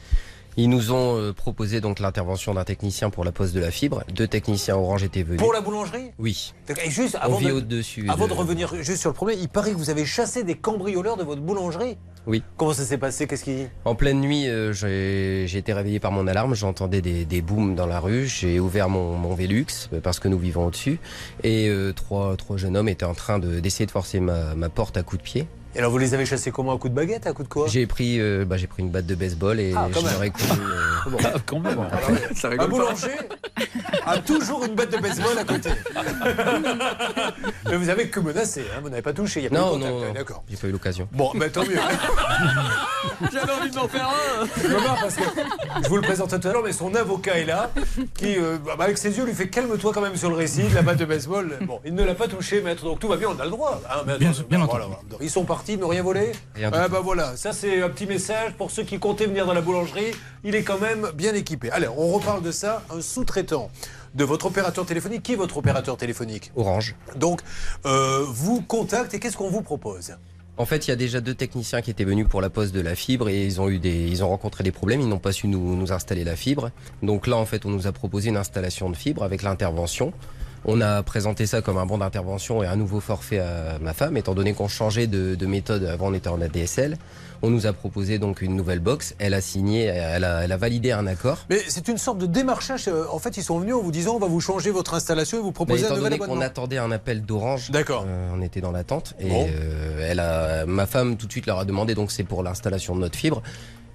Ils nous ont euh, proposé donc l'intervention d'un technicien pour la pose de la fibre. Deux techniciens Orange étaient venus. Pour la boulangerie Oui. Et juste On avant, vit de, au-dessus. avant de- de revenir juste sur le problème, il paraît que vous avez chassé des cambrioleurs de votre boulangerie. Oui. Comment ça s'est passé? Qu'est-ce qu'il En pleine nuit, euh, j'ai j'ai été réveillé par mon alarme. J'entendais des, des booms dans la rue. J'ai ouvert mon, mon Velux euh, parce que nous vivons au-dessus. Et euh, trois, trois jeunes hommes étaient en train de- d'essayer de, forcer ma, ma porte à coups de pied. Et alors vous les avez chassés comment À coup de baguette À coup de quoi J'ai pris, euh, bah, j'ai pris une batte de baseball et Ah, je leur ai couru. euh, Bon. quand même. Ça Un boulanger a toujours une batte de baseball à côté. Mais vous avez que menacé, hein, vous n'avez pas touché, il n'y a pas Non, eu contact, non, non. d'accord. J'ai pas eu l'occasion. Bon, bah tant mieux. J'avais envie d'en faire un. Je parce que je vous le présentais tout à l'heure, mais son avocat est là, qui, euh, bah, avec ses yeux, lui fait calme-toi quand même sur le récit de la batte de baseball. Bon, il ne l'a pas touché, maître, donc tout va bien, on a le droit. hein, maître. Bien- bien Voilà, voilà. Donc, Ils sont partis, ils n'ont rien volé Rien du Ah bah voilà, ça c'est un petit message pour ceux qui comptaient venir dans la boulangerie. Il est quand même bien équipé. Allez, on reparle de ça. Un sous-traitant de votre opérateur téléphonique. Qui est votre opérateur téléphonique Orange. Donc, euh, vous contacte et qu'est-ce qu'on vous propose? En fait, il y a déjà deux techniciens qui étaient venus pour la pose de la fibre et ils ont eu des, ils ont rencontré des problèmes. Ils n'ont pas su nous, nous installer la fibre. Donc là, en fait, on nous a proposé une installation de fibre avec l'intervention. On a présenté ça comme un bon d'intervention et un nouveau forfait à ma femme, étant donné qu'on changeait de, de méthode. Avant, on était en ADSL. On nous a proposé donc une nouvelle box. Elle a signé, elle a, elle a validé un accord. Mais c'est une sorte de démarchage. euh, En fait, ils sont venus en vous disant on va vous changer votre installation et vous Mais proposer un étant nouvel donné qu'on abonnement. attendait un appel d'Orange, D'accord. euh, on était dans l'attente et Bon. euh, elle a, ma femme tout de suite leur a demandé donc c'est pour l'installation de notre fibre.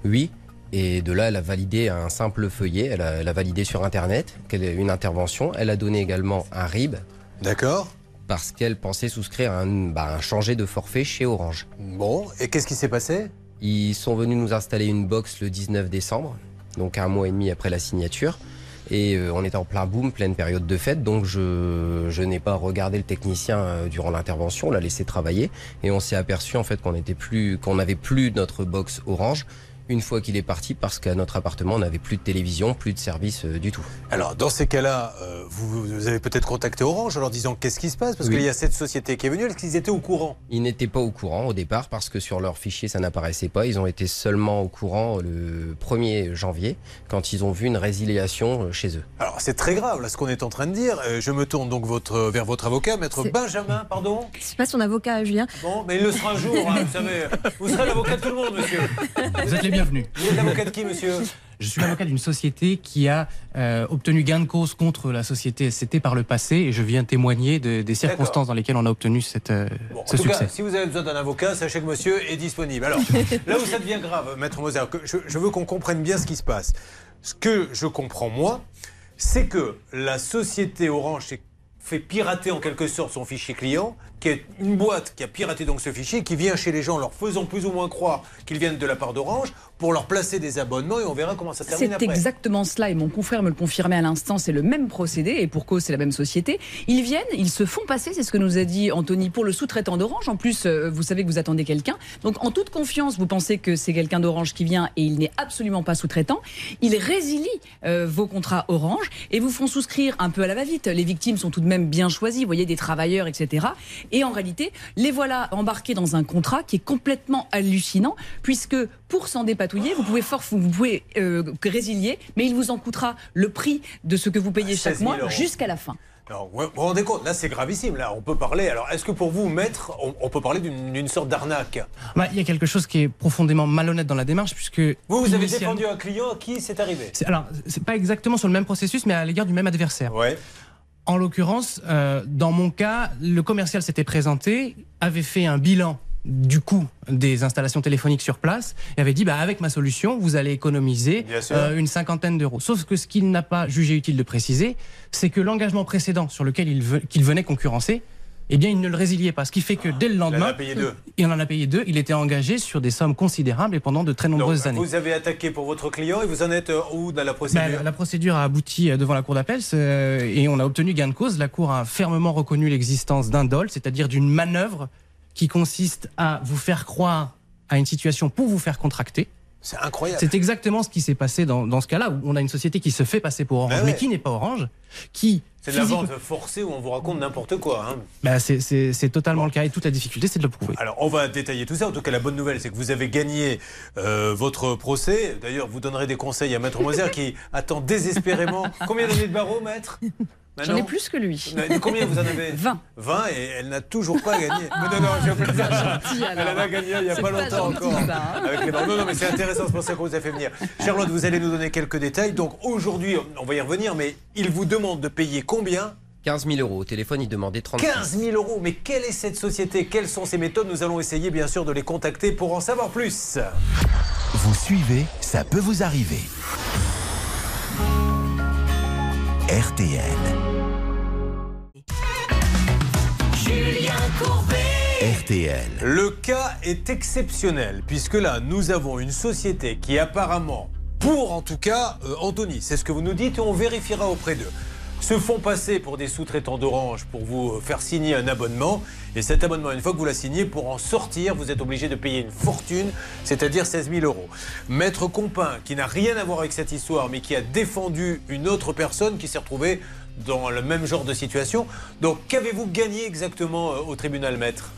Oui. Et de là, elle a validé un simple feuillet. Elle a, elle a validé sur Internet qu'elle une intervention. Elle a donné également un RIB. D'accord. Parce qu'elle pensait souscrire un, bah, un changer de forfait chez Orange. Bon, et qu'est-ce qui s'est passé? Ils sont venus nous installer une box le 19 décembre, donc un mois et demi après la signature. Et euh, on était en plein boom, pleine période de fête, donc je, je n'ai pas regardé le technicien euh, durant l'intervention, on l'a laissé travailler et on s'est aperçu en fait qu'on était plus, qu'on n'avait plus notre box orange une fois qu'il est parti parce qu'à notre appartement on n'avait plus de télévision, plus de service euh, du tout. Alors, dans ces cas-là, euh, vous, vous avez peut-être contacté Orange en leur disant qu'est-ce qui se passe? Parce Oui. qu'il y a cette société qui est venue. Est-ce qu'ils étaient au courant Ils n'étaient pas au courant au départ parce que sur leur fichier ça n'apparaissait pas. Ils ont été seulement au courant le 1er janvier quand ils ont vu une résiliation euh, chez eux. Alors, c'est très grave, là, ce qu'on est en train de dire. Euh, je me tourne donc votre, vers votre avocat, maître Benjamin, pardon? C'est pas son avocat, Julien. Bon, mais il le sera un jour, hein, vous savez. Vous serez l'avocat de tout le monde, monsieur. Vous êtes les bienvenus. Vous êtes l'avocat de qui, monsieur Je suis l'avocat d'une société qui a euh, obtenu gain de cause contre la société SCT par le passé et je viens témoigner de- des circonstances dans lesquelles on a obtenu cette, euh, En ce tout succès. cas, si vous avez besoin d'un avocat, sachez que monsieur est disponible. Alors, là où ça devient grave, maître Moser, je, je veux qu'on comprenne bien ce qui se passe. Ce que je comprends, moi, c'est que la société Orange s'est fait pirater en quelque sorte son fichier client, qui est une boîte qui a piraté donc ce fichier, qui vient chez les gens leur faisant plus ou moins croire qu'ils viennent de la part d'Orange pour leur placer des abonnements et on verra comment ça se termine C'est exactement cela et mon confrère me le confirmait à l'instant, c'est le même procédé et pour cause c'est la même société. Ils viennent, ils se font passer, c'est ce que nous a dit Anthony, pour le sous-traitant d'Orange. En plus, euh, vous savez que vous attendez quelqu'un. Donc en toute confiance, vous pensez que c'est quelqu'un d'Orange qui vient et il n'est absolument pas sous-traitant. Ils résilient euh, vos contrats Orange et vous font souscrire un peu à la va-vite. Les victimes sont tout de même bien choisies, vous voyez, des travailleurs, etc. Et en réalité, les voilà embarqués dans un contrat qui est complètement hallucinant puisque pour s'en dépatouiller, vous pouvez, fort, vous pouvez euh, résilier, mais il vous en coûtera le prix de ce que vous payez chaque 16 000 mois jusqu'à la fin. Alors, vous vous rendez compte, là c'est gravissime, là on peut parler. Alors, est-ce que pour vous, maître, on, on peut parler d'une sorte d'arnaque? Bah, il y a quelque chose qui est profondément malhonnête dans la démarche puisque Vous, vous avez défendu un client à qui c'est arrivé? Alors, c'est pas exactement sur le même processus, mais à l'égard du même adversaire. Ouais. En l'occurrence, euh, dans mon cas, le commercial s'était présenté, avait fait un bilan du coût des installations téléphoniques sur place et avait dit bah, avec ma solution, vous allez économiser euh, une cinquantaine d'euros. Sauf que ce qu'il n'a pas jugé utile de préciser, c'est que l'engagement précédent sur lequel il, ve- qu'il venait concurrencer, eh bien, il ne le résiliait pas. Ce qui fait que dès le lendemain, a payé deux. il en a payé deux. Il était engagé sur des sommes considérables et pendant de très nombreuses années. Vous avez attaqué pour votre client et vous en êtes euh, où dans la Bah, procédure la procédure a abouti euh, devant la Cour d'appel c'est- et on a obtenu gain de cause. La Cour a fermement reconnu l'existence d'un dol, c'est-à-dire d'une manœuvre qui consiste à vous faire croire à une situation pour vous faire contracter. C'est incroyable. C'est exactement ce qui s'est passé dans, dans ce cas-là, où on a une société qui se fait passer pour Orange, Ben mais qui n'est pas Orange, qui... C'est de la vente forcée où on vous raconte n'importe quoi. hein. C'est- c'est c'est totalement le cas et toute la difficulté, c'est de le prouver. Alors, on va détailler tout ça. En tout cas, la bonne nouvelle, c'est que vous avez gagné euh, votre procès. D'ailleurs, vous donnerez des conseils à Maître Moser qui attend désespérément. Combien d'années de barreau, Maître? J'en ai plus que lui. Mais Combien vous en avez 20. 20 et elle n'a toujours pas gagné. Mais non, non, je vais gentil, Elle en a gagné il n'y a pas pas longtemps gentil, encore. ça, hein. Avec les barreaux. Non, non, mais c'est intéressant, c'est pour ça qu'on vous a fait venir. Charlotte, vous allez nous donner quelques détails. Donc aujourd'hui, on va y revenir, mais il vous demande de payer combien? 15 000 euros. Au téléphone, il demandait 36. 15 000 euros. Mais quelle est cette société? Quelles sont ses méthodes? Nous allons essayer bien sûr de les contacter pour en savoir plus. Vous suivez, ça peut vous arriver. RTL. Julien Courbet. RTL. Le cas est exceptionnel puisque là, nous avons une société qui apparemment, pour en tout cas, euh, Anthony, c'est ce que vous nous dites et on vérifiera auprès d'eux, se font passer pour des sous-traitants d'Orange pour vous euh, faire signer un abonnement. Et cet abonnement, une fois que vous la signez, pour en sortir, vous êtes obligé de payer une fortune, c'est-à-dire 16 000 euros. Maître Compin, qui n'a rien à voir avec cette histoire, mais qui a défendu une autre personne qui s'est retrouvée dans le même genre de situation. Donc, qu'avez-vous gagné exactement euh, au tribunal, maître?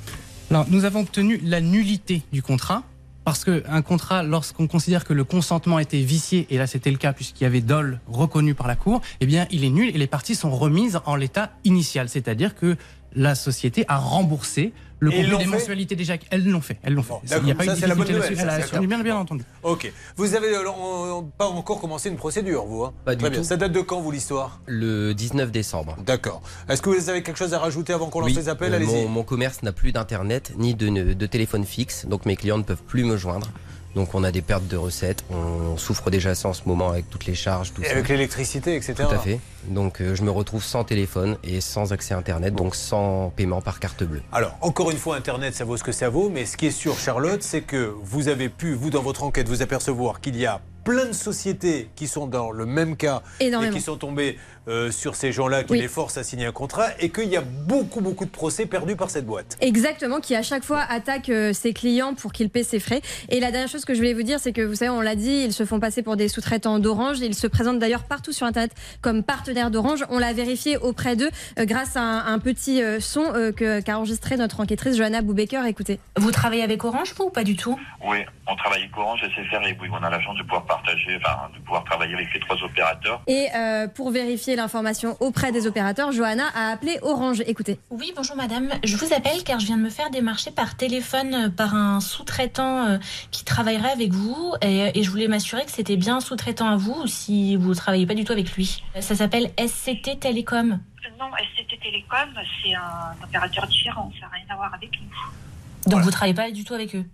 Alors, nous avons obtenu la nullité du contrat. Parce qu'un contrat, lorsqu'on considère que le consentement était vicié, et là c'était le cas puisqu'il y avait dol reconnu par la Cour, eh bien il est nul et les parties sont remises en l'état initial. C'est-à-dire que la société a remboursé le Et contenu des mensualités déjà. Elles l'ont fait. Elles l'ont fait. Il n'y a D'accord, pas eu ça de la bonne nouvelle. Elle a assuré, bien, bien entendu. Ok. Vous avez euh, on- pas encore commencé une procédure, vous hein Pas du Très bien. tout. Ça date de quand, vous, l'histoire? Le 19 décembre. D'accord. Est-ce que vous avez quelque chose à rajouter avant qu'on lance Oui, les appels? Euh, Allez-y. mon, mon commerce n'a plus d'internet ni de, de téléphone fixe, donc mes clients ne peuvent plus me joindre. Donc on a des pertes de recettes, on souffre déjà ça en ce moment avec toutes les charges, tout Et ça. avec l'électricité, etc. Tout à fait. Donc euh, je me retrouve sans téléphone et sans accès internet, donc sans paiement par carte bleue. Alors, encore une fois, Internet, ça vaut ce que ça vaut, mais ce qui est sûr, Charlotte, c'est que vous avez pu, vous, dans votre enquête, vous apercevoir qu'il y a plein de sociétés qui sont dans le même cas et qui sont tombées euh, sur ces gens-là qui Oui. les forcent à signer un contrat et qu'il y a beaucoup, beaucoup de procès perdus par cette boîte. Exactement, qui à chaque fois attaque euh, ses clients pour qu'ils paient ses frais. Et la dernière chose que je voulais vous dire, c'est que vous savez, on l'a dit, ils se font passer pour des sous-traitants d'Orange. Ils se présentent d'ailleurs partout sur Internet comme partenaires d'Orange. On l'a vérifié auprès d'eux euh, grâce à un, un petit euh, son euh, que- qu'a enregistré notre enquêtrice Johanna Boubaker. Écoutez. Vous travaillez avec Orange, vous, ou pas du tout? Oui, on travaille avec Orange, SFR et Bouygues. On a la chance de pouvoir partager, enfin, de pouvoir travailler avec les trois opérateurs. Et euh, pour vérifier l'information auprès des opérateurs, Johanna a appelé Orange. Écoutez. Oui, bonjour madame. Je vous appelle car je viens de me faire démarcher par téléphone euh, par un sous-traitant euh, qui travaillerait avec vous et, et je voulais m'assurer que c'était bien un sous-traitant à vous ou si vous ne travaillez pas du tout avec lui. Ça s'appelle SCT Télécom. Non, SCT Télécom, c'est un opérateur différent, ça n'a rien à voir avec nous. Donc vous ne travaillez pas du tout avec eux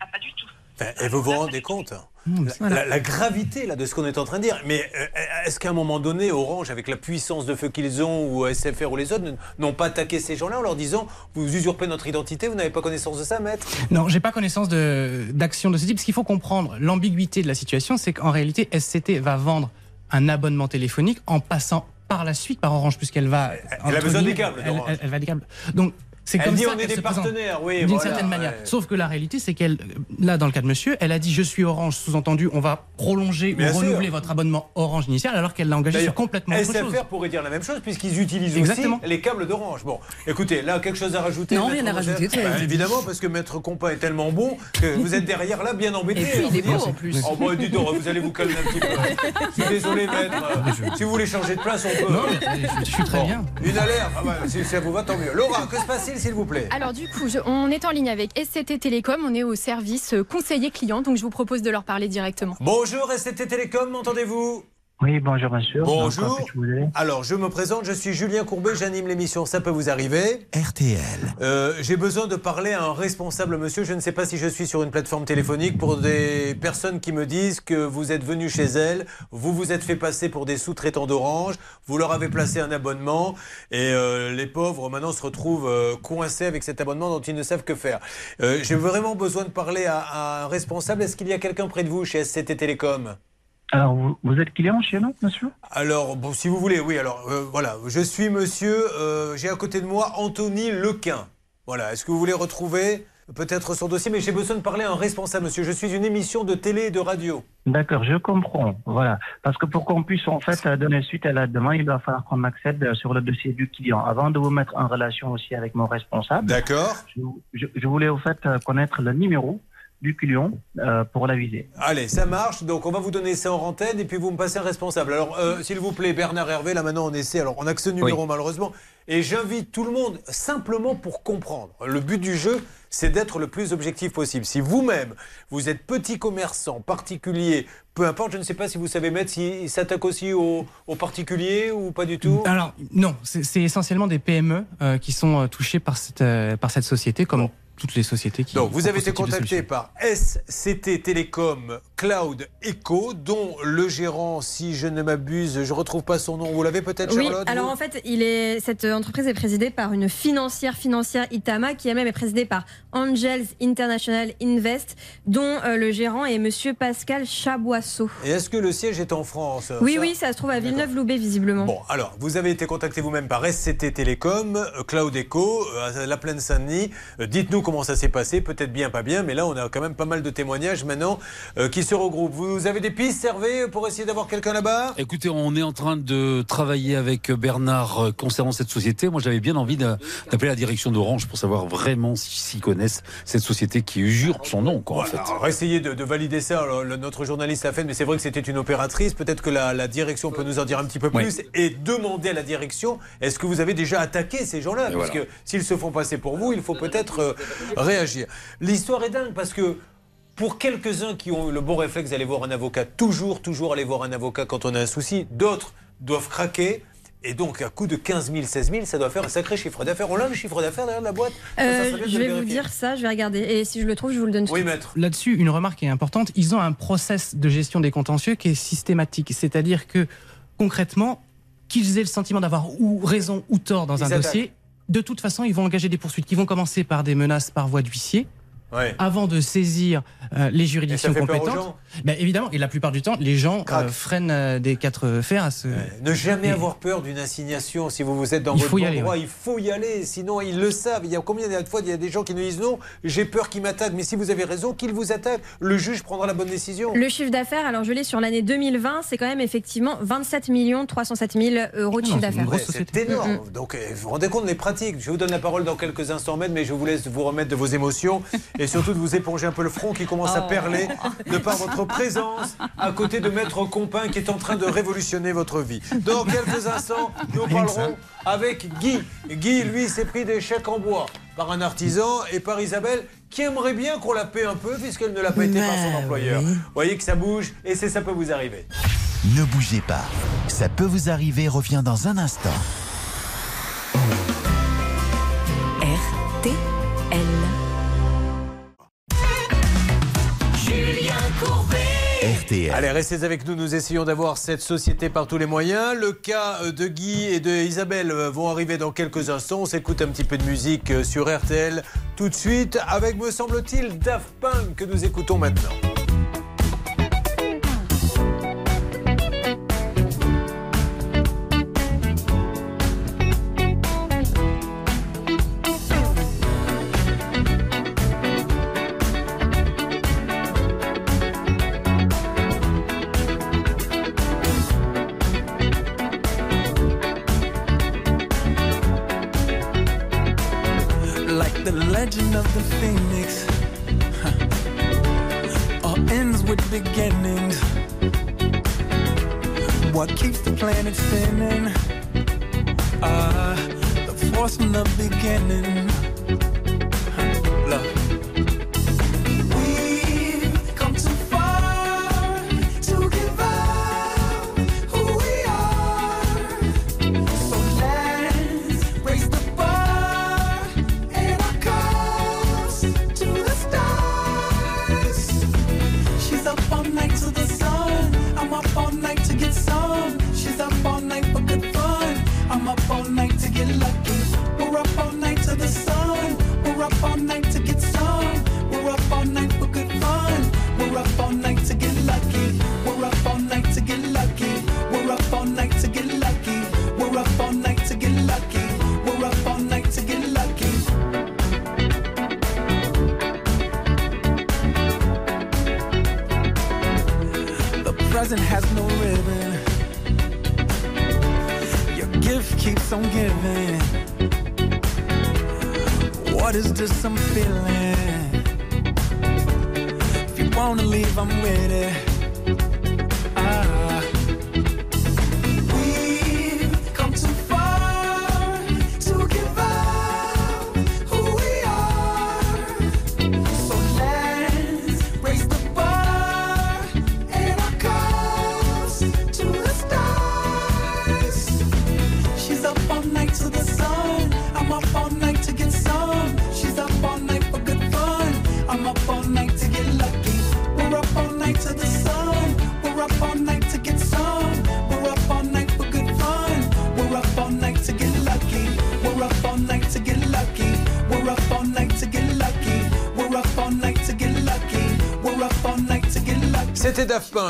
Ah, pas du tout. Enfin, et vous vous rendez compte la, la- la gravité là, de ce qu'on est en train de dire. Mais euh, est-ce qu'à un moment donné, Orange, avec la puissance de feu qu'ils ont, ou SFR ou les autres, n'ont pas attaqué ces gens-là en leur disant Vous usurpez notre identité, vous n'avez pas connaissance de ça, maître? Non, j'ai pas connaissance d'action de, ce type. Ce qu'il faut comprendre, l'ambiguïté de la situation, c'est qu'en réalité, SCT va vendre un abonnement téléphonique en passant par la suite par Orange, puisqu'elle va. Elle a besoin des câbles Elle, elle- elle va des câbles. Donc. C'est Elle comme dit, ça on est des partenaires, oui, D'une voilà, certaine manière. ouais. Sauf que la réalité, c'est qu'elle, là, dans le cas de monsieur, elle a dit Je suis Orange, sous-entendu, on va prolonger Bien ou sûr. renouveler votre abonnement Orange initial, alors qu'elle l'a engagé sur complètement autre chose. SFR pourrait dire la même chose puisqu'ils utilisent Exactement. aussi les câbles d'Orange. Bon, écoutez, là, quelque chose à rajouter Non, rien à rajouter, Bah. Évidemment, parce que Maître Compas est tellement bon que vous êtes derrière là, bien embêté. Et puis, il est vous beau, dites- en plus. Oh, bon, dis donc, vous allez vous calmer un petit peu. Je suis désolé, Maître. Si vous voulez changer de place, on peut. Non, je, suis très bien. Une alerte, ah bah, si ça vous va, tant mieux. Laura, que se passe-t-il, s'il vous plaît. Alors du coup, je- on est en ligne avec SCT Télécom, on est au service euh, conseiller client, donc je vous propose de leur parler directement. Bonjour, SCT Télécom, m'entendez-vous? Oui, bonjour monsieur. Bonjour. Alors, je me présente, je suis Julien Courbet, j'anime l'émission Ça peut vous arriver. RTL. Euh, J'ai besoin de parler à un responsable, monsieur. Je ne sais pas si je suis sur une plateforme téléphonique pour des personnes qui me disent que vous êtes venu chez elles, vous vous êtes fait passer pour des sous-traitants d'Orange, vous leur avez placé un abonnement et euh, les pauvres maintenant se retrouvent euh, coincés avec cet abonnement dont ils ne savent que faire. Euh, J'ai vraiment besoin de parler à, à un responsable. Est-ce qu'il y a quelqu'un près de vous chez SCT Télécom? Alors, vous, vous êtes client chez nous, monsieur? Alors, bon, si vous voulez, oui, alors, euh, voilà, je suis monsieur, euh, j'ai à côté de moi Anthony Lequin. Voilà, est-ce que vous voulez retrouver peut-être son dossier? Mais j'ai besoin de parler à un responsable, monsieur. Je suis une émission de télé et de radio. D'accord, je comprends. Voilà. Parce que pour qu'on puisse en fait donner suite à la demande, il va falloir qu'on accède sur le dossier du client. Avant de vous mettre en relation aussi avec mon responsable. D'accord. Je, je- je voulais au fait connaître le numéro du client euh, pour l'aviser. Allez, ça marche. Donc, on va vous donner ça en antenne et puis vous me passez un responsable. Alors, euh, s'il vous plaît, Bernard Hervé, là maintenant on essaie. Alors, on a que ce numéro malheureusement. Et j'invite tout le monde simplement pour comprendre. Le but du jeu, c'est d'être le plus objectif possible. Si vous-même, vous êtes petit commerçant, particulier, peu importe, je ne sais pas si vous savez mettre, s'il s'attaque aussi aux, aux particuliers ou pas du tout. Alors, non, c'est essentiellement des PME euh, qui sont euh, touchées par cette, euh, par cette société, comme toutes les sociétés qui. Donc, vous avez été contacté par SCT Télécom Cloud Echo, dont le gérant, si je ne m'abuse, je retrouve pas son nom. Vous l'avez peut-être, Oui, Charlotte alors vous en fait, il est, cette entreprise est présidée par une financière financière Itama qui elle-même est présidée par Angels International Invest, dont euh, le gérant est Monsieur Pascal Chaboisseau. Et est-ce que le siège est en France Oui, Ça oui, ça se trouve à Villeneuve-Loubet visiblement. Bon, alors, vous avez été contacté vous-même par SCT Télécom, euh, Cloud Echo, euh, à la plaine Saint-Denis. Euh, Dites-nous comment ça s'est passé, peut-être bien, pas bien, mais là, on a quand même pas mal de témoignages maintenant euh, qui se regroupent. Vous avez des pistes, Hervé, pour essayer d'avoir quelqu'un là-bas? Écoutez, on est en train de travailler avec Bernard euh, concernant cette société. Moi, j'avais bien envie d'appeler la direction d'Orange pour savoir vraiment si- s'ils connaissent cette société qui usurpe son nom, quoi, en fait. Alors, essayez de, de valider ça. Alors, le- notre journaliste l'a fait, mais c'est vrai que c'était une opératrice. Peut-être que la, la direction peut nous en dire un petit peu Oui. plus et demander à la direction est-ce que vous avez déjà attaqué ces gens-là? Parce voilà. que s'ils se font passer pour vous, il faut peut-être euh, réagir. L'histoire est dingue parce que. Pour quelques-uns qui ont eu le bon réflexe d'aller voir un avocat, toujours, toujours aller voir un avocat quand on a un souci, d'autres doivent craquer. Et donc, à coût de 15 000, 16 000, ça doit faire un sacré chiffre d'affaires. On a le chiffre d'affaires derrière la boîte Ça, ça Euh, je vais vous dire ça, je vais regarder. Et si je le trouve, je vous le donne tout de suite. Là-dessus, une remarque est importante. Ils ont un process de gestion des contentieux qui est systématique. C'est-à-dire que, concrètement, qu'ils aient le sentiment d'avoir ou raison ou tort dans Ils un dossier, de toute façon, ils vont engager des poursuites qui vont commencer par des menaces par voie d'huissier. Ouais. Avant de saisir euh, les juridictions Et ça fait peur aux compétentes, Ben, évidemment, et la plupart du temps, les gens euh, freinent euh, des quatre fers à ce. Ne jamais Et- avoir peur d'une assignation si vous vous êtes dans Il votre faut y bon aller, droit. ouais. Il faut y aller, sinon ils le savent. Il y a combien de fois il y a des gens qui nous disent non, j'ai peur qu'ils m'attaquent. Mais si vous avez raison, qu'ils vous attaquent, le juge prendra la bonne décision. Le chiffre d'affaires, alors je l'ai sur l'année 2020, c'est quand même effectivement 27 307 000 euros de chiffre d'affaires. C'est énorme. Donc, euh, vous vous rendez compte des pratiques. Je vous donne la parole dans quelques instants, Maître, mais je vous laisse vous remettre de vos émotions et surtout de vous éponger un peu le front qui commence à Oh. perler de par votre présence à côté de Maître Compin qui est en train de révolutionner votre vie. Dans quelques instants, nous parlerons avec Guy. Guy, lui, s'est pris des chèques en bois par un artisan et par Isabelle qui aimerait bien qu'on la paie un peu puisqu'elle ne l'a pas été par son employeur. Vous voyez que ça bouge et c'est ça peut vous arriver. Ne bougez pas. Ça peut vous arriver, revient dans un instant. Allez, restez avec nous. Nous essayons d'avoir cette société par tous les moyens. Le cas euh, de Guy et de Isabelle euh, vont arriver dans quelques instants. On s'écoute un petit peu de musique euh, sur RTL tout de suite avec, me semble-t-il, Daft Punk que nous écoutons maintenant.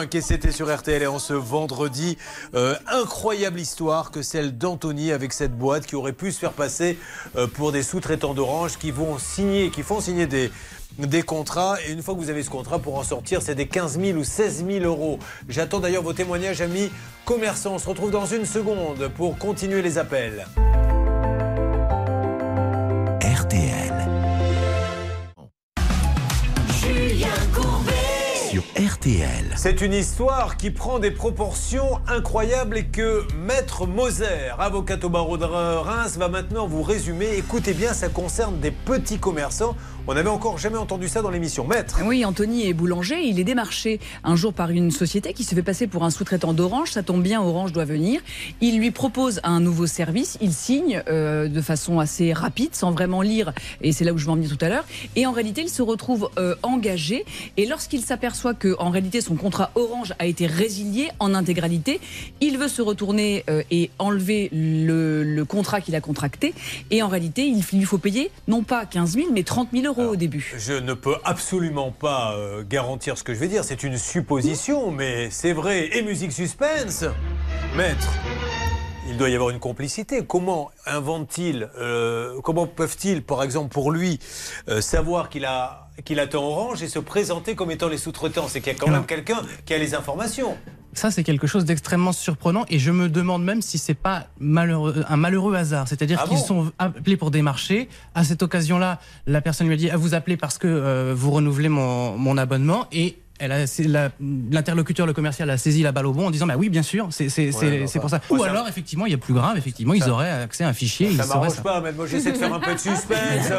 5 et c'était sur RTL et en ce vendredi. Euh, incroyable histoire que celle d'Anthony avec cette boîte qui aurait pu se faire passer euh, pour des sous-traitants d'Orange qui vont signer, qui font signer des, des contrats. Et une fois que vous avez ce contrat, pour en sortir, c'est des 15 000 ou 16 000 euros. J'attends d'ailleurs vos témoignages, amis commerçants. On se retrouve dans une seconde pour continuer les appels. RTL. Julien Courbet sur RTL. C'est une histoire qui prend des proportions incroyables et que Maître Moser, avocat au barreau de Reims, va maintenant vous résumer. Écoutez bien, ça concerne des petits commerçants. On n'avait encore jamais entendu ça dans l'émission. Maître Oui, Anthony est boulanger. Il est démarché un jour par une société qui se fait passer pour un sous-traitant d'Orange. Ça tombe bien, Orange doit venir. Il lui propose un nouveau service. Il signe euh, de façon assez rapide, sans vraiment lire. Et c'est là où je vais en venir tout à l'heure. Et en réalité, il se retrouve euh, engagé. Et lorsqu'il s'aperçoit que, en réalité, son contrat Orange a été résilié en intégralité, il veut se retourner euh, et enlever le, le contrat qu'il a contracté. Et en réalité, il lui faut payer non pas 15 000, mais 30 000 euros au début. Je ne peux absolument pas euh, garantir ce que je vais dire. C'est une supposition, mais c'est vrai. Et musique suspense Maître il doit y avoir une complicité. Comment inventent-ils, euh, comment peuvent-ils, par exemple pour lui, euh, savoir qu'il a qu'il attend Orange et se présenter comme étant les sous-traitants C'est qu'il y a quand même quelqu'un qui a les informations. Ça, c'est quelque chose d'extrêmement surprenant et je me demande même si c'est pas malheureux, un malheureux hasard. C'est-à-dire Ah qu'ils bon sont appelés pour des marchés. À cette occasion-là, la personne lui a dit ah, Vous appelez parce que euh, vous renouvelez mon, mon abonnement et elle a- c'est la- L'interlocuteur, le commercial, a saisi la balle au bon en disant bah oui, bien sûr, c'est c'est- c'est- Ouais, bah, c'est pour bah. ça. Ou Ouais, ça- alors, effectivement, il y a plus grave, effectivement, ils Ça- auraient accès à un fichier. Ça m'arrange ça. pas, mais moi j'essaie de faire un peu de suspense.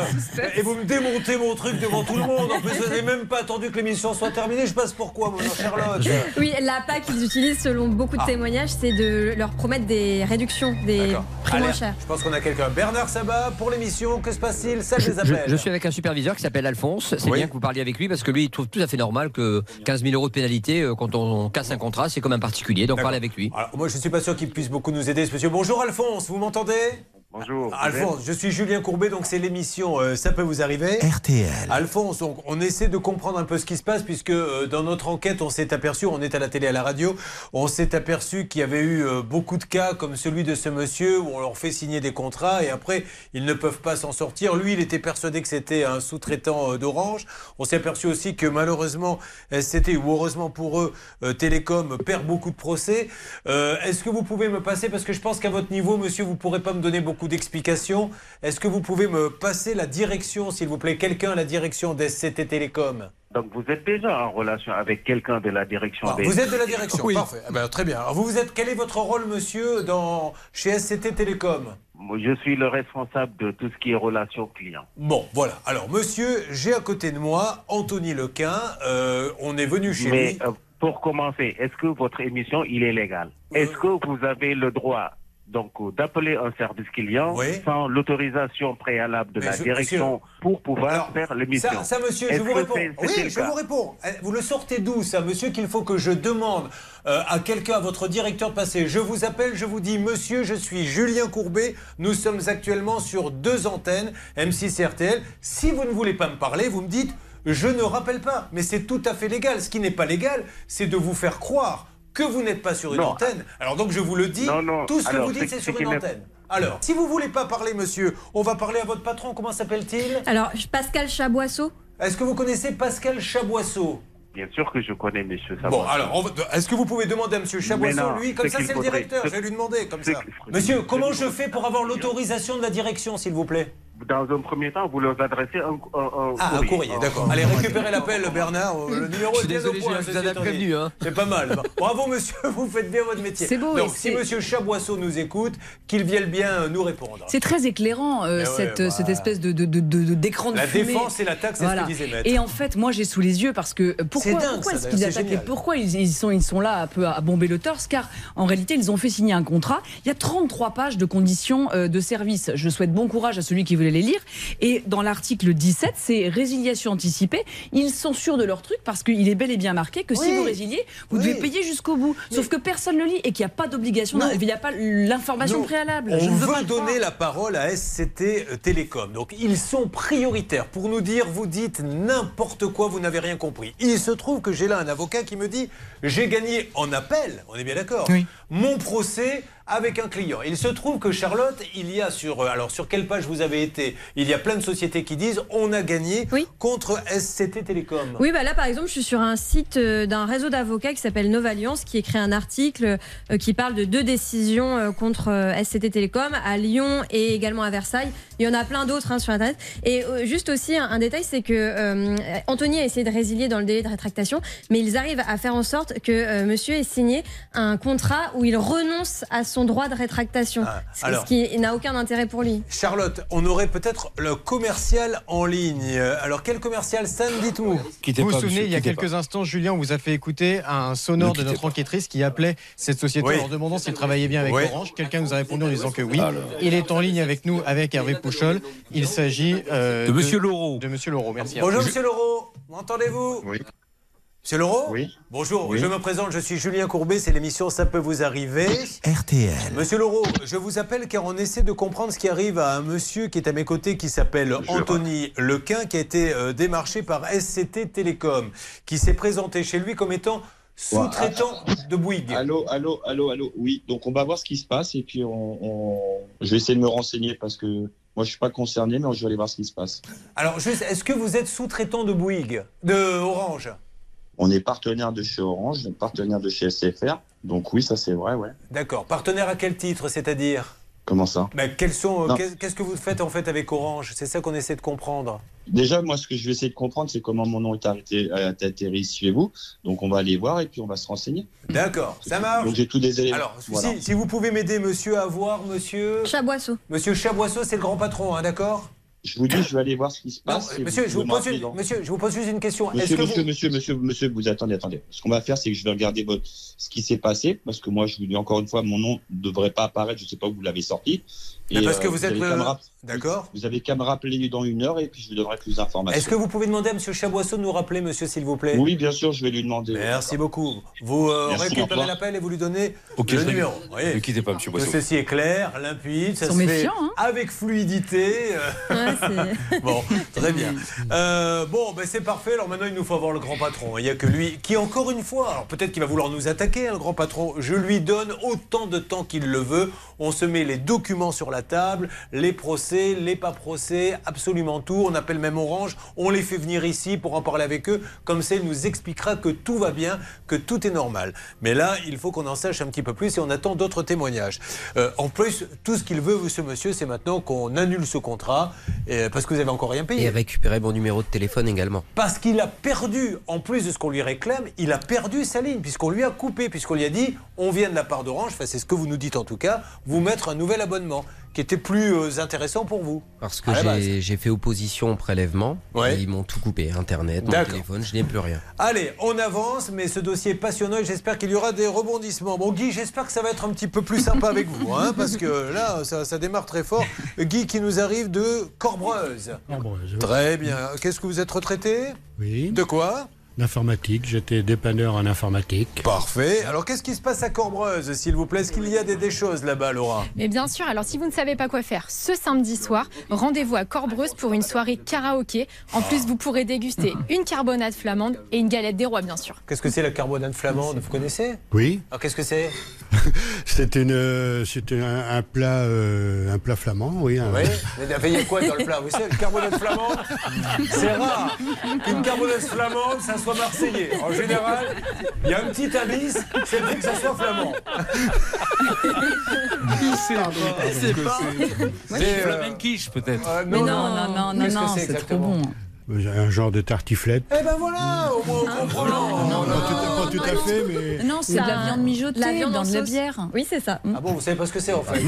Et vous me démontez mon truc devant tout le monde. En plus, vous n'avez même pas attendu que l'émission soit terminée. Je passe pourquoi, mon Charlotte Oui, l'appât qu'ils utilisent selon beaucoup de Ah. témoignages, c'est de leur promettre des réductions, des prix moins chers. Je pense qu'on a quelqu'un. Bernard Sabat pour l'émission. Que se passe-t-il? Salle Je, des appels. je suis avec un superviseur qui s'appelle Alphonse. C'est Oui. bien que vous parliez avec lui parce que lui, il trouve tout à fait normal que 15 000 euros de pénalité euh, quand on casse un contrat, c'est comme un particulier. Donc parlez avec lui. Alors, moi, je ne suis pas sûr qu'il puisse beaucoup nous aider, ce monsieur. Bonjour, Alphonse. Vous m'entendez? Bonjour. Alphonse, je suis Julien Courbet, donc c'est l'émission euh, Ça peut vous arriver. RTL. Alphonse, donc, on essaie de comprendre un peu ce qui se passe, puisque euh, dans notre enquête, on s'est aperçu, on est à la télé, à la radio, on s'est aperçu qu'il y avait eu euh, beaucoup de cas comme celui de ce monsieur, où on leur fait signer des contrats, et après, ils ne peuvent pas s'en sortir. Lui, il était persuadé que c'était un sous-traitant euh, d'Orange. On s'est aperçu aussi que malheureusement, SCT, ou heureusement pour eux, euh, Télécom perd beaucoup de procès. Euh, Est-ce que vous pouvez me passer, parce que je pense qu'à votre niveau, monsieur, vous ne pourrez pas me donner beaucoup d'explications. Est-ce que vous pouvez me passer la direction, s'il vous plaît, quelqu'un à la direction d'SCT Télécom Donc vous êtes déjà en relation avec quelqu'un de la direction Ah, des... Vous êtes de la direction, Oui. parfait. Ah ben, très bien. Alors vous, vous êtes, quel est votre rôle, monsieur, dans, chez SCT Télécom? Moi, Je suis le responsable de tout ce qui est relation client. Bon, voilà. Alors, monsieur, j'ai à côté de moi Anthony Lequin. Euh, on est venu chez Mais lui. euh, pour commencer, est-ce que votre émission, il est légal Est-ce que vous avez le droit donc euh, d'appeler un service client sans l'autorisation préalable de Mais la je- direction monsieur- pour pouvoir faire l'émission Ça, ça, monsieur, je vous réponds. Oui, je vous réponds. Euh, Vous le sortez d'où, ça, monsieur, qu'il faut que je demande euh, à quelqu'un, à votre directeur de passer Je vous appelle, je vous dis, monsieur, je suis Julien Courbet. Nous sommes actuellement sur deux antennes, M6 et RTL. Si vous ne voulez pas me parler, vous me dites, je ne rappelle pas. Mais c'est tout à fait légal. Ce qui n'est pas légal, c'est de vous faire croire que vous n'êtes pas sur une Non. antenne. Alors donc, je vous le dis, Non, non. tout ce que vous dites, c'est- sur une antenne. Alors, si vous voulez pas parler, monsieur, on va parler à votre patron. Comment s'appelle-t-il? Alors, Pascal Chaboisseau Est-ce que vous connaissez Pascal Chaboisseau? Bien sûr que je connais monsieur Bon, Saboisson. alors, est-ce que vous pouvez demander à M. Chaboisson, Mais non, lui, comme ça c'est le faudrait- directeur, je vais lui demander, comme ça. Monsieur, comment je fais pour avoir l'autorisation de la direction, s'il vous plaît? Dans un premier temps, vous leur adressez un, un, un Ah, un courrier, d'accord. Allez, récupérez l'appel, Bernard. Le numéro Je suis est bien désolé, au point, Julien, je vous en ai ceci étant prévenu, hein. C'est pas mal. Bravo, monsieur, vous faites bien votre métier. C'est beau, Donc, et si monsieur Chaboisseau nous écoute, qu'il vienne bien nous répondre. C'est très éclairant, euh, Eh ouais, cette, bah. cette espèce de, de- de- de- d'écran de, La fumée. défense et l'attaque, c'est ce disait Maître. Et en fait, moi, j'ai sous les yeux parce que euh, pourquoi, C'est dingue, pourquoi ça, est-ce qu'ils attaquent et pourquoi ils, ils sont, ils sont là un peu à bomber le torse Car en réalité, ils ont fait signer un contrat. Il y a 33 pages de conditions euh, de service. Je souhaite bon courage à celui qui voulait les lire. Et dans l'article 17, c'est résiliation anticipée. Ils sont sûrs de leur truc parce qu'il est bel et bien marqué que si vous résiliez, vous Oui. devez payer jusqu'au bout. Sauf que personne ne le lit et qu'il n'y a pas d'obligation, il n'y a pas l'information préalable. On Je veut donner la parole à SCT euh, Télécom. Donc ils sont prioritaires pour nous dire vous dites n'importe quoi, vous n'avez rien compris. Il se trouve que j'ai là un avocat qui me dit j'ai gagné en appel, on est bien d'accord, mon procès avec un client. Il se trouve que Charlotte, il y a sur euh, alors sur quelle page vous avez été Il y a plein de sociétés qui disent on a gagné contre SCT Télécom. Oui, bah là par exemple, je suis sur un site euh, d'un réseau d'avocats qui s'appelle Novalliance, qui écrit un article euh, qui parle de deux décisions contre SCT Télécom à Lyon et également à Versailles. Il y en a plein d'autres hein, sur Internet. Et euh, juste aussi, un, un détail, c'est que euh, Anthony a essayé de résilier dans le délai de rétractation, mais ils arrivent à faire en sorte que euh, monsieur ait signé un contrat où il renonce à son droit de rétractation. ce, alors- ce qui n'a aucun intérêt pour lui. Charlotte, on aurait peut-être le commercial en ligne. Alors quel commercial Stan, dites-nous. Vous vous souvenez, il y a quelques instants, Julien, on vous a fait écouter un sonore de notre enquêtrice qui appelait cette société Oui. en leur demandant s'ils travaillaient bien avec Oui. Orange. Quelqu'un nous a répondu en disant que oui. Il est en ligne avec nous, avec Hervé Pouchol. Il s'agit euh, De Monsieur Laureau. De Monsieur Laureau, merci. Bonjour Monsieur Laureau, m'entendez-vous? Oui. Monsieur Laureau Oui. Bonjour, Oui. je me présente, je suis Julien Courbet, c'est l'émission Ça peut vous arriver. RTL. Monsieur Laureau, je vous appelle car on essaie de comprendre ce qui arrive à un monsieur qui est à mes côtés qui s'appelle Anthony Lequin, qui a été euh, démarché par SCT Télécom, qui s'est présenté chez lui comme étant sous-traitant de Bouygues. Allô, allô, allô, allô. Oui, donc on va voir ce qui se passe et puis on, on- je vais essayer de me renseigner parce que moi je suis pas concerné, mais je vais aller voir ce qui se passe. Alors, juste, est-ce que vous êtes sous-traitant de Bouygues De Orange? On est partenaire de chez Orange, partenaire de chez SFR, donc oui, ça c'est vrai, ouais. D'accord. Partenaire à quel titre, c'est-à-dire? Comment ça? Quels sont, Non. qu'est- Qu'est-ce que vous faites en fait avec Orange? C'est ça qu'on essaie de comprendre. Déjà, moi, ce que je vais essayer de comprendre, c'est comment mon nom est arrêté, été atterri chez vous. Donc on va aller voir et puis on va se renseigner. D'accord, ça marche. Donc j'ai tous des éléments. Alors, Voilà. si, si vous pouvez m'aider, monsieur, à voir, monsieur. Chaboisseau. Monsieur Chaboisseau, c'est le grand patron, hein, d'accord? Je vous dis, je vais aller voir ce qui se passe. monsieur, vous je vous, pose une, monsieur, je vous pose juste une question. Monsieur, que monsieur, vous... monsieur, monsieur, monsieur, vous attendez, attendez. Ce qu'on va faire, c'est que je vais regarder votre, ce qui s'est passé, parce que moi, je vous dis encore une fois, mon nom ne devrait pas apparaître, je ne sais pas où vous l'avez sorti. Parce que euh, vous êtes rapp- D'accord. Vous avez qu'à me rappeler dans une heure et puis je vous donnerai plus d'informations. Est-ce que vous pouvez demander à monsieur Chaboisseau de nous rappeler, monsieur, s'il vous plaît? Oui, bien sûr, je vais lui demander. Merci beaucoup. Vous euh, Merci, récupérez l'appel et vous lui donnez le numéro. Ne quittez pas, monsieur Que Boisseau. ceci est clair, limpide, ça Ils se sont fait hein. avec fluidité. euh, bon, très bien. Euh, bon, ben c'est parfait. Alors maintenant, il nous faut avoir le grand patron. Il n'y a que lui qui, encore une fois, alors peut-être qu'il va vouloir nous attaquer, hein, le grand patron. Je lui donne autant de temps qu'il le veut. On se met les documents sur la table, les procès, les pas procès, absolument tout. On appelle même Orange. On les fait venir ici pour en parler avec eux. Comme ça, il nous expliquera que tout va bien, que tout est normal. Mais là, il faut qu'on en sache un petit peu plus et on attend d'autres témoignages. Euh, en plus, tout ce qu'il veut, ce monsieur, c'est maintenant qu'on annule ce contrat euh, parce que vous avez encore rien payé. Et récupérer mon numéro de téléphone également. Parce qu'il a perdu, en plus de ce qu'on lui réclame, il a perdu sa ligne, puisqu'on lui a coupé, puisqu'on lui a dit on vient de la part d'Orange, enfin, c'est ce que vous nous dites en tout cas, vous mettre un nouvel abonnement qui était plus euh, intéressant pour vous. Parce que j'ai fait opposition au prélèvement. Ouais. Et ils m'ont tout coupé. Internet, mon téléphone, je n'ai plus rien. Allez, on avance, mais ce dossier est passionnant et j'espère qu'il y aura des rebondissements. Bon, Guy, j'espère que ça va être un petit peu plus sympa avec vous, hein, parce que là, ça, ça démarre très fort. Guy qui nous arrive de Corbreuse. Très bien. Qu'est-ce que vous êtes retraité? Oui. De quoi? L'informatique, j'étais dépanneur en informatique. Parfait. Alors, qu'est-ce qui se passe à Corbreuse, s'il vous plaît? Est-ce qu'il y a des, des choses là-bas, Laura? Mais bien sûr, alors si vous ne savez pas quoi faire ce samedi soir, rendez-vous à Corbreuse pour une soirée karaoké. En plus, vous pourrez déguster une carbonade flamande et une galette des rois, bien sûr. Qu'est-ce que c'est la carbonate flamande? Vous connaissez? Oui. Alors, qu'est-ce que c'est? C'était une, euh, c'était un, un plat, euh, un plat flamand, oui. un- Oui, mais il y a quoi dans le plat? Vous savez, le carbonate flamande, c'est rare qu'une carbonate flamande, ça soit marseillais. En général, il y a un petit indice, c'est le fait que ça soit flamand. C'est pas. C'est, C'est euh, flamenquiche peut-être. euh, Mais non, non, non, non, que non, c'est trop bon. Un genre de tartiflette. Eh ben voilà, au moins on comprend. Non, pas tout, pas tout à fait, mais. Non, c'est de la viande mijotée, La viande dans de la bière. Oui, c'est ça. Ah bon, vous savez pas ce que c'est en fait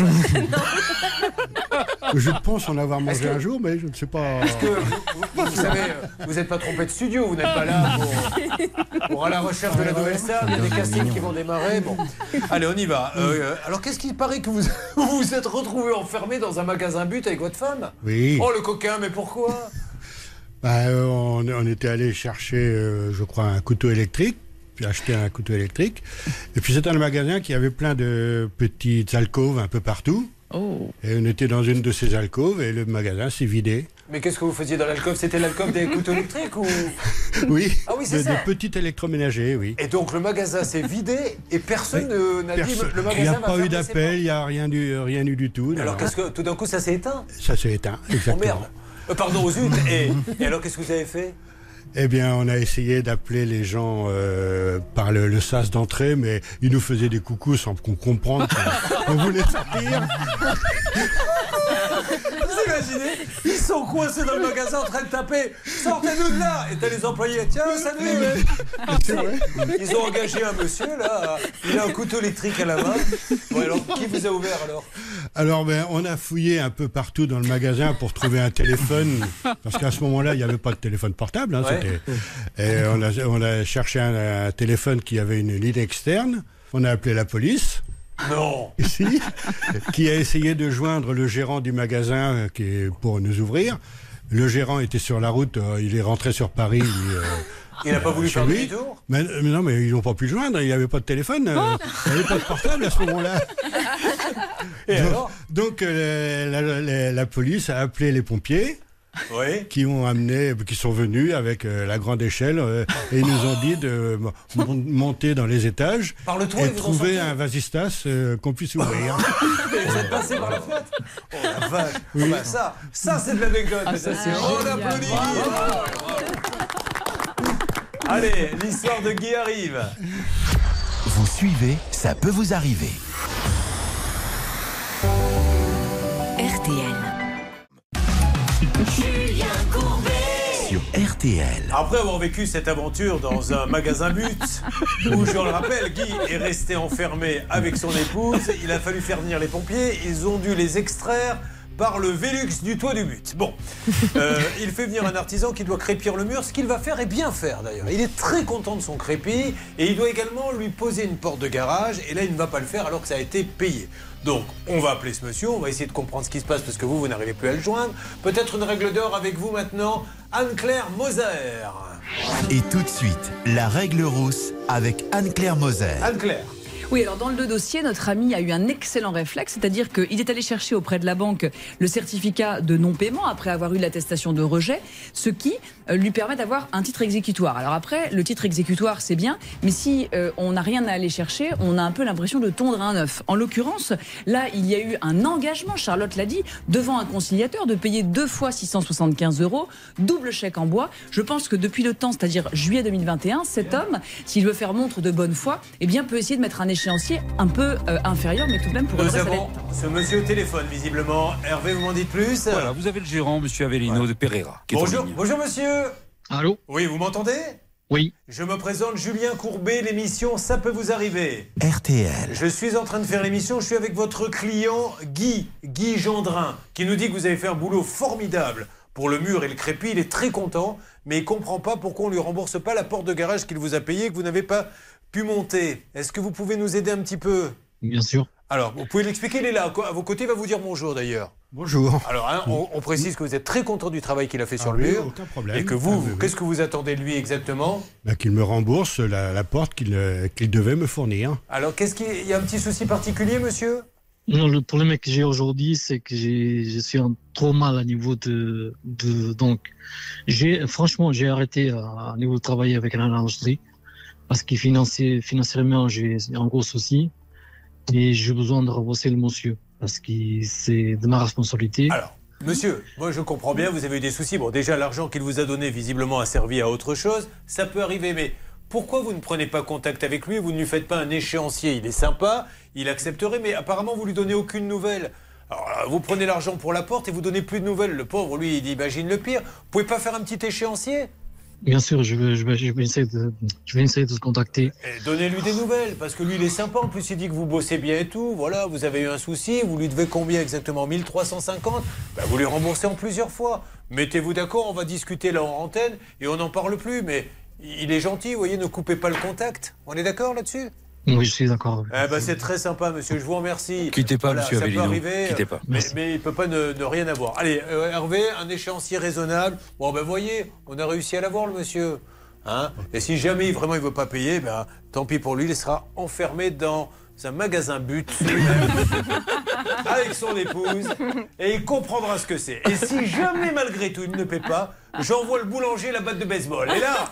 Je pense en avoir mangé un jour, mais je ne sais pas. Parce que vous, savez, euh, vous n'êtes pas trompé de studio, vous n'êtes pas là pour, pour à la recherche de la nouvelle star, il y a des castings qui vont démarrer. Bon, allez, on y va. Euh, alors, qu'est-ce qu'il paraît que vous vous êtes retrouvé enfermé dans un magasin but avec votre femme? Oui. Oh le coquin, mais pourquoi? Bah, euh, on, on était allé chercher, euh, je crois, un couteau électrique, puis acheter un couteau électrique. Et puis c'était un magasin qui avait plein de petites alcôves un peu partout. Oh. Et on était dans une de ces alcôves et le magasin s'est vidé. Mais qu'est-ce que vous faisiez dans l'alcôve? C'était l'alcôve des couteaux électriques ou? Oui. Ah oui, c'est de, ça. de petits électroménagers, oui. Et donc le magasin s'est vidé et personne ne- n'a dit le Il n'y magasin a pas eu d'appel, il n'y a rien du, rien eu du tout. Alors qu'est-ce que tout d'un coup ça s'est éteint? Ça s'est éteint, Oh exactement. merde Euh, Pardon, aux zut et, et alors qu'est-ce que vous avez fait? Eh bien, on a essayé d'appeler les gens euh, par le, le sas d'entrée, mais ils nous faisaient des coucous sans qu'on comprenne. Qu'on on voulait sortir. Ils sont coincés dans le magasin en train de taper Sortez-nous de là Et t'as les employés Tiens, salut Ils ont engagé un monsieur là, il a un couteau électrique à la main. Bon alors, qui vous a ouvert alors? Alors, ben, on a fouillé un peu partout dans le magasin pour trouver un téléphone, parce qu'à ce moment-là, il n'y avait pas de téléphone portable. hein, Ouais. Et on a, on a cherché un, un téléphone qui avait une ligne externe. On a appelé la police. Non Si, qui a essayé de joindre le gérant du magasin euh, qui est pour nous ouvrir. Le gérant était sur la route, euh, il est rentré sur Paris. euh, Il n'a pas voulu faire lui. demi-tour mais, mais non, mais ils n'ont pas pu le joindre, il n'y avait pas de téléphone, euh, il n'y avait pas de portable à ce moment-là. Et donc, alors? donc, euh, la, la- la police a appelé les pompiers. Oui. Qui ont amené, qui sont venus avec euh, la grande échelle euh, et ils nous ont dit de mon- monter dans les étages Par le toit, et trouver un vasistas euh, qu'on puisse ouvrir. Vous êtes passé par la fenêtre Oh la vache Oui. Oh, bah, Ça, ça c'est de l'anecdote Ah, mesdames. ça, c'est On génial. applaudit Allez, l'histoire de Guy arrive Vous suivez, ça peut vous arriver. RTL. Julien Courbet. Sur RTL. Après avoir vécu cette aventure dans un magasin but, où je le rappelle, Guy est resté enfermé avec son épouse, il a fallu faire venir les pompiers, ils ont dû les extraire par le Vélux du toit du but. Bon, Euh, il fait venir un artisan qui doit crépir le mur, ce qu'il va faire et bien faire d'ailleurs. Il est très content de son crépi et il doit également lui poser une porte de garage et là il ne va pas le faire alors que ça a été payé. Donc on va appeler ce monsieur, on va essayer de comprendre ce qui se passe parce que vous, vous n'arrivez plus à le joindre. Peut-être une règle d'or avec vous maintenant, Anne-Claire Moser. Et tout de suite, la règle rousse avec Anne-Claire Moser. Anne-Claire. Oui, alors dans le dossier, notre ami a eu un excellent réflexe, c'est-à-dire qu'il est allé chercher auprès de la banque le certificat de non-paiement après avoir eu l'attestation de rejet, ce qui euh, lui permet d'avoir un titre exécutoire. Alors après, le titre exécutoire, c'est bien, mais si euh, on n'a rien à aller chercher, on a un peu l'impression de tondre un œuf. En l'occurrence, là, il y a eu un engagement, Charlotte l'a dit, devant un conciliateur de payer deux fois 675 euros, double chèque en bois. Je pense que depuis le temps, c'est-à-dire juillet 2021, cet homme, s'il veut faire montre de bonne foi, eh bien, peut essayer de mettre un échéancier un peu euh, inférieur, mais tout de même pour Nous avons ce monsieur au téléphone, visiblement. Hervé, vous m'en dites plus Voilà, vous avez le gérant, monsieur Avellino de Pereira. qui Bonjour, bonjour monsieur. Allô Oui, vous m'entendez Oui. Je me présente Julien Courbet, l'émission Ça peut vous arriver. RTL. Je suis en train de faire l'émission, je suis avec votre client Guy, Guy Gendrin, qui nous dit que vous avez fait un boulot formidable pour le mur et le crépi. Il est très content, mais il comprend pas pourquoi on lui rembourse pas la porte de garage qu'il vous a payée et que vous n'avez pas pu monter. Est-ce que vous pouvez nous aider un petit peu? Bien sûr. Alors, vous pouvez l'expliquer, il est là, à vos côtés, il va vous dire bonjour d'ailleurs. Bonjour. Alors, hein, on, on précise que vous êtes très content du travail qu'il a fait sur Ah le mur. aucun problème. Et que vous, Ah oui, oui. qu'est-ce que vous attendez de lui exactement? Bah, qu'il me rembourse la, la porte qu'il euh, qu'il devait me fournir. Alors, qu'est-ce qu'il il y a un petit souci particulier, monsieur? Non, le problème que j'ai aujourd'hui, c'est que je suis en trop mal à niveau de, de donc, j'ai, franchement, j'ai arrêté à, à niveau de travailler avec la lingerie parce que financièrement, j'ai un gros souci. Et j'ai besoin de rembourser le monsieur parce que c'est de ma responsabilité. Alors, Monsieur, moi je comprends bien, vous avez eu des soucis. Bon, déjà, l'argent qu'il vous a donné visiblement a servi à autre chose. Ça peut arriver, mais pourquoi vous ne prenez pas contact avec lui? Vous ne lui faites pas un échéancier Il est sympa, il accepterait, mais apparemment vous lui donnez aucune nouvelle. Alors, là, vous prenez l'argent pour la porte et vous donnez plus de nouvelles. Le pauvre, lui, il imagine le pire. Vous pouvez pas faire un petit échéancier? Bien sûr, je vais, essayer de, se contacter. Et Donnez-lui des nouvelles, parce que lui, il est sympa. En plus, il dit que vous bossez bien et tout. Voilà, vous avez eu un souci. Vous lui devez combien exactement? 1350 ben, Vous lui remboursez en plusieurs fois. Mettez-vous d'accord, on va discuter là en antenne et on n'en parle plus. Mais il est gentil, vous voyez, ne coupez pas le contact. On est d'accord là-dessus? Oui, je suis d'accord. eh ben, c'est très sympa, monsieur. Je vous remercie. Quittez pas, Voilà, monsieur Ça peut Avellino. arriver, Quittez euh, pas. Mais, mais il ne peut pas ne, ne rien avoir. Allez, euh, Hervé, un échéancier raisonnable. Bon, ben voyez, on a réussi à l'avoir, le monsieur. Hein? Et si jamais vraiment il ne veut pas payer, ben, tant pis pour lui, il sera enfermé dans un magasin but avec son épouse et il comprendra ce que c'est. Et si jamais malgré tout il ne paie pas, j'envoie le boulanger la batte de baseball. Et là,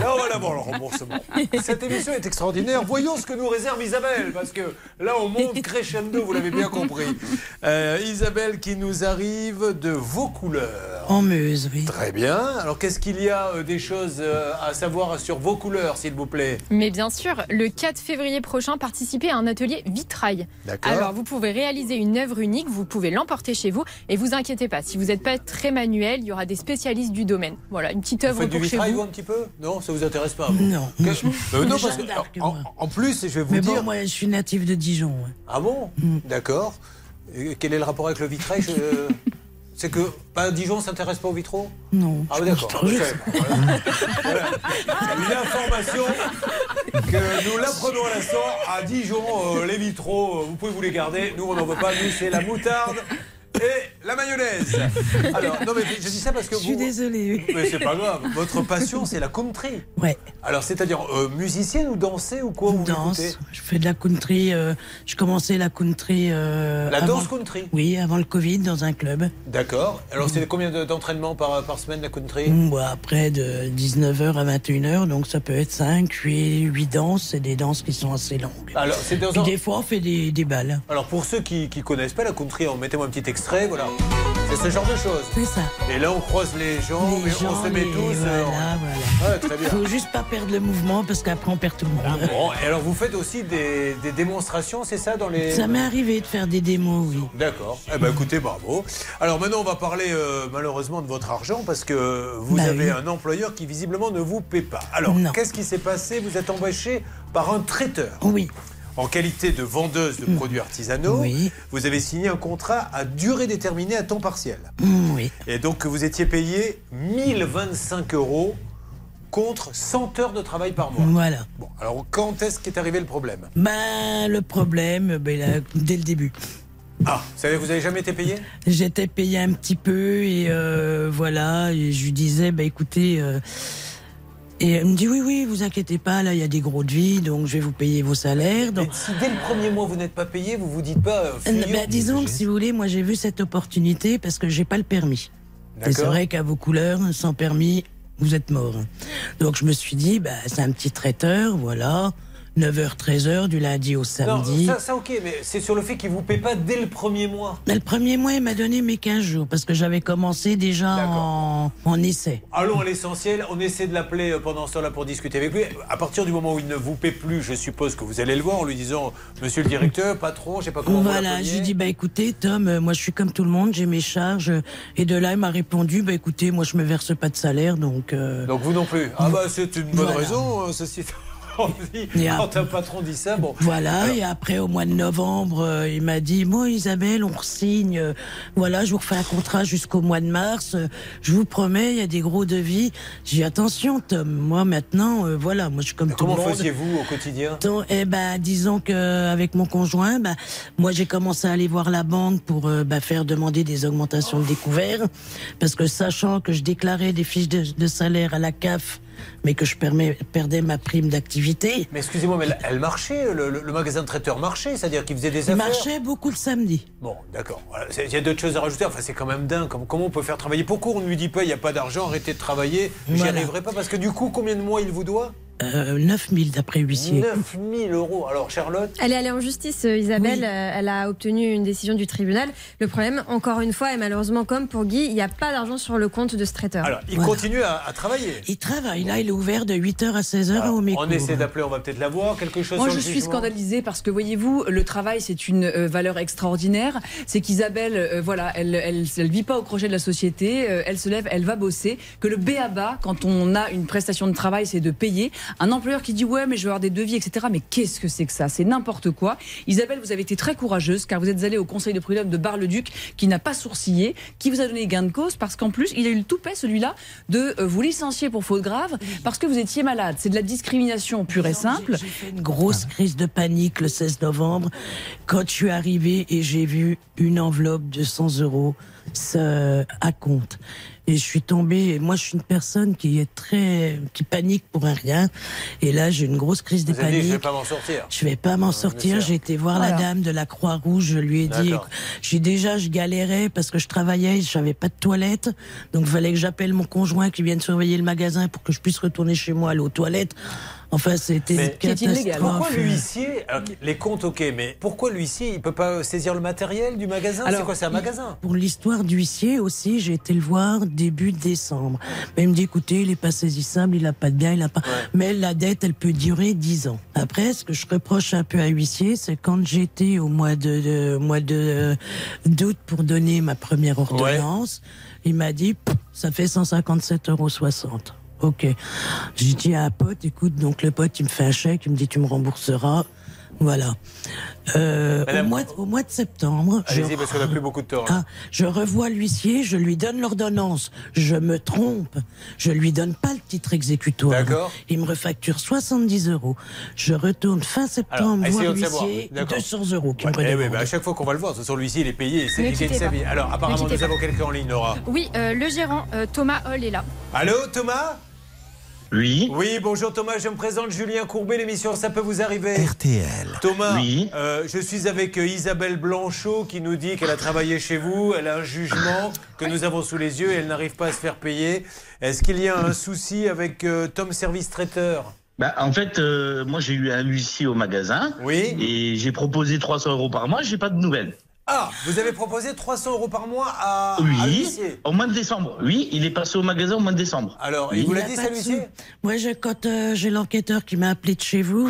là on va l'avoir le remboursement. Cette émission est extraordinaire. Voyons ce que nous réserve Isabelle, parce que là on monte crescendo, vous l'avez bien compris. Euh, Isabelle qui nous arrive de vos couleurs. En Meuse, oui. Très bien. Alors qu'est-ce qu'il y a euh, des choses euh, à savoir sur vos couleurs, s'il vous plaît? Mais bien sûr, le 4 février prochain, participez à un atelier vitrail. D'accord. Alors, vous pouvez réaliser une œuvre unique, vous pouvez l'emporter chez vous, et vous inquiétez pas, si vous n'êtes pas très manuel, il y aura des spécialistes du domaine. Voilà, une petite Vous œuvre du pour chez vitrail, vous. vous, un petit peu? Non, ça vous intéresse pas vous? Non. Que- Euh, non, parce que, d'Arc, en, moi. en plus, je vais vous Mais dire. bon, moi, je suis natif de Dijon. ouais. Ah bon? D'accord. Et Quel est le rapport avec le vitrail? Je- C'est que bah, Dijon s'intéresse pas aux vitraux Non. Ah oui, d'accord. Voilà. Une information que nous l'apprenons à l'instant. À Dijon, euh, les vitraux, euh, vous pouvez vous les garder. Nous, on n'en veut pas. Nous, c'est la moutarde et la mayonnaise. Alors, non, mais je dis ça parce que Je suis vous. désolée. Mais c'est pas grave. Votre passion, c'est la country. Ouais. Alors, c'est-à-dire euh, musicienne ou danser ou quoi vous danse. écoutez Je fais de la country. euh, je commençais la country. euh, La avant- danse country Oui, avant le Covid, dans un club. D'accord. Alors, c'est combien de- d'entraînements par, par semaine la country Mm, bah, après, de 19h à 21h, donc ça peut être 5, 8, 8 danses. C'est des danses qui sont assez longues. Alors, c'est dans des fois, on fait des, des balles. Alors pour ceux qui ne connaissent pas la country, mettez-moi un petit extrait, voilà. C'est ce genre de choses. C'est ça. Et là on croise les gens, Les mais on gens, se met les- tous. Voilà, euh, voilà. Ouais, très bien. Faut juste pas perdre le mouvement parce qu'après, on perd tout le monde. Bon, et alors vous faites aussi des, des démonstrations, c'est ça dans les. Ça m'est arrivé de faire des démos, oui. D'accord. Eh ben écoutez, bravo. Alors maintenant on va parler euh, malheureusement de votre argent parce que vous Bah avez oui. un employeur qui visiblement ne vous paie pas. Alors qu'est-ce qui s'est passé? Vous êtes embauché par un traiteur. Oui. En qualité de vendeuse de produits artisanaux, Oui. vous avez signé un contrat à durée déterminée à temps partiel. Mm, oui. Et donc vous étiez payé 1025 euros contre 100 heures de travail par mois. Voilà. Bon, alors quand est-ce qu'est arrivé le problème? Ben, le problème, ben, là, dès le début. Ah, vous n'avez jamais été payé? J'étais payé un petit peu et euh, voilà, et je lui disais, bah écoutez, euh, et elle me dit oui, oui, vous inquiétez pas, là il y a des gros de vie, donc je vais vous payer vos salaires. Donc, Si dès le premier mois vous n'êtes pas payé, vous vous dites pas. euh, fuyons. Ben, disons que si vous voulez, moi j'ai vu cette opportunité parce que j'ai pas le permis. Et c'est vrai qu'à vos couleurs, sans permis, vous êtes mort. Donc je me suis dit, bah, c'est un petit traiteur, voilà, 9h, 13h, du lundi au Non, samedi. ça, ça, ok, mais c'est sur le fait qu'il vous paie pas dès le premier mois. Mais le premier mois, il m'a donné mes 15 jours parce que j'avais commencé déjà en, en essai. Allons à l'essentiel, on essaie de l'appeler euh, pendant ce temps-là pour discuter avec lui. À partir du moment où il ne vous paie plus, je suppose que vous allez le voir en lui disant Monsieur le directeur, patron, je sais pas comment Voilà, j'ai dit bah écoutez Tom, euh, moi je suis comme tout le monde, j'ai mes charges euh, et de là il m'a répondu bah écoutez moi je me verse pas de salaire donc. euh, Donc vous non plus. Ah bah c'est une bonne Voilà. raison, euh, ceci dit. Quand un patron dit ça, bon. Voilà, et après au mois de novembre, euh, il m'a dit Bon, Isabelle, on signe. euh, voilà, je vous refais un contrat jusqu'au mois de mars. euh, je vous promets, il y a des gros devis. J'ai dit Attention, Tom, moi maintenant, voilà, moi je suis comme tout Comment le monde. faisiez-vous au quotidien? Donc, eh ben, disons que avec mon conjoint, ben, moi j'ai commencé à aller voir la banque pour ben, faire demander des augmentations de découvert, parce que sachant que je déclarais des fiches de, de salaire à la CAF, mais que je permets- perdais ma prime d'activité. Mais excusez-moi, mais elle, marchait, le, le- le magasin de traiteur marchait, c'est-à-dire qu'il faisait des Il affaires marchait beaucoup le samedi. Bon, d'accord. Il y a d'autres choses à rajouter. Enfin, c'est quand même dingue. Comme- Comment on peut faire travailler? Pourquoi on ne lui dit pas il n'y a pas d'argent, arrêtez de travailler J'y arriverai pas? Parce que du coup, combien de mois il vous doit? Euh, 9000 d'après huissier. 9000 euros. Alors, Charlotte Elle est allée en justice, euh, Isabelle. Euh, Elle a obtenu une décision du tribunal. Le problème, encore une fois, et malheureusement comme pour Guy, il n'y a pas d'argent sur le compte de ce traiteur. Alors, il continue à, à travailler. Il travaille, là, il est ouvert de 8h à 16h au Méco. On essaie d'appeler, on va peut-être la voir. Quelque chose Moi, sur je le suis jugement scandalisée parce que, voyez-vous, le travail, c'est une euh, valeur extraordinaire. C'est qu'Isabelle, euh, voilà, elle, elle, elle vit pas au crochet de la société. euh, elle se lève, elle va bosser. Que le B.A.B.A., quand on a une prestation de travail, c'est de payer. Un employeur qui dit, ouais, mais je vais avoir des devis, etc. Mais qu'est-ce que c'est que ça? C'est n'importe quoi. Isabelle, vous avez été très courageuse car vous êtes allée au conseil de prud'homme de Bar-le-Duc qui n'a pas sourcillé, qui vous a donné gain de cause parce qu'en plus, il a eu le toupet, celui-là, de euh, vous licencier pour faute grave parce que vous étiez malade. C'est de la discrimination pure et simple. J'ai fait une grosse crise de panique le 16 novembre quand je suis arrivée et j'ai vu une enveloppe de 100 euros ça, à compte. Et je suis tombée, et moi je suis une personne qui est très, qui panique pour un rien. Et là j'ai une grosse crise de Vous dit, panique. je vais pas m'en sortir. Je vais pas m'en sortir. J'ai été voir la dame de la Croix-Rouge. Je lui ai dit, j'ai déjà, je galérais parce que je travaillais, je n'avais pas de toilette. Donc, il fallait que j'appelle mon conjoint qui vienne surveiller le magasin pour que je puisse retourner chez moi, aller aux toilettes. Enfin, c'était une catastrophe. Pourquoi l'huissier, alors, les comptes ok, mais pourquoi l'huissier, il peut pas saisir le matériel du magasin? C'est quoi, c'est un magasin? Pour l'histoire d'huissier aussi, j'ai été le voir début décembre. Mais il me dit, écoutez, il est pas saisissable, il a pas de bien, il a pas. Mais la dette, elle peut durer 10 ans. Après, ce que je reproche un peu à huissier, c'est quand j'étais au mois de, de- mois de d'août pour donner ma première ordonnance, il m'a dit, ça fait 157,60 euros. Ok. J'ai dit à un pote, écoute, donc le pote, il me fait un chèque, il me dit, tu me rembourseras. Voilà. Euh, au, mois, au mois de septembre, je parce qu'on n'a plus beaucoup de temps. là. ah, je revois l'huissier, je lui donne l'ordonnance. Je me trompe. Je lui donne pas le titre exécutoire. D'accord. Il me refacture 70 euros. Je retourne fin Alors, septembre voir de l'huissier, D'accord. 200 euros qui Ouais, me eh oui, redemande. bah, à chaque fois qu'on va le voir, de toute façon, l'huissier, il est payé, c'est quittez sa vie. Alors, apparemment, nous pas. avons quelqu'un en ligne, Laura. Oui, euh, le gérant euh, Thomas Hall est là. Allô, Thomas? Oui. Oui, bonjour Thomas, je me présente Julien Courbet, l'émission Ça peut vous arriver. RTL. Thomas, Oui. euh, je suis avec euh, Isabelle Blanchot qui nous dit qu'elle a travaillé chez vous, elle a un jugement que nous avons sous les yeux et elle n'arrive pas à se faire payer. Est-ce qu'il y a un souci avec euh, Tom Service Traiteur? Bah, en fait, euh, moi j'ai eu un huissier au magasin. Oui. Et j'ai proposé 300 euros par mois, j'ai pas de nouvelles. Ah, vous avez proposé 300 euros par mois à, Oui, au mois de décembre. Oui, il est passé au magasin au mois de décembre. Alors, Oui. il vous l'a dit, pas ça, l'huissier. Moi, je, quand euh, j'ai l'enquêteur qui m'a appelé de chez vous,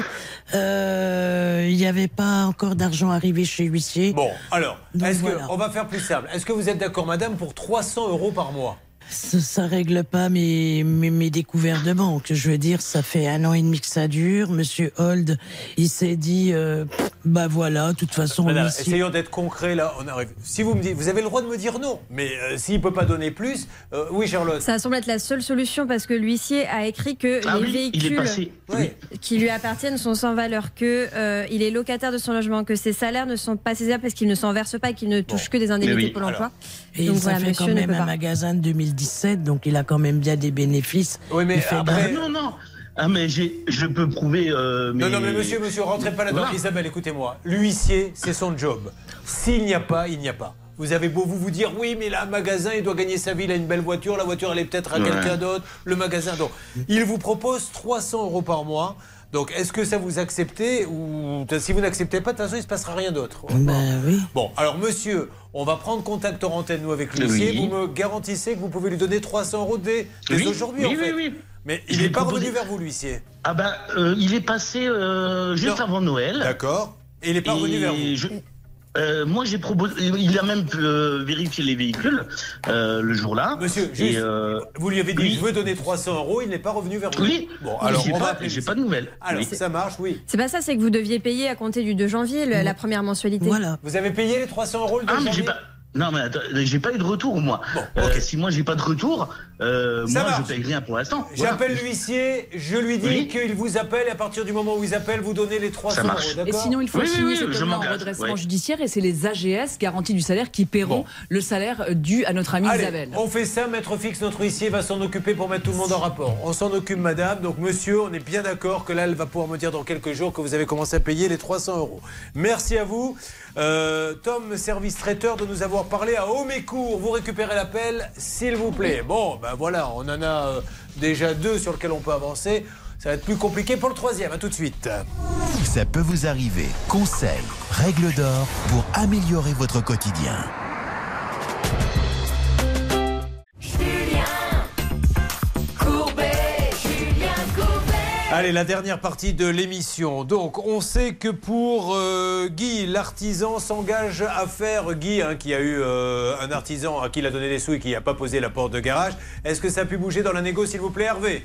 euh, il n'y avait pas encore d'argent arrivé chez l'huissier. Bon, alors, Donc, est-ce voilà. que, on va faire plus simple. Est-ce que vous êtes d'accord, madame, pour 300 euros par mois? Ça, ça règle pas mes, mes, mes découvertes de banque. Je veux dire, ça fait un an et demi que ça dure. Monsieur Hold, il s'est dit, euh, bah voilà, de toute façon, Madame, essayons d'être concret là. On arrive. Si vous me dites, vous avez le droit de me dire non, mais euh, s'il peut pas donner plus, euh, oui, Charlotte. Ça semble être la seule solution parce que l'huissier a écrit que Ah les oui, il véhicules. Oui. qui lui appartiennent sont sans valeur, que euh, il est locataire de son logement, que ses salaires ne sont pas saisisables parce qu'il ne s'en verse pas, qu'il ne touche que des indemnités Pôle emploi. Et Donc ça voilà, fait monsieur quand même un pas. magasin de 2017, donc il a quand même bien des bénéfices. Oui, mais après-. Non, non. Ah, mais j'ai, je peux prouver. euh, Non, non, mais monsieur, monsieur, rentrez pas là-dedans. Voilà. Isabelle, écoutez-moi. L'huissier, c'est son job. S'il n'y a pas, il n'y a pas. Vous avez beau vous vous dire, oui, mais là, un magasin, il doit gagner sa vie, il a une belle voiture, la voiture, elle est peut-être à Ouais. quelqu'un d'autre, le magasin. Donc, il vous propose 300 euros par mois. Donc, est-ce que ça vous acceptez ou si vous n'acceptez pas, de toute façon, il ne se passera rien d'autre. Ben oui. Bon, alors monsieur, on va prendre contact en antenne, nous, avec l'huissier. Oui. Vous me garantissez que vous pouvez lui donner 300 euros dès, dès Oui, aujourd'hui, oui, en fait. oui, oui. Mais il n'est pas revenu vers vous, l'huissier. Ah ben, euh, il est passé euh, juste Non. avant Noël. D'accord. Et il n'est pas revenu vers vous. je- euh, moi, j'ai proposé. Il a même euh, vérifié les véhicules euh, le jour-là. Monsieur, Et, juste, euh, vous lui avez dit, oui. je veux donner 300 euros, il n'est pas revenu vers vous. Oui. Bon, Mais alors j'ai pas- j'ai de nouvelles. Alors, Oui. ça marche, oui. C'est pas ça, c'est que vous deviez payer à compter du 2 janvier le- la première mensualité. Voilà. Vous avez payé les 300 euros le 2 Ah, mais j'ai janvier pas. Non, mais attends, j'ai pas eu de retour, moi. Euh, si moi, j'ai pas de retour, euh, moi, marche. je paye rien pour l'instant. Voilà. J'appelle l'huissier, je lui dis Oui. qu'il vous appelle et à partir du moment où il appelle, vous donnez les 300 euros. marche. Et sinon, il faut Oui, oui, signer oui, je en redressement ouais. judiciaire et c'est les AGS, garantie du salaire, qui paieront le salaire dû à notre amie Allez, Isabelle. on fait ça, maître fixe, notre huissier va s'en occuper pour mettre tout le monde en rapport. On s'en occupe, madame. Donc, monsieur, on est bien d'accord que là, elle va pouvoir me dire dans quelques jours que vous avez commencé à payer les 300 euros. Merci à vous. Euh, Tom, service traiteur, de nous avoir parlé à Homécourt. Vous récupérez l'appel, s'il vous plaît. Bon, ben voilà, on en a euh, déjà deux sur lesquels on peut avancer. Ça va être plus compliqué pour le troisième. À tout de suite. Ça peut vous arriver. Conseils, règles d'or pour améliorer votre quotidien. Allez, la dernière partie de l'émission. Donc, on sait que pour euh, Guy, l'artisan s'engage à faire, Guy, hein, qui a eu euh, un artisan à qui il a donné des sous et qui n'a pas posé la porte de garage, est-ce que ça a pu bouger dans la négo, s'il vous plaît, Hervé?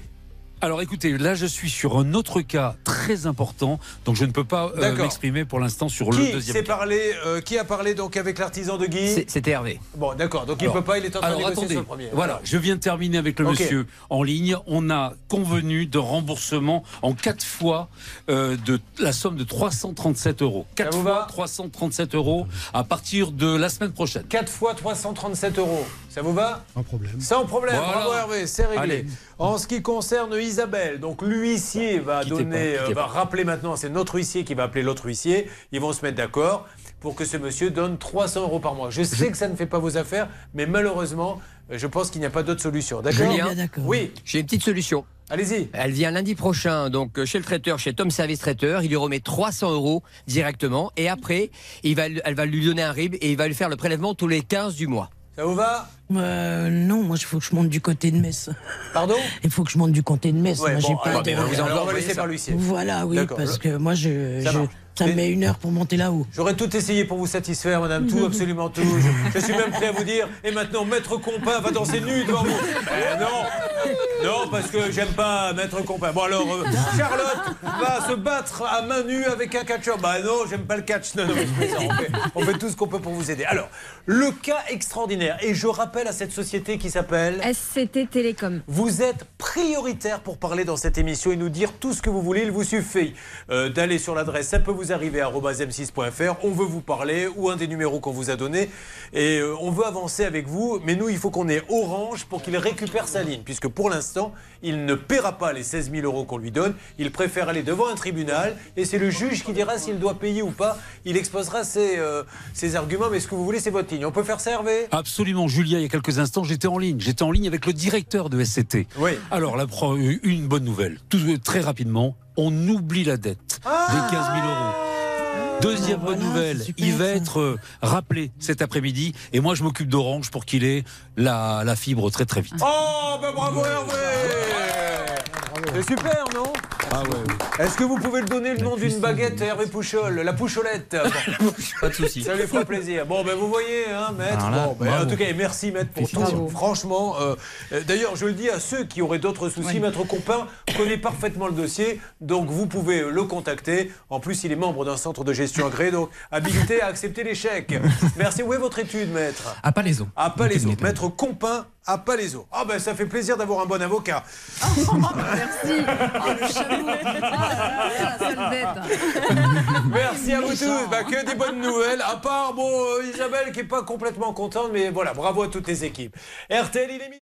Alors écoutez, là je suis sur un autre cas très important, donc je ne peux pas euh, m'exprimer pour l'instant sur le qui, deuxième s'est cas. parlé, euh, qui a parlé donc avec l'artisan de Guy C'était Hervé. Bon, d'accord, donc il ne peut pas, il est en train de alors, attendez, sur le premier. Voilà, je viens de terminer avec le monsieur en ligne. On a convenu de remboursement en quatre fois euh, de la somme de 337 euros. Quatre fois va 337 euros à partir de la semaine prochaine. 4 fois 337 euros. Ça vous va Sans problème. Sans problème, Voilà. bravo Hervé, c'est réglé. Allez. En ce qui concerne Isabelle, donc l'huissier va Quittez donner, pas, euh, va rappeler maintenant, c'est notre huissier qui va appeler l'autre huissier. Ils vont se mettre d'accord pour que ce monsieur donne 300 euros par mois. Je sais que ça ne fait pas vos affaires, mais malheureusement, euh, je pense qu'il n'y a pas d'autre solution. D'accord Julien, Oui. J'ai une petite solution. Allez-y. Elle vient lundi prochain, donc euh, chez le traiteur, chez Tom Service Traiteur. Il lui remet 300 euros directement. Et après, il va, elle va lui donner un RIB et il va lui faire le prélèvement tous les 15 du mois. Ça vous va? Euh, non, moi, il faut que je monte du côté de Metz. Pardon? Il faut que je monte du côté de Metz. Ouais, moi, bon, j'ai pas alors, de- on va laisser par l'huissier. Voilà, oui, parce que moi, je, Ça je- marche. Ça me Et- met une heure pour monter là-haut. J'aurais tout essayé pour vous satisfaire, madame, tout, absolument tout. Je, je suis même prêt à vous dire, et maintenant, Maître Compin va danser nu devant vous. Eh non, non, parce que j'aime pas Maître Compin. Bon alors, euh, Charlotte va se battre à main nue avec un catcheur. Bah non, j'aime pas le catch. Non, non, mais on, fait, on fait tout ce qu'on peut pour vous aider. Alors, le cas extraordinaire, et je rappelle à cette société qui s'appelle... SCT Télécom. Vous êtes prioritaire pour parler dans cette émission et nous dire tout ce que vous voulez. Il vous suffit euh, d'aller sur l'adresse ça peut vous arriver à m6.fr. On veut vous parler ou un des numéros qu'on vous a donné et euh, on veut avancer avec vous. Mais nous, il faut qu'on ait Orange pour qu'il récupère sa ligne puisque pour l'instant, il ne paiera pas les 16 000 euros qu'on lui donne. Il préfère aller devant un tribunal et c'est le juge qui dira s'il doit payer ou pas. Il exposera ses, euh, ses arguments. Mais ce que vous voulez, c'est votre ligne. On peut faire ça, Hervé? Absolument, Julia, il y a quelques instants, j'étais en ligne. J'étais en ligne avec le directeur de SCT. Oui. Alors, la, une bonne nouvelle. Tout, très rapidement, on oublie la dette des 15 000 euros. Deuxième bonne nouvelle, il va être euh, rappelé cet après-midi. Et moi je m'occupe d'Orange pour qu'il ait la, la fibre très très vite. Oh, ben bravo Hervé. C'est super, non? Ah ouais. Est-ce que vous pouvez le donner le nom d'une baguette, Hervé Pouchol La poucholette Bon. Pas de souci. Ça lui fera plaisir. Bon, ben vous voyez, hein, maître. Alors là, Bon, ben, en tout cas, merci, maître, pour tout. Franchement, euh, euh, d'ailleurs, je le dis à ceux qui auraient d'autres soucis, Oui. maître Compin connaît parfaitement le dossier, donc vous pouvez le contacter. En plus, il est membre d'un centre de gestion agréé, donc habilité à accepter les chèques. Merci. Où est votre étude, maître? À Palaiso. À Palaiso. Maître Compin à Palaiso. Ah ben ça fait plaisir d'avoir un bon avocat. Merci. Oh, le Ah. Merci à vous tous. Bah, que des bonnes nouvelles. À part bon euh, Isabelle qui est pas complètement contente, mais voilà, bravo à toutes les équipes. RTL, il est.